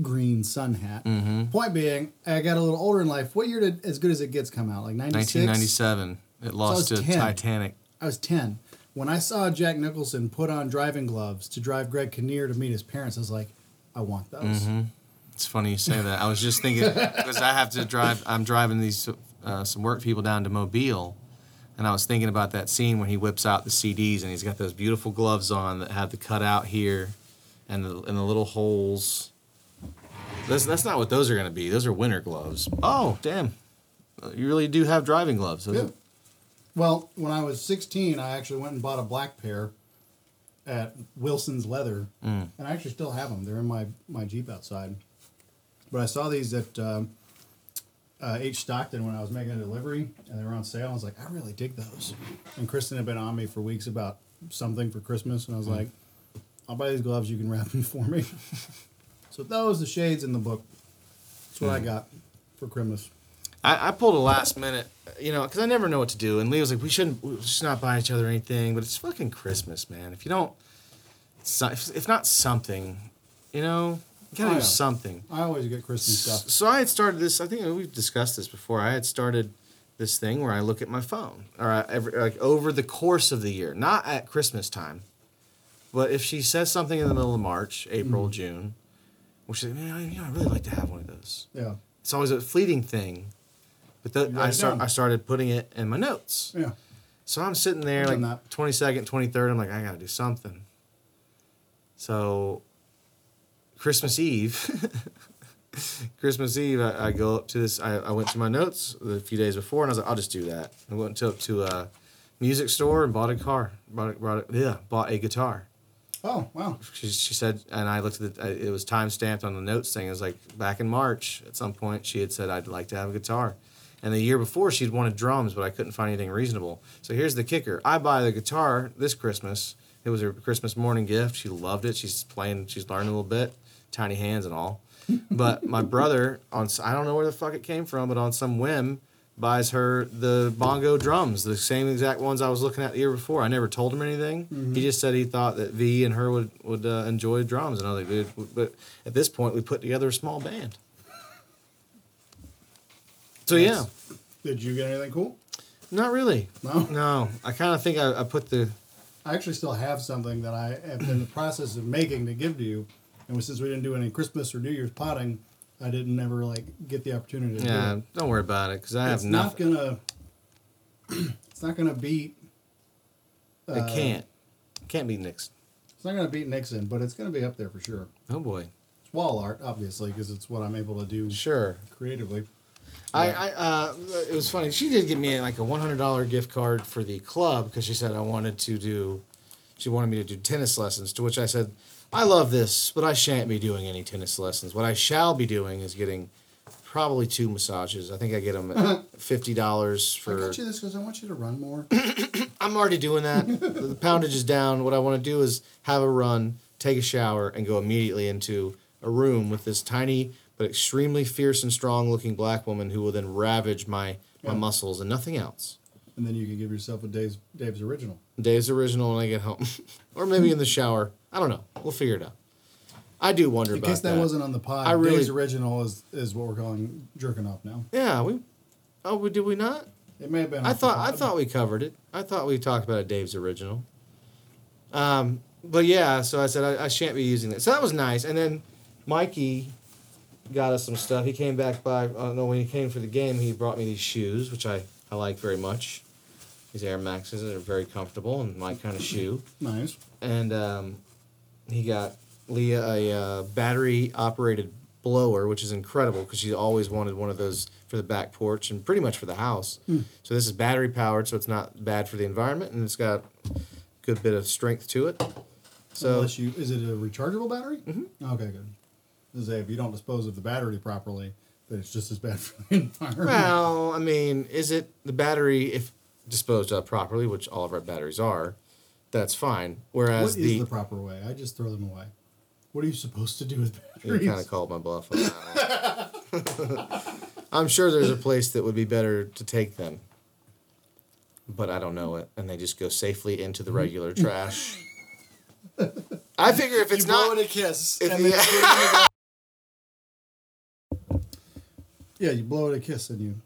green sun hat. Mm-hmm. Point being, I got a little older in life. What year did As Good as It Gets come out? Like ninety six. 1997. It lost was to 10. Titanic. I was ten when I saw Jack Nicholson put on driving gloves to drive Greg Kinnear to meet his parents. I was like, I want those. Mm-hmm. It's funny you say that. I was just thinking because I have to drive. I'm driving these uh, some work people down to Mobile, and I was thinking about that scene when he whips out the CDs and he's got those beautiful gloves on that have the cutout here, and the and the little holes. That's that's not what those are going to be. Those are winter gloves. Oh damn, you really do have driving gloves. Yeah. are- Well, when I was 16, I actually went and bought a black pair at Wilson's Leather, Mm. and I actually still have them. They're in my my Jeep outside. But I saw these at um, uh, H Stockton when I was making a delivery, and they were on sale. I was like, I really dig those. And Kristen had been on me for weeks about something for Christmas, and I was like, I'll buy these gloves. You can wrap them for me. so those the shades in the book. That's what I got for Christmas. I, I pulled a last minute, you know, because I never know what to do. And Lee was like, "We shouldn't, we should not buy each other anything." But it's fucking Christmas, man. If you don't, if, if not something, you know, you gotta Oh, do yeah. something. I always get Christmas stuff. So I had started this. I think we've discussed this before. I had started this thing where I look at my phone, or I, every, like over the course of the year, not at Christmas time, but if she says something in the middle of March, April, mm-hmm. June, which is, man, I, you know, I really like to have one of those. Yeah. It's always a fleeting thing, but the, I start, down. I started putting it in my notes. Yeah. So I'm sitting there I've like twenty second, twenty third. I'm like, I gotta do something. So Christmas Eve, Christmas Eve, I, I go up to this. I, I went to my notes a few days before, and I was like, I'll just do that. I went to up to a music store and bought a car. Bought a, bought yeah, bought a guitar. Oh wow. She, she said, and I looked at the, it was time stamped on the notes thing. It was like back in March at some point, she had said, I'd like to have a guitar. And the year before, she'd wanted drums, but I couldn't find anything reasonable. So here's the kicker I buy the guitar this Christmas. It was her Christmas morning gift. She loved it. She's playing, she's learning a little bit, tiny hands and all. But my brother, on I don't know where the fuck it came from, but on some whim, buys her the bongo drums, the same exact ones I was looking at the year before. I never told him anything. He just said he thought that V and her would would uh, enjoy drums, and I was like, dude. But at this point, we put together a small band. So yeah, Did you get anything cool? not really. No. No, I kind of think I, I put the I actually still have something that I am in the process of making to give to you, and since we didn't do any Christmas or New Year's potting, I didn't never like get the opportunity to yeah. do it. Don't worry about it because I It's have not nothing. gonna. It's not gonna beat. it uh, can't. Can't be Nixon. It's not gonna beat Nixon, but it's gonna be up there for sure. Oh boy. It's wall art, obviously, because it's what I'm able to do Sure. creatively. I, I uh, it was funny. She did give me like a one hundred dollar gift card for the club because she said I wanted to do. She wanted me to do tennis lessons. To which I said, I love this, but I shan't be doing any tennis lessons. What I shall be doing is getting probably two massages. I think I get them at fifty dollars for. I got you this because I want you to run more. I'm already doing that. the poundage is down. What I want to do is have a run, take a shower, and go immediately into a room with this tiny but extremely fierce and strong looking black woman who will then ravage my, my Yeah. muscles and nothing else. and then you can give yourself a Dave's Dave's original. Dave's original when I get home. or maybe in the shower. I don't know. We'll figure it out. I do wonder In about case that, that. wasn't on the pod, I really- Dave's original is is what we're calling jerking off now. Yeah, we. Oh, we- did we not? It may have been. I off the thought I pod. thought we covered it. I thought we talked about a Dave's original. Um, but yeah, so I said I, I shan't be using that. So that was nice. And then Mikey got us some stuff. He came back by. Uh, no, when he came for the game, he brought me these shoes, which I I like very much. These Air Maxes are very comfortable and my kind of shoe. nice. And um, he got Leah a uh, battery operated blower, which is incredible because she always wanted one of those for the back porch and pretty much for the house. So this is battery powered, so it's not bad for the environment, and it's got a good bit of strength to it. So Unless you is it a rechargeable battery? Mm-hmm. Okay, good. Say if you don't dispose of the battery properly, then it's just as bad for the environment. well, I mean, is it the battery if disposed of properly, which all of our batteries are? That's fine. Whereas is the, the, proper way? I just throw them away. What are you supposed to do with batteries? You kind of called my bluff on that. I'm sure there's a place that would be better to take them, but I don't know it, and they just go safely into the mm-hmm. regular trash. I figure if it's you blow not, it a kiss. if yeah. put it in the- yeah, you blow it a kiss and you.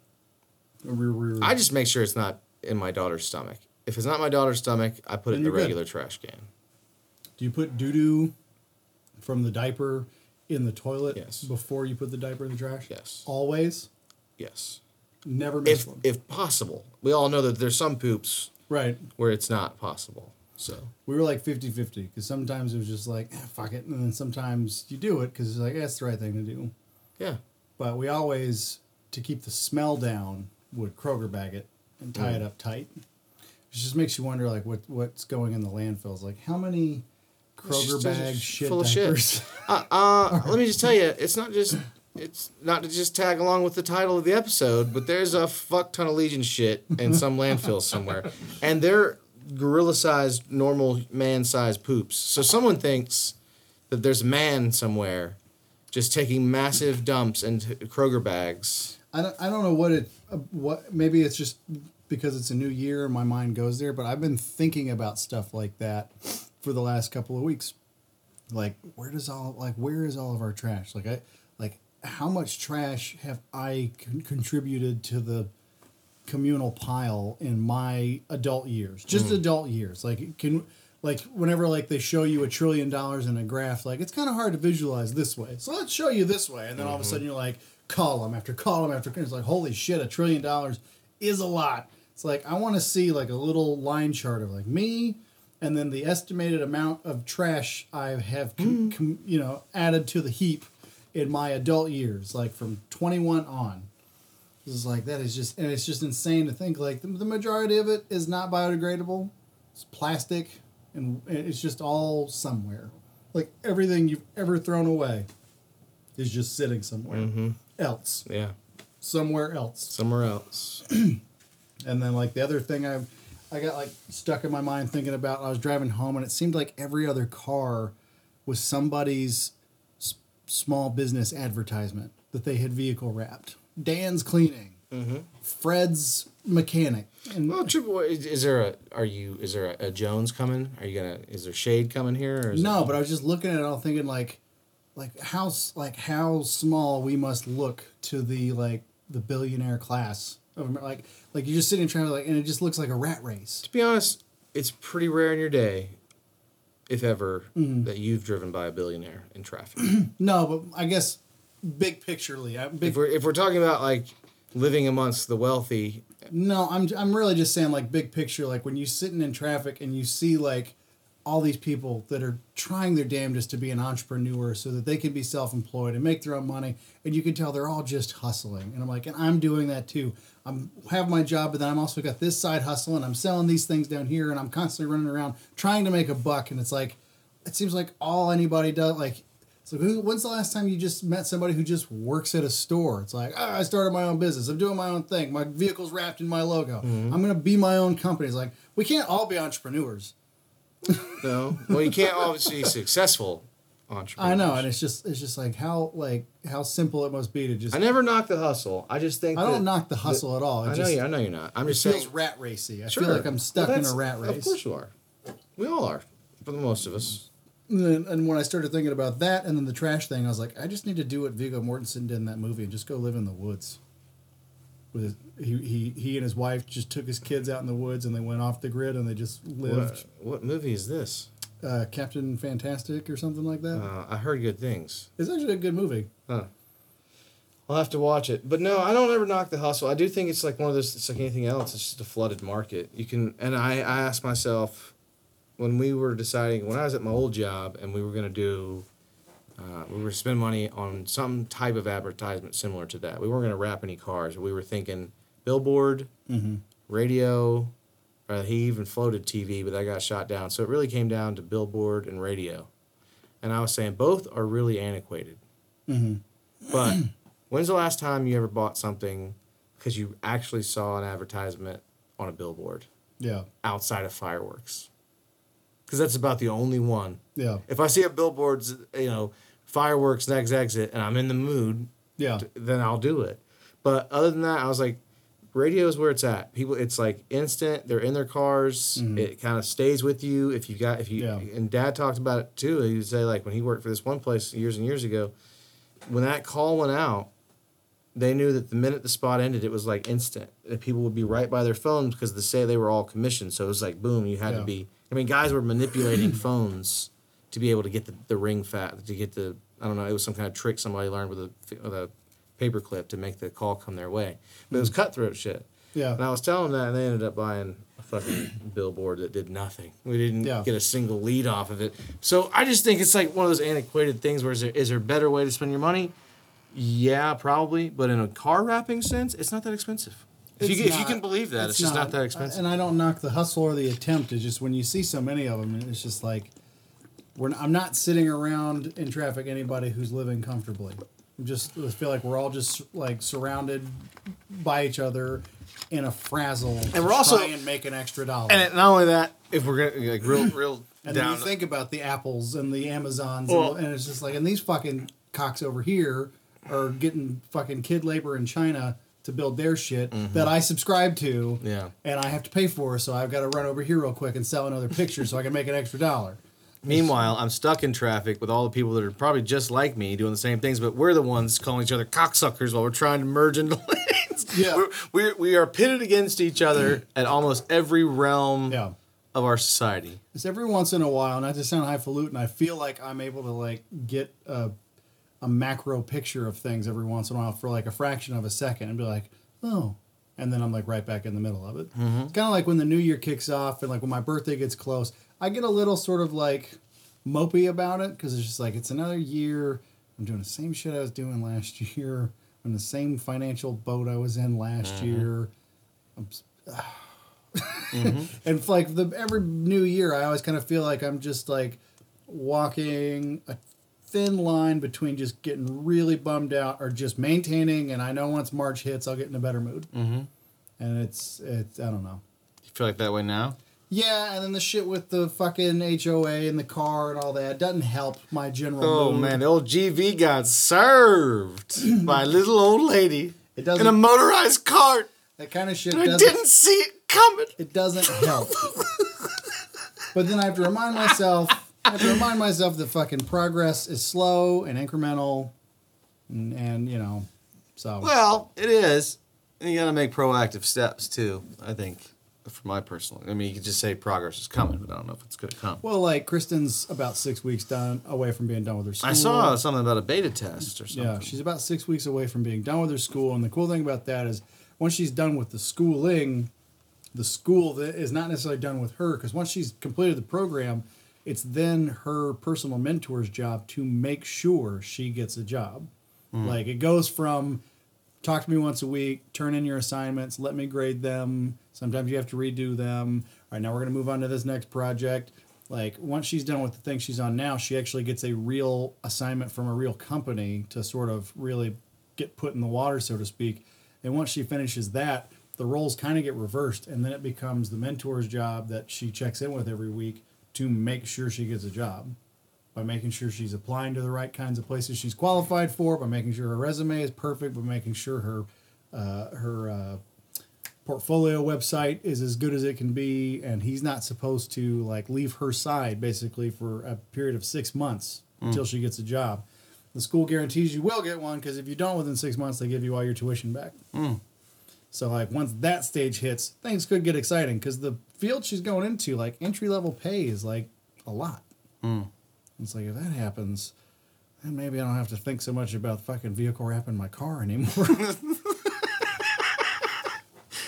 I just make sure it's not in my daughter's stomach. If it's not my daughter's stomach, I put it in the you're good. regular trash can. Do you put doo doo from the diaper in the toilet Yes. before you put the diaper in the trash? Yes. Always. Yes. Never miss if one. if possible. We all know that there's some poops right. where it's not possible. So We were like 50 50 because sometimes it was just like, eh, fuck it. And then sometimes you do it because it's like, eh, the right thing to do. yeah, But we always, to keep the smell down, would Kroger bag it and tie Mm. it up tight. It just makes you wonder, like, what what's going in the landfills. Like, how many Kroger bags shit full of shit. uh, uh, let me just tell you, it's not just it's not to just tag along with the title of the episode, but there's a fuck ton of Legion shit in some landfill somewhere, and they're gorilla-sized, normal man-sized poops. So someone thinks that there's a man somewhere just taking massive dumps into Kroger bags. I don't, I don't know what it uh, what maybe it's just because it's a new year and my mind goes there but I've been thinking about stuff like that for the last couple of weeks. Like where does all like where is all of our trash? Like I like how much trash have I con- contributed to the communal pile in my adult years? Just hmm. adult years. Like can like whenever like they show you a trillion dollars in a graph like it's kind of hard to visualize this way. So let's show you this way and then all of a mm-hmm. sudden you're like column after column after column it's like holy shit a trillion dollars is a lot it's like i want to see like a little line chart of like me and then the estimated amount of trash i have com- mm. com- you know added to the heap in my adult years like from 21 on. This is like that is just and it's just insane to think like the, the majority of it is not biodegradable. It's plastic and it's just all somewhere. Like everything you've ever thrown away is just sitting somewhere mm-hmm. else. Yeah, somewhere else. Somewhere else. and then like the other thing I I got like stuck in my mind thinking about I was driving home and it seemed like every other car was somebody's s- small business advertisement that they had vehicle wrapped. Dan's cleaning. Mm-hmm. Fred's mechanic. And Well, triple. Is, is there a? Are you? Is there a, a Jones coming? Are you gonna? Is there shade coming here? No, but I was just looking at it all thinking like like how like how small we must look to the like the billionaire class of like like you're just sitting in traffic, like and it just looks like a rat race. to be honest, it's pretty rare in your day, if ever, Mm-hmm. that you've driven by a billionaire in traffic. No, but I guess big picturely, I- big if we're if we're talking about like living amongst the wealthy, No, I'm I'm really just saying like big picture, like when you're sitting in traffic and you see like all these people that are trying their damnedest to be an entrepreneur so that they can be self-employed and make their own money and you can tell they're all just hustling and i'm like and i'm doing that too i'm have my job but then i'm also got this side hustle and i'm selling these things down here and i'm constantly running around trying to make a buck and it's like it seems like all anybody does like so who, when's the last time you just met somebody who just works at a store? It's like, oh, I started my own business. I'm doing my own thing. My vehicle's wrapped in my logo. Mm-hmm. I'm gonna be my own company. It's like we can't all be entrepreneurs. no, well, you can't obviously be successful entrepreneurs. I know, and it's just it's just like how like how simple it must be to just. I never knock the hustle. I just think I don't knock the hustle at all. It I know you. I know you're not. I'm it just feels saying. rat racy. I Sure. feel like I'm stuck Well, in a rat race. Of course you are. We all are, for the most of us. And, and when I started thinking about that and then the trash thing, I was like, I just need to do what Viggo Mortensen did in that movie and just go live in the woods. With his, he, he he and his wife just took his kids out in the woods and they went off the grid and they just lived. What, what movie is this? Uh, Captain Fantastic or something like that. Uh, I heard good things. it's actually a good movie. Huh. I'll have to watch it. But no, I don't ever knock the hustle. I do think it's like one of those. It's like anything else. It's just a flooded market. You can, and I, I asked myself when we were deciding when I was at my old job and we were gonna do, uh, we were spend money on some type of advertisement similar to that. We weren't gonna wrap any cars. We were thinking billboard, Mm-hmm. radio. Uh, he even floated TV, but that got shot down. So it really came down to billboard and radio. And I was saying both are really antiquated. Mm-hmm. But when's the last time you ever bought something because you actually saw an advertisement on a billboard Yeah, outside of fireworks? Because that's about the only one. yeah, If I see a billboard's, you know, fireworks next exit and I'm in the mood, yeah. then I'll do it. But other than that, I was like, radio is where it's at. People, it's like instant. They're in their cars. It kind of stays with you. If you got, if you, Mm-hmm. Yeah. and Dad talked about it too. He would say like when he worked for this one place years and years ago, when that call went out, they knew that the minute the spot ended, it was like instant. That people would be right by their phones because they say they were all commissioned. So it was like boom, you had Yeah. to be. I mean, guys were manipulating phones to be able to get the, the ring fat to get the. I don't know. It was some kind of trick somebody learned with a with a paperclip to make the call come their way. But it was hmm. cutthroat shit. Yeah. And I was telling them that, and they ended up buying a fucking billboard that did nothing. We didn't Yeah. get a single lead off of it. So I just think it's like one of those antiquated things where is there, is there a better way to spend your money? Yeah, probably. But in a car wrapping sense, it's not that expensive. If you, It's get, if you can believe that, it's, just not, that expensive. And I don't knock the hustle or the attempt. It's just when you see so many of them, it's just like, we're, I'm not sitting around in traffic anybody who's living comfortably. Just feel like we're all just like surrounded by each other in a frazzle. And we're also- and make an extra dollar. and not only that, if we're gonna like real, real And then you think about the apples and the Amazons, Well- and, and it's just like, and these fucking cocks over here are getting fucking kid labor in China to build their shit that I subscribe to, Mm-hmm. Yeah. and I have to pay for, so I've got to run over here real quick and sell another picture so I can make an extra dollar. Meanwhile, I'm stuck in traffic with all the people that are probably just like me doing the same things, but we're the ones calling each other cocksuckers while we're trying to merge into lanes. Yeah. We're, we're, we are pitted against each other at almost every realm Yeah. of our society. It's every once in a while, not to sound highfalutin, I feel like I'm able to like get a, a macro picture of things every once in a while for like a fraction of a second and be like, oh. And then I'm like right back in the middle of it. Mm-hmm. It's kind of like when the new year kicks off and like when my birthday gets close, I get a little sort of like mopey about it because it's just like it's another year. I'm doing the same shit I was doing last year. I'm in the same financial boat I was in last Mm-hmm. year. I'm, s- and like the every new year, I always kind of feel like I'm just like walking a thin line between just getting really bummed out or just maintaining. And I know once March hits, I'll get in a better mood. Mm-hmm. And it's it's I don't know. You feel like that way now? Yeah, and then the shit with the fucking HOA and the car and all that doesn't help my general Oh mood. man, the old GV got served by a little old lady It in a motorized cart. That kind of shit I doesn't. didn't see it coming. it doesn't help. but then I have to remind myself, I have to remind myself that fucking progress is slow and incremental, and, and you know, so Well, it is. And you got to make proactive steps too. I think, for my personal. I mean, you could just say progress is coming, but I don't know if it's going to come. well, like Kristen's about six weeks done away from being done with her school. I saw something about a beta test or something. Yeah, she's about six weeks away from being done with her school, and the cool thing about that is once she's done with the schooling, the school that is not necessarily done with her because once she's completed the program, it's then her personal mentor's job to make sure she gets a job. Hmm. Like it goes from talk to me once a week, turn in your assignments, let me grade them. Sometimes you have to redo them. All right, now we're going to move on to this next project. Like once she's done with the thing she's on now, she actually gets a real assignment from a real company to sort of really get put in the water, so to speak. And once she finishes that, the roles kind of get reversed, and then it becomes the mentor's job that she checks in with every week to make sure she gets a job by making sure she's applying to the right kinds of places she's qualified for, by making sure her resume is perfect, by making sure her uh, her uh, portfolio website is as good as it can be, and he's not supposed to like leave her side basically for a period of six months until she gets a job. The school guarantees you will get one because if you don't within six months, they give you all your tuition back. So like once that stage hits, things could get exciting because the field she's going into, like entry level pay, is like a lot. It's like if that happens, then maybe I don't have to think so much about fucking vehicle wrapping my car anymore.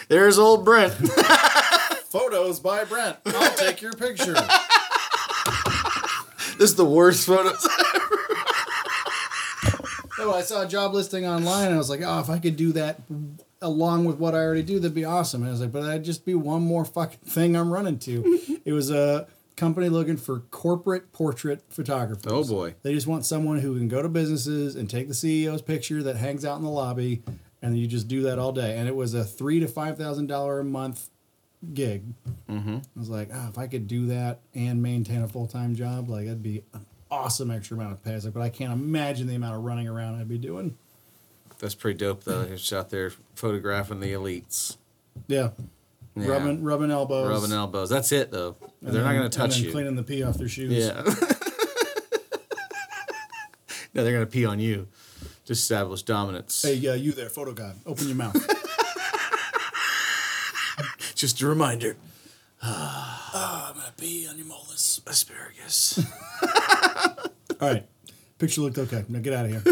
There's old Brent. Photos by Brent. I'll take your picture. this is the worst photos. Oh, I saw a job listing online and I was like, oh, if I could do that along with what I already do, that'd be awesome. And I was like, but that'd just be one more fucking thing I'm running to. it was a company looking for corporate portrait photographers. Oh, boy. They just want someone who can go to businesses and take the CEO's picture that hangs out in the lobby, and you just do that all day. And it was a three to five thousand dollar a month gig. Mm-hmm. I was like, oh, if I could do that and maintain a full time job, like that'd be an awesome extra amount of pay. Like, but I can't imagine the amount of running around I'd be doing. That's pretty dope, though. He's out there photographing the elites. Yeah. Yeah. Rubbing, rubbing elbows. Rubbing elbows. That's it, though. and They're not going to touch then you. Cleaning the pee off their shoes. Yeah. no, they're going to pee on you to establish dominance. Hey, uh, you there, photo guy. Open your mouth. Just a reminder. I'm gonna pee on your molars. Asparagus. All right. Picture looked okay. Now get out of here.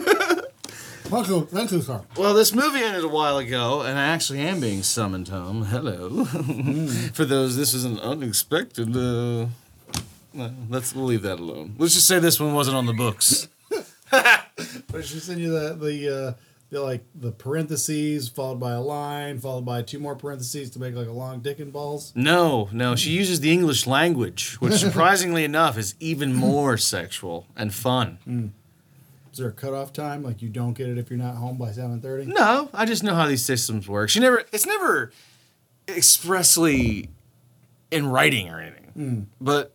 Thank thank you, sir. Well, this movie ended a while ago, and I actually am being summoned home. Hello. For those, this is an unexpected. Uh, well, let's we'll leave that alone. Let's just say this one wasn't on the books. But she send you the the uh, the like the parentheses followed by a line followed by two more parentheses to make like a long dick and balls. No, no, she uses the English language, which surprisingly enough is even more sexual and fun. Is there a cutoff time? Like you don't get it if you're not home by seven thirty? No, I just know how these systems work. She never, it's never expressly in writing or anything. Hmm. But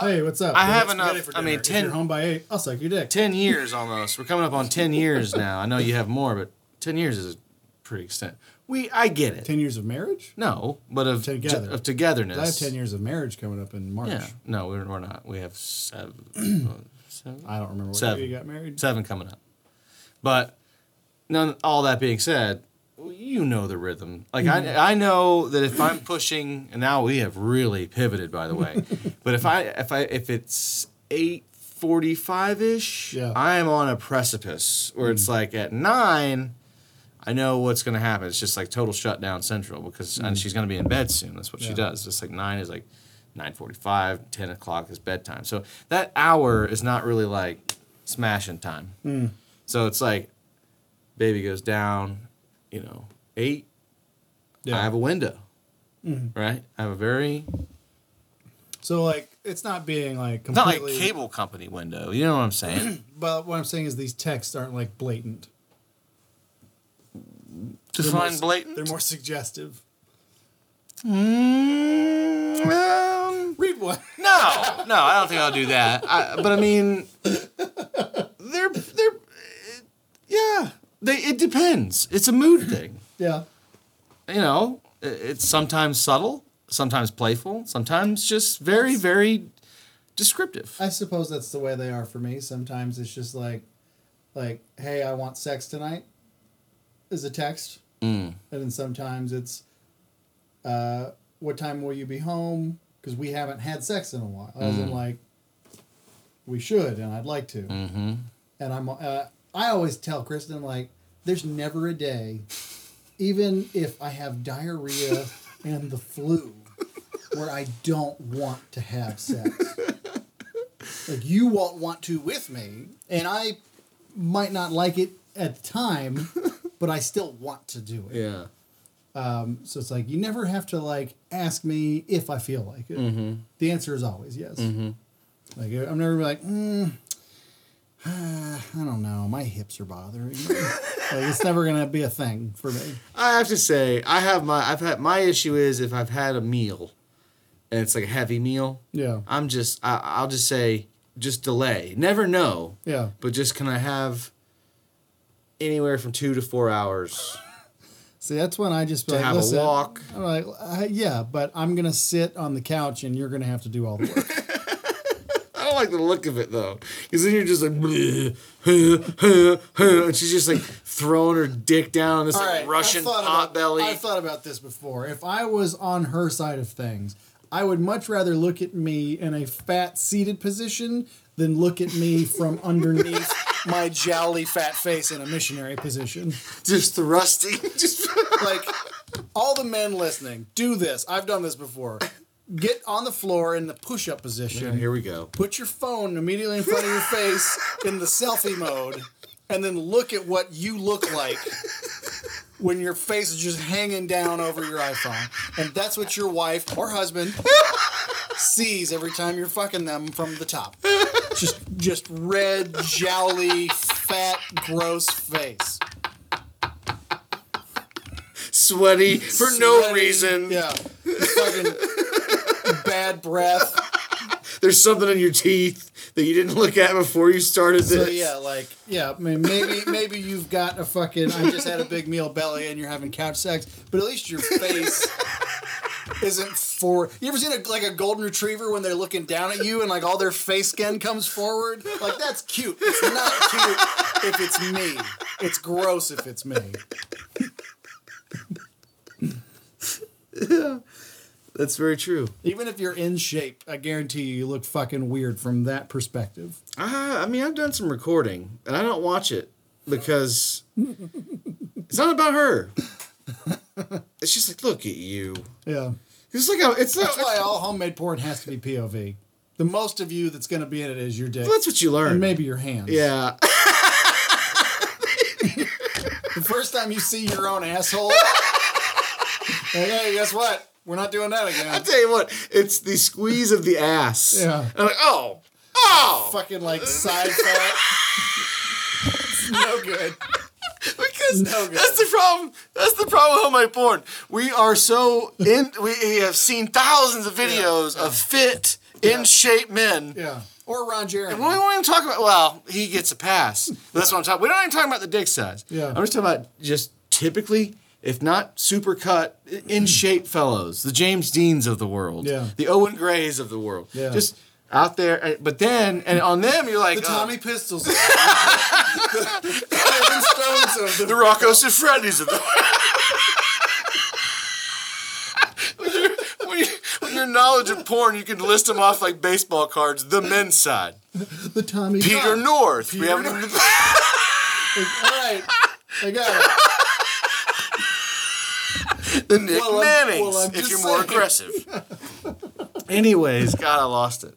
Hey, what's up? I have enough- get it for I mean, 10 you're home by eight, I'll suck your dick. 10 years almost. We're coming up on 10 years now. I know you have more, but 10 years is a pretty extent. We, I get it. Ten years of marriage? No, but of, Together. of togetherness. I have ten years of marriage coming up in March. Yeah. No, we're, we're not. We have seven. seven? I don't remember what Seven. year you got married. Seven coming up. But none. All that being said, you know the rhythm. Like Mm-hmm. I, I know that if I'm pushing, and now we have really pivoted, by the way. but if I, if I, if it's eight forty-five ish, Yeah. Mm. I am on a precipice where it's like at nine. I know what's going to happen. It's just like total shutdown central because and she's going to be in bed soon. That's what she Mm. Does. Just like nine is like 9.45, 10 o'clock is bedtime. So that hour is not really like smashing time. Mm. So it's like baby goes down, you know, eight. Yeah. I have a window, right? I have a very So like it's not being like it's not like cable company window. You know what I'm saying? But what I'm saying is these texts aren't like blatant. Define blatant. They're more suggestive. Mm, Read one. No, no, I don't think I'll do that. I, but I mean, they're they're, yeah. They it depends. It's a mood thing. Yeah. You know, it's sometimes subtle, sometimes playful, sometimes just very very descriptive. I suppose that's the way they are for me. Sometimes it's just like, like, hey, I want sex tonight, is a text, Mm. and then sometimes it's, uh, what time will you be home? Because we haven't had sex in a while. As in, like, we should, and I'd like to. Mm-hmm. And I'm, uh, I always tell Kristen like, there's never a day, even if I have diarrhea and the flu, where I don't want to have sex. Like you won't want to with me, and I might not like it at the time, but I still want to do it. Yeah. Um, so it's like you never have to like ask me if I feel like it. Mm-hmm. The answer is always yes. Like I'm never like, mm, I don't know, my hips are bothering me. like it's never gonna be a thing for me. I have to say, I have my I've had my issue is if I've had a meal, and it's like a heavy meal. Yeah, I'm just I, I'll just say just delay. Never know, yeah. but just can I have anywhere from two to four hours See, that's when I just to like, have listen. a walk? I'm like, uh, yeah, but I'm gonna sit on the couch and you're gonna have to do all the work. I don't like the look of it though, because then you're just like, "Bleh, huh, huh, huh," and she's just like throwing her dick down on this like, right, Russian pot belly. I've thought about this before. If I was on her side of things, I would much rather look at me in a fat seated position than look at me from underneath my jowly fat face in a missionary position. just thrusting, just Like all the men listening, do this. I've done this before. Get on the floor in the push-up position. here we go. Put your phone immediately in front of your face in the selfie mode, and then look at what you look like when your face is just hanging down over your iPhone. And that's what your wife or husband sees every time you're fucking them from the top. Just just red, jowly, fat, gross face. Sweaty for no Sweaty, reason. Yeah. Fucking bad breath. There's something in your teeth that you didn't look at before you started So this. yeah, like yeah, I mean, maybe maybe you've got a fucking I just had a big meal belly and you're having couch sex, but at least your face isn't for. You ever seen a, like a golden retriever when they're looking down at you and like all their face skin comes forward? Like that's cute. It's not cute if it's me. It's gross if it's me. yeah, That's very true. Even if you're in shape, I guarantee you, you look fucking weird from that perspective. Uh, I mean, I've done some recording, and I don't watch it because it's not about her. It's just like, look at you. Yeah. It's like a, it's That's not, why all homemade porn has to be POV. The most of you that's going to be in it is your dick. that's what you learn. and maybe your hands. yeah. The first time you see your own asshole, like, hey, guess what? We're not doing that again. I tell you what, it's the squeeze of the ass. Yeah. And I'm like, oh, oh. Fucking like side fat. it's no good. Because No that's the problem. That's the problem with homemade porn. We are so in. We have seen thousands of videos of fit, in shape men. Yeah. Or Ron Jeremy. And we won't even talk about. Well, he gets a pass. That's what I'm talking. We're not even talking about the dick size. Yeah. I'm just talking about just typically, if not super cut, in shape fellows, the James Deans of the world, Yeah. the Owen Grays of the world, Yeah. just out there. But then, and on them, you're like the Tommy uh, Pistols. the Rolling Stones of the the. Rocco Siffredi's of the when, you're- when, you, your knowledge of porn, you can list them off like baseball cards. The men's side, The Tommy. Peter Gunn. North. we haven't even. All right. I got it. the Nick Well, Mannings, well, if you're more saying. aggressive. Anyways, God, I lost it.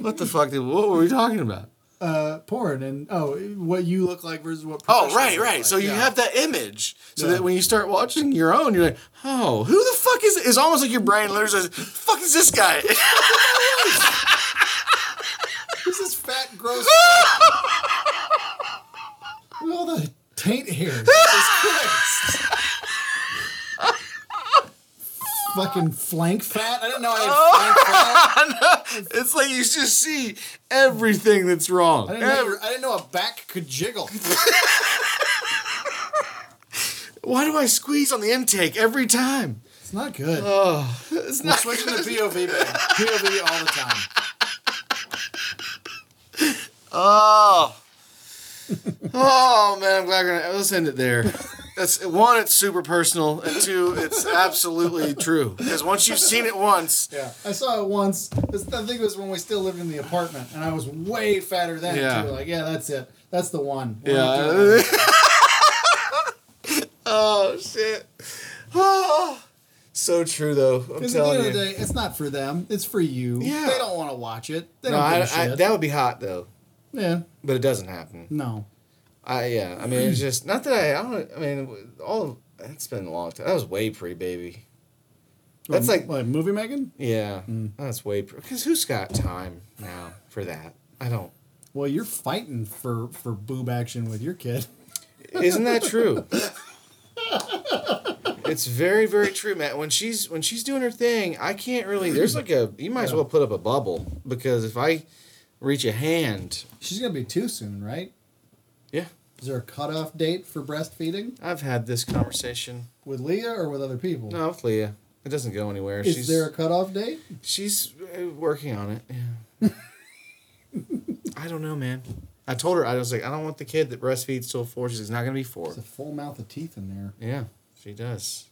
What the fuck? Did, what were we talking about? Uh, porn and oh, what you look like versus what. Oh, right, right. like. So you Yeah. have that image, so Yeah. that when you start watching your own, you're like, oh, who the fuck is? It's almost like your brain literally says, "Fuck is this guy?" Who's this fat, gross? Look at all the taint hair. Jesus Christ. Fucking flank fat. I didn't know I had oh. flank fat. it's like you just see everything that's wrong. I didn't, know Every- your- I didn't know a back could jiggle. Why do I squeeze on the intake every time? It's not good. Oh, it's We're not. switching to POV, baby. POV all the time. Oh. Oh man, I'm glad we're gonna let's end it there. That's one, it's super personal, and two, it's absolutely true. Because once you've seen it once, Yeah, I saw it once. This- I think it was when we still lived in the apartment, and I was way fatter then Yeah. too. Like, yeah, that's it. That's the one. We're yeah. oh shit. Oh, so true though. I'm Because at the telling end you. of the day, it's not for them. It's for you. Yeah. They don't want to watch it. They no, don't I, give a I, shit. that would be hot though, yeah. but it doesn't happen. No. I yeah. I mean, it's just not that I. I don't. I mean, all it's been a long time. That was way pre baby. That's like like movie making. Yeah, Mm. that's way because who's got time now for that? I don't. Well, you're fighting for for boob action with your kid. Isn't that true? it's very very true, Matt. When she's when she's doing her thing, I can't really. There's like a you might as well put up a bubble because if I reach a hand, She's gonna be too soon, right? Is there a cutoff date for breastfeeding I've had this conversation. with Leah or with other people? No, with Leah, it doesn't go anywhere. Is she's there a cutoff date? she's uh, working on it. Yeah. I don't know, man. I told her I was like, I don't want the kid that breastfeeds till four. She's not gonna be four. There's a full mouth of teeth in there. Yeah, she does.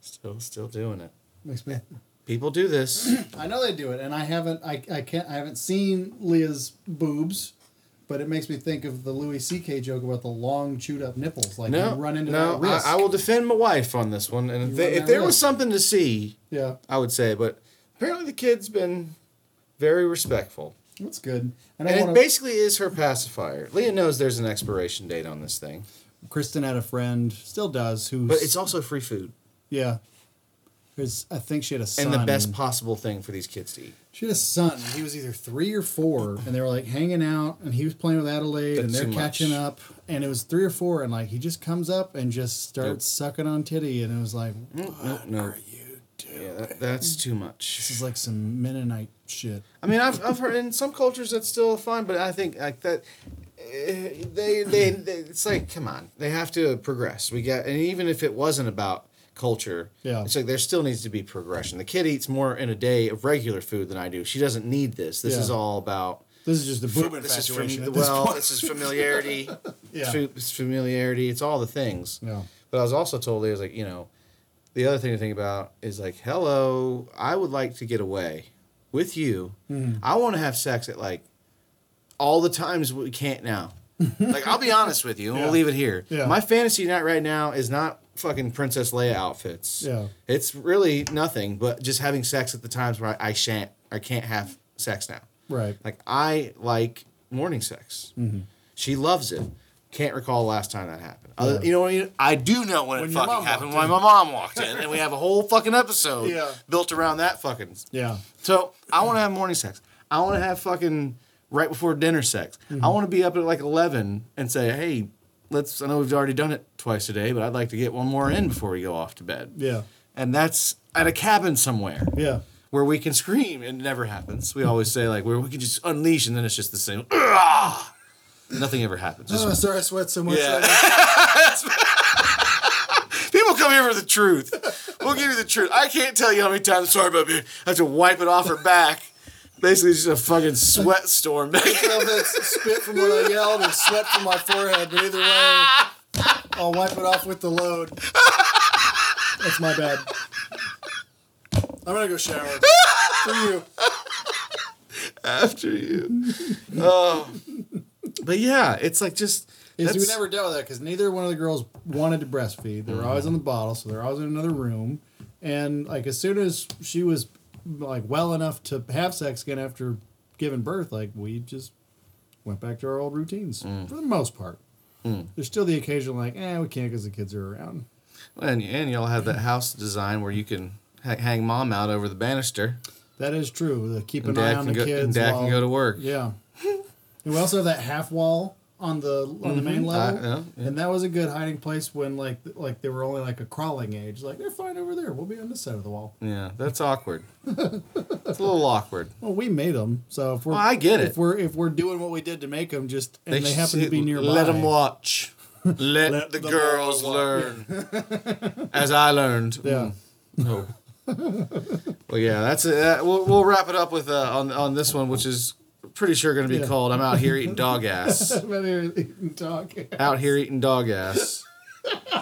Still, still doing it. Makes me. People do this. I know they do it, and I haven't. I, I can't. I haven't seen Leah's boobs, but it makes me think of the Louis C.K. joke about the long chewed up nipples. Like no, you run into no. that risk. I, I will defend my wife on this one, and if, they, if that there was something to see, Yeah, I would say. But apparently, the kid's been very respectful, that's good. And and it want to. basically is her pacifier. Leah knows there's an expiration date on this thing, Kristen had a friend, still does, who. but it's also free food yeah. Because I think she had a son. and the best possible thing for these kids to eat. She had a son. He was either three or four, and they were like hanging out, and he was playing with Adelaide, and they're catching much. up. And it was three or four, and like he just comes up and just starts sucking on titty, and it was like, what no. are you doing? Yeah, that, that's too much. This is like some Mennonite shit. I mean, I've, I've heard in some cultures that's still fine, but I think like that. eh, They, they, they, it's like, come on, they have to progress. We got, and even if it wasn't about culture, Yeah. it's like there still needs to be progression. The kid eats more in a day of regular food than I do. She doesn't need this. This Yeah. is all about. This is just a boob This is infatuation. fam- at this well, point. this is familiarity. Yeah. Fa- it's familiarity. It's all the things. Yeah. But I was also told there was like, you know, the other thing to think about is like, hello, I would like to get away with you. Mm-hmm. I want to have sex at like all the times we can't now. like I'll be honest with you, and Yeah. we'll leave it here. Yeah. My fantasy night right now is not fucking Princess Leia outfits. Yeah. It's really nothing but just having sex at the times where I, I shan't, I can't have sex now. Right. Like I like morning sex. Mm-hmm. She loves it. Can't recall the last time that happened. Other, Yeah. You know what I mean? I do know when, When it fucking happened. When my mom walked in, and we have a whole fucking episode Yeah. built around that fucking. Yeah. So I want to have morning sex. I want to have fucking right before dinner sex. I want to be up at like eleven and say, hey, let's. I know we've already done it twice today, but I'd like to get one more in before we go off to bed. Yeah. And that's at a cabin somewhere Yeah. where we can scream. It never happens. We always say like where we can just unleash, and then it's just the same. Nothing ever happens. Just- Oh, sorry, I sweat so much. Yeah. People come here for the truth. We'll give you the truth. I can't tell you how many times. Sorry, baby. I have to wipe it off her back. Basically, just a fucking sweat storm. I don't know if it's spit from when I yelled or sweat from my forehead, but either way, I'll wipe it off with the load. That's my bad. I'm gonna go shower. For you. After you. Oh. But yeah, it's like just. Is we never dealt with that because neither one of the girls wanted to breastfeed. They were always on the bottle, so they're always in another room. And like as soon as she was like well enough to have sex again after giving birth, like we just went back to our old routines for the most part. There's still the occasional like, eh, we can't because the kids are around. And, and y'all have that house design where you can ha- hang mom out over the banister. That is true. The keep an eye on the go, kids. and dad while- can go to work. Yeah. and we also have that half wall on the on the main level, Uh, yeah, yeah. and that was a good hiding place when like like they were only like a crawling age. Like they're fine over there. We'll be on this side of the wall. Yeah, that's awkward. it's a little awkward. Well, we made them, so if we're Well, I get it. If we're if we're doing what we did to make them, just and they, happen to be nearby. Let them watch. Let, Let the, the girls learn, as I learned. Yeah. No. well, yeah, that's it. That, we'll, we'll wrap it up with uh, on on this one, which is pretty sure going to be Yeah. called "I'm out here eating dog ass." But here eating dog. out here eating dog ass.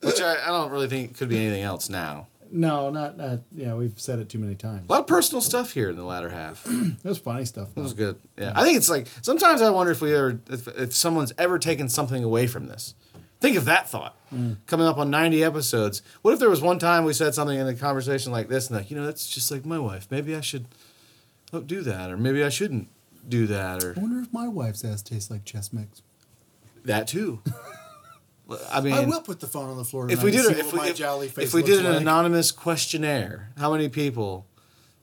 Which I, I don't really think could be anything else now. No, not not. Yeah, we've said it too many times. A lot of personal stuff here in the latter half. It It was funny stuff. Though. was good. Yeah, I think it's like sometimes I wonder if we ever, if, if someone's ever taken something away from this. Think of that thought. Mm. Coming up on 90 episodes. What if there was one time we said something in a conversation like this and like, you know, that's just like my wife. Maybe I should don't do that, or maybe I shouldn't do that, or I wonder if my wife's ass tastes like Chex Mix. that too. I mean, I will put the phone on the floor. if we did if we, if, jolly face if we did an like. anonymous questionnaire, how many people,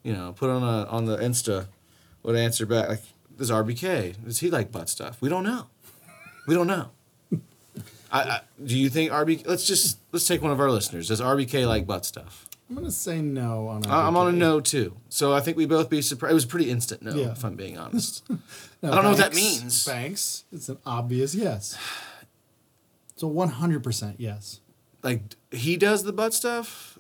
you know, put on a on the Insta would answer back like, "Does RBK does he like butt stuff?" We don't know. We don't know. I, I do you think RBK? Let's just let's take one of our listeners. Does RBK like butt stuff? I'm gonna say no on. I- I'm on a no too. So I think we both be surprised. It was a pretty instant no, Yeah. if I'm being honest. No, I don't know what that means. Banks. It's an obvious yes. It's a 100 percent yes. like he does the butt stuff.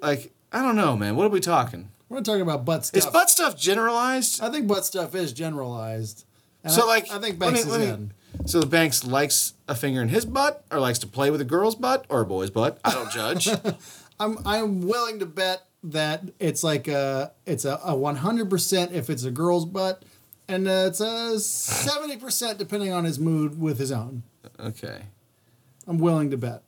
Like I don't know, man. What are we talking? We're not talking about butt stuff. Is butt stuff generalized? I think butt stuff is generalized. And So I, like, I think let Banks me- is let me- in. So the Banks likes a finger in his butt, or likes to play with a girl's butt, or a boy's butt. I don't judge. I'm I'm willing to bet that it's like a it's a, a 100 percent if it's a girl's butt, and uh, it's a 70 percent depending on his mood with his own. okay. I'm willing to bet.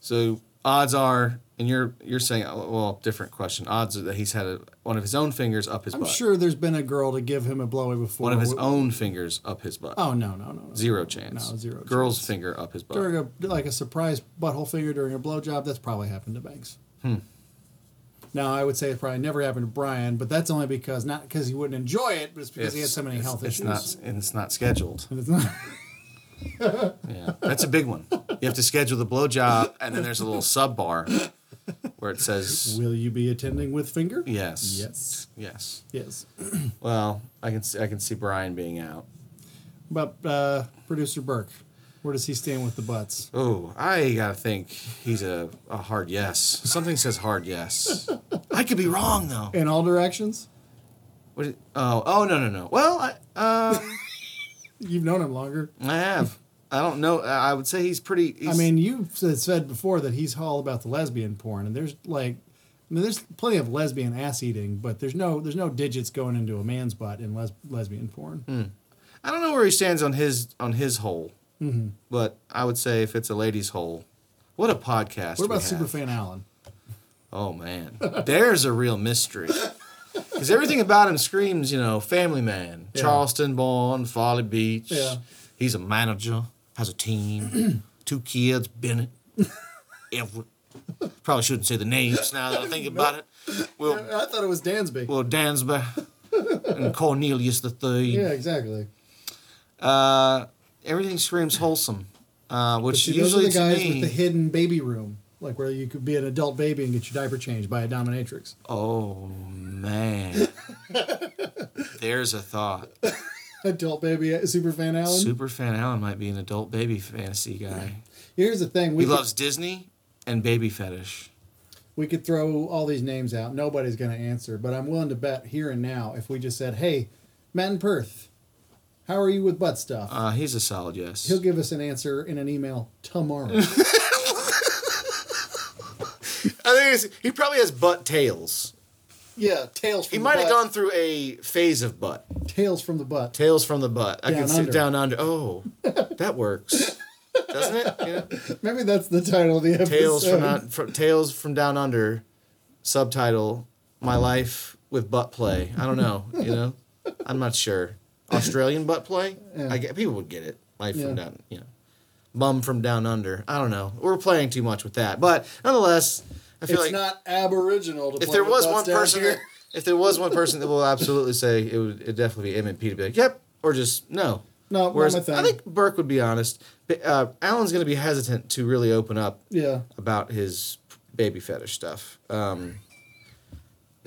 So odds are, and you're you're saying, uh, well, different question. Odds are that he's had a, one of his own fingers up his I'm butt. sure there's been a girl to give him a blowy before. One of his Wh- own fingers up his butt. Oh no no no. no. Zero chance. No, zero Girl's chance. finger up his butt. During a like a surprise butthole finger during a blowjob, that's probably happened to Banks. Hmm. Now I would say it probably never happened to Brian, but that's only because not because he wouldn't enjoy it, but it's because he had so many it's- health it's issues. Not, and it's not scheduled. And it's not- Yeah, that's a big one. You have to schedule the blowjob, and then there's a little sub bar where it says Will you be attending with finger? yes, Yes. yes. Yes. Well, I can see, I can see Brian being out. But uh, producer Burke, where does he stand with the butts? Oh, I gotta think he's a, a hard yes. Something says hard yes. I could be wrong though. In all directions? What? Is, oh, oh no no no. Well, I um, You've known him longer. I have. I don't know. I would say he's pretty. He's, I mean, you've said before that he's all about the lesbian porn, and there's like, I mean, there's plenty of lesbian ass eating, but there's no there's no digits going into a man's butt in les- lesbian porn. Hmm. I don't know where he stands on his on his hole, mm-hmm. but I would say if it's a lady's hole, what a podcast. What about. Superfan Allen? Oh man, there's a real mystery. Because everything about him screams, you know, family man, Yeah. Charleston born, Folly Beach. Yeah. He's a manager, has a team, two kids, Bennett, Everett. Probably shouldn't say the names now that I think about it. Well, I thought it was Dansby. well, Dansby and Cornelius the Third. yeah, exactly. Uh, everything screams wholesome, uh, which see, those are the guys me. with the hidden baby room, like where you could be an adult baby and get your diaper changed by a dominatrix. oh man, there's a thought. Adult baby super fan Allen. Super fan Allen might be an adult baby fantasy guy. Here's the thing: we He could, loves Disney and baby fetish. we could throw all these names out. Nobody's going to answer, but I'm willing to bet here and now if we just said, "Hey, Matt in Perth, how are you with butt stuff?" Uh, he's a solid yes. He'll give us an answer in an email tomorrow. I think he probably has butt tails. Yeah, tails. From He might have gone through a phase of butt. tails from the butt. Tails from the butt. I Down can under. down under. Oh, that works, doesn't it? Yeah. Maybe that's the title of the episode. Tails from out, fr Tales from Down Under. Subtitle: My life with butt play. I don't know. You know, I'm not sure. Australian butt play. Yeah. I get people would get it. Life Yeah. from down. You know, bum from down under. I don't know. We're playing too much with that, but nonetheless, I feel It's like not aboriginal to if there was one person, here. that, if there was one person that will absolutely say it would it definitely be M and P to be like, yep, or just no. No, Whereas my thing. I think Burke would be honest. But, Uh, Alan's going to be hesitant to really open up yeah. about his baby fetish stuff. Um,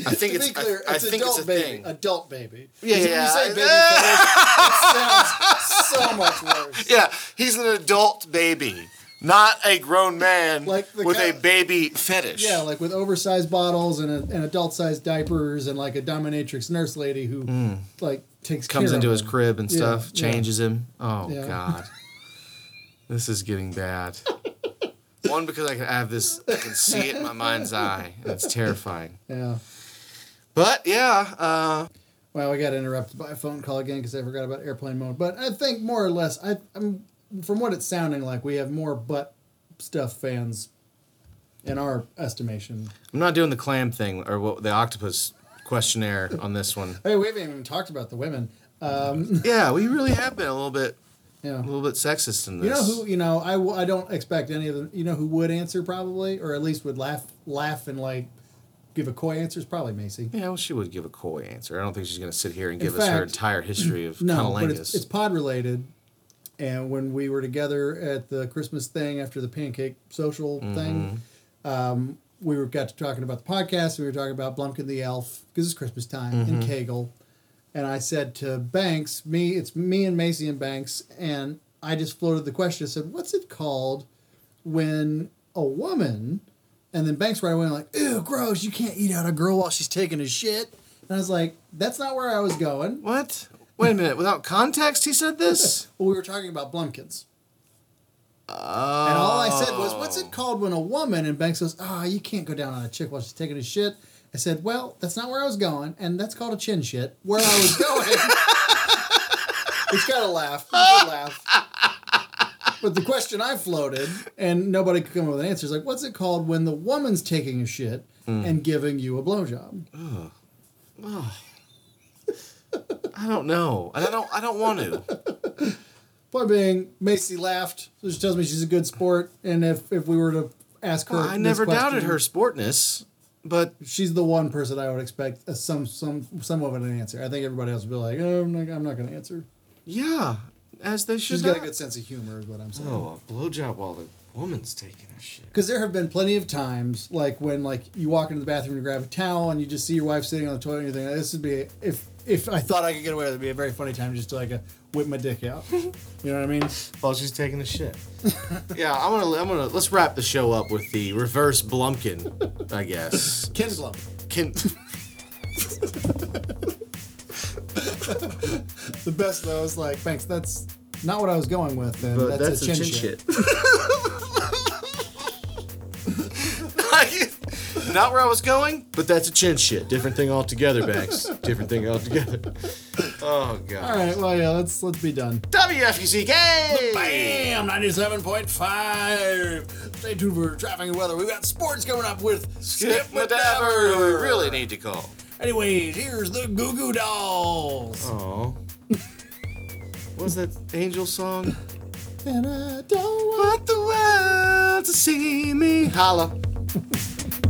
I think to it's be clear, I, I think adult it's a baby. thing. Adult baby. Yeah, yeah. You say baby fetish, it sounds so much worse. Yeah, he's an adult baby, not a grown man Like with a baby fetish. Yeah, like with oversized bottles and, a, and adult-sized diapers and like a dominatrix nurse lady who like takes comes into his him. crib and Yeah, stuff, yeah. changes him. Oh Yeah. God, this is getting bad. One because I can have this, I can see it in my mind's eye, and it's terrifying. Yeah. But yeah, uh, Well, we got interrupted by a phone call again because I forgot about airplane mode. But I think more or less, I, I'm from what it's sounding like, we have more butt stuff fans in our estimation. I'm not doing the clam thing or what the octopus questionnaire on this one. Hey, we haven't even talked about the women. Um, Yeah, we really have been a little bit, yeah. a little bit sexist in this. You know who? You know, I, w- I don't expect any of them. You know who would answer probably, or at least would laugh laugh and like give a coy answer is probably Macy. Yeah, well, she would give a coy answer. I don't think she's going to sit here and In give us her entire history of No, but it's, it's pod related. And when we were together at the Christmas thing after the pancake social Mm-hmm. thing, um, we were got to talking about the podcast. We were talking about Blumpkin the elf because it's Christmas time Mm-hmm. and Kegel. And I said to Banks, me, it's me and Macy and Banks, and I just floated the question. I said, "What's it called when a woman?" And then Banks right away like, "Ew, gross! You can't eat out a girl while she's taking a shit." And I was like, "That's not where I was going." what? Wait a minute. Without context, he said this. Well, we were talking about Blumpkins. Oh. And all I said was, "What's it called when a woman?" And Banks goes, "Ah, you can't go down on a chick while she's taking a shit." I said, "Well, that's not where I was going, and that's called a chin shit." Where I was going, it's got to laugh. Should laugh. But the question I floated, and nobody could come up with an answer, is like, "What's it called when the woman's taking a shit and giving you a blowjob?" I don't know. And I don't. I don't want to. Point being, Macy laughed, which tells me she's a good sport. And if if we were to ask her, Well, I never doubted her sportness, but she's the one person I would expect some some some of an answer. I think everybody else would be like, oh, I'm not, I'm not going to answer. yeah, as they should. She's got a good sense of humor, is what I'm saying. Oh, a blowjob while the woman's taking a shit. Because there have been plenty of times, like when like you walk into the bathroom to grab a towel and you just see your wife sitting on the toilet and you think, this would be if if I thought I could get away with it, it'd be a very funny time just to like a, whip my dick out. You know what I mean? While she's taking a shit. yeah, I'm gonna. I'm gonna. Let's wrap the show up with the reverse Blumpkin, I guess. Ken. Can. The best though is like, thanks. That's not what I was going with. And But that's, that's, a chin, shit. Not where I was going, but that's a chin shit. Different thing altogether, Banks. Different thing altogether. Oh god. All right. Well, yeah. Let's let's be done. WFUCK. Bam! Ninety-seven point five. Stay tuned for traffic and weather. We've got sports coming up with Skip Madaver, who we really need to call. Anyways, here's the Goo Goo Dolls. Oh. what was that angel song? And I don't want Want the world to see me. Holla.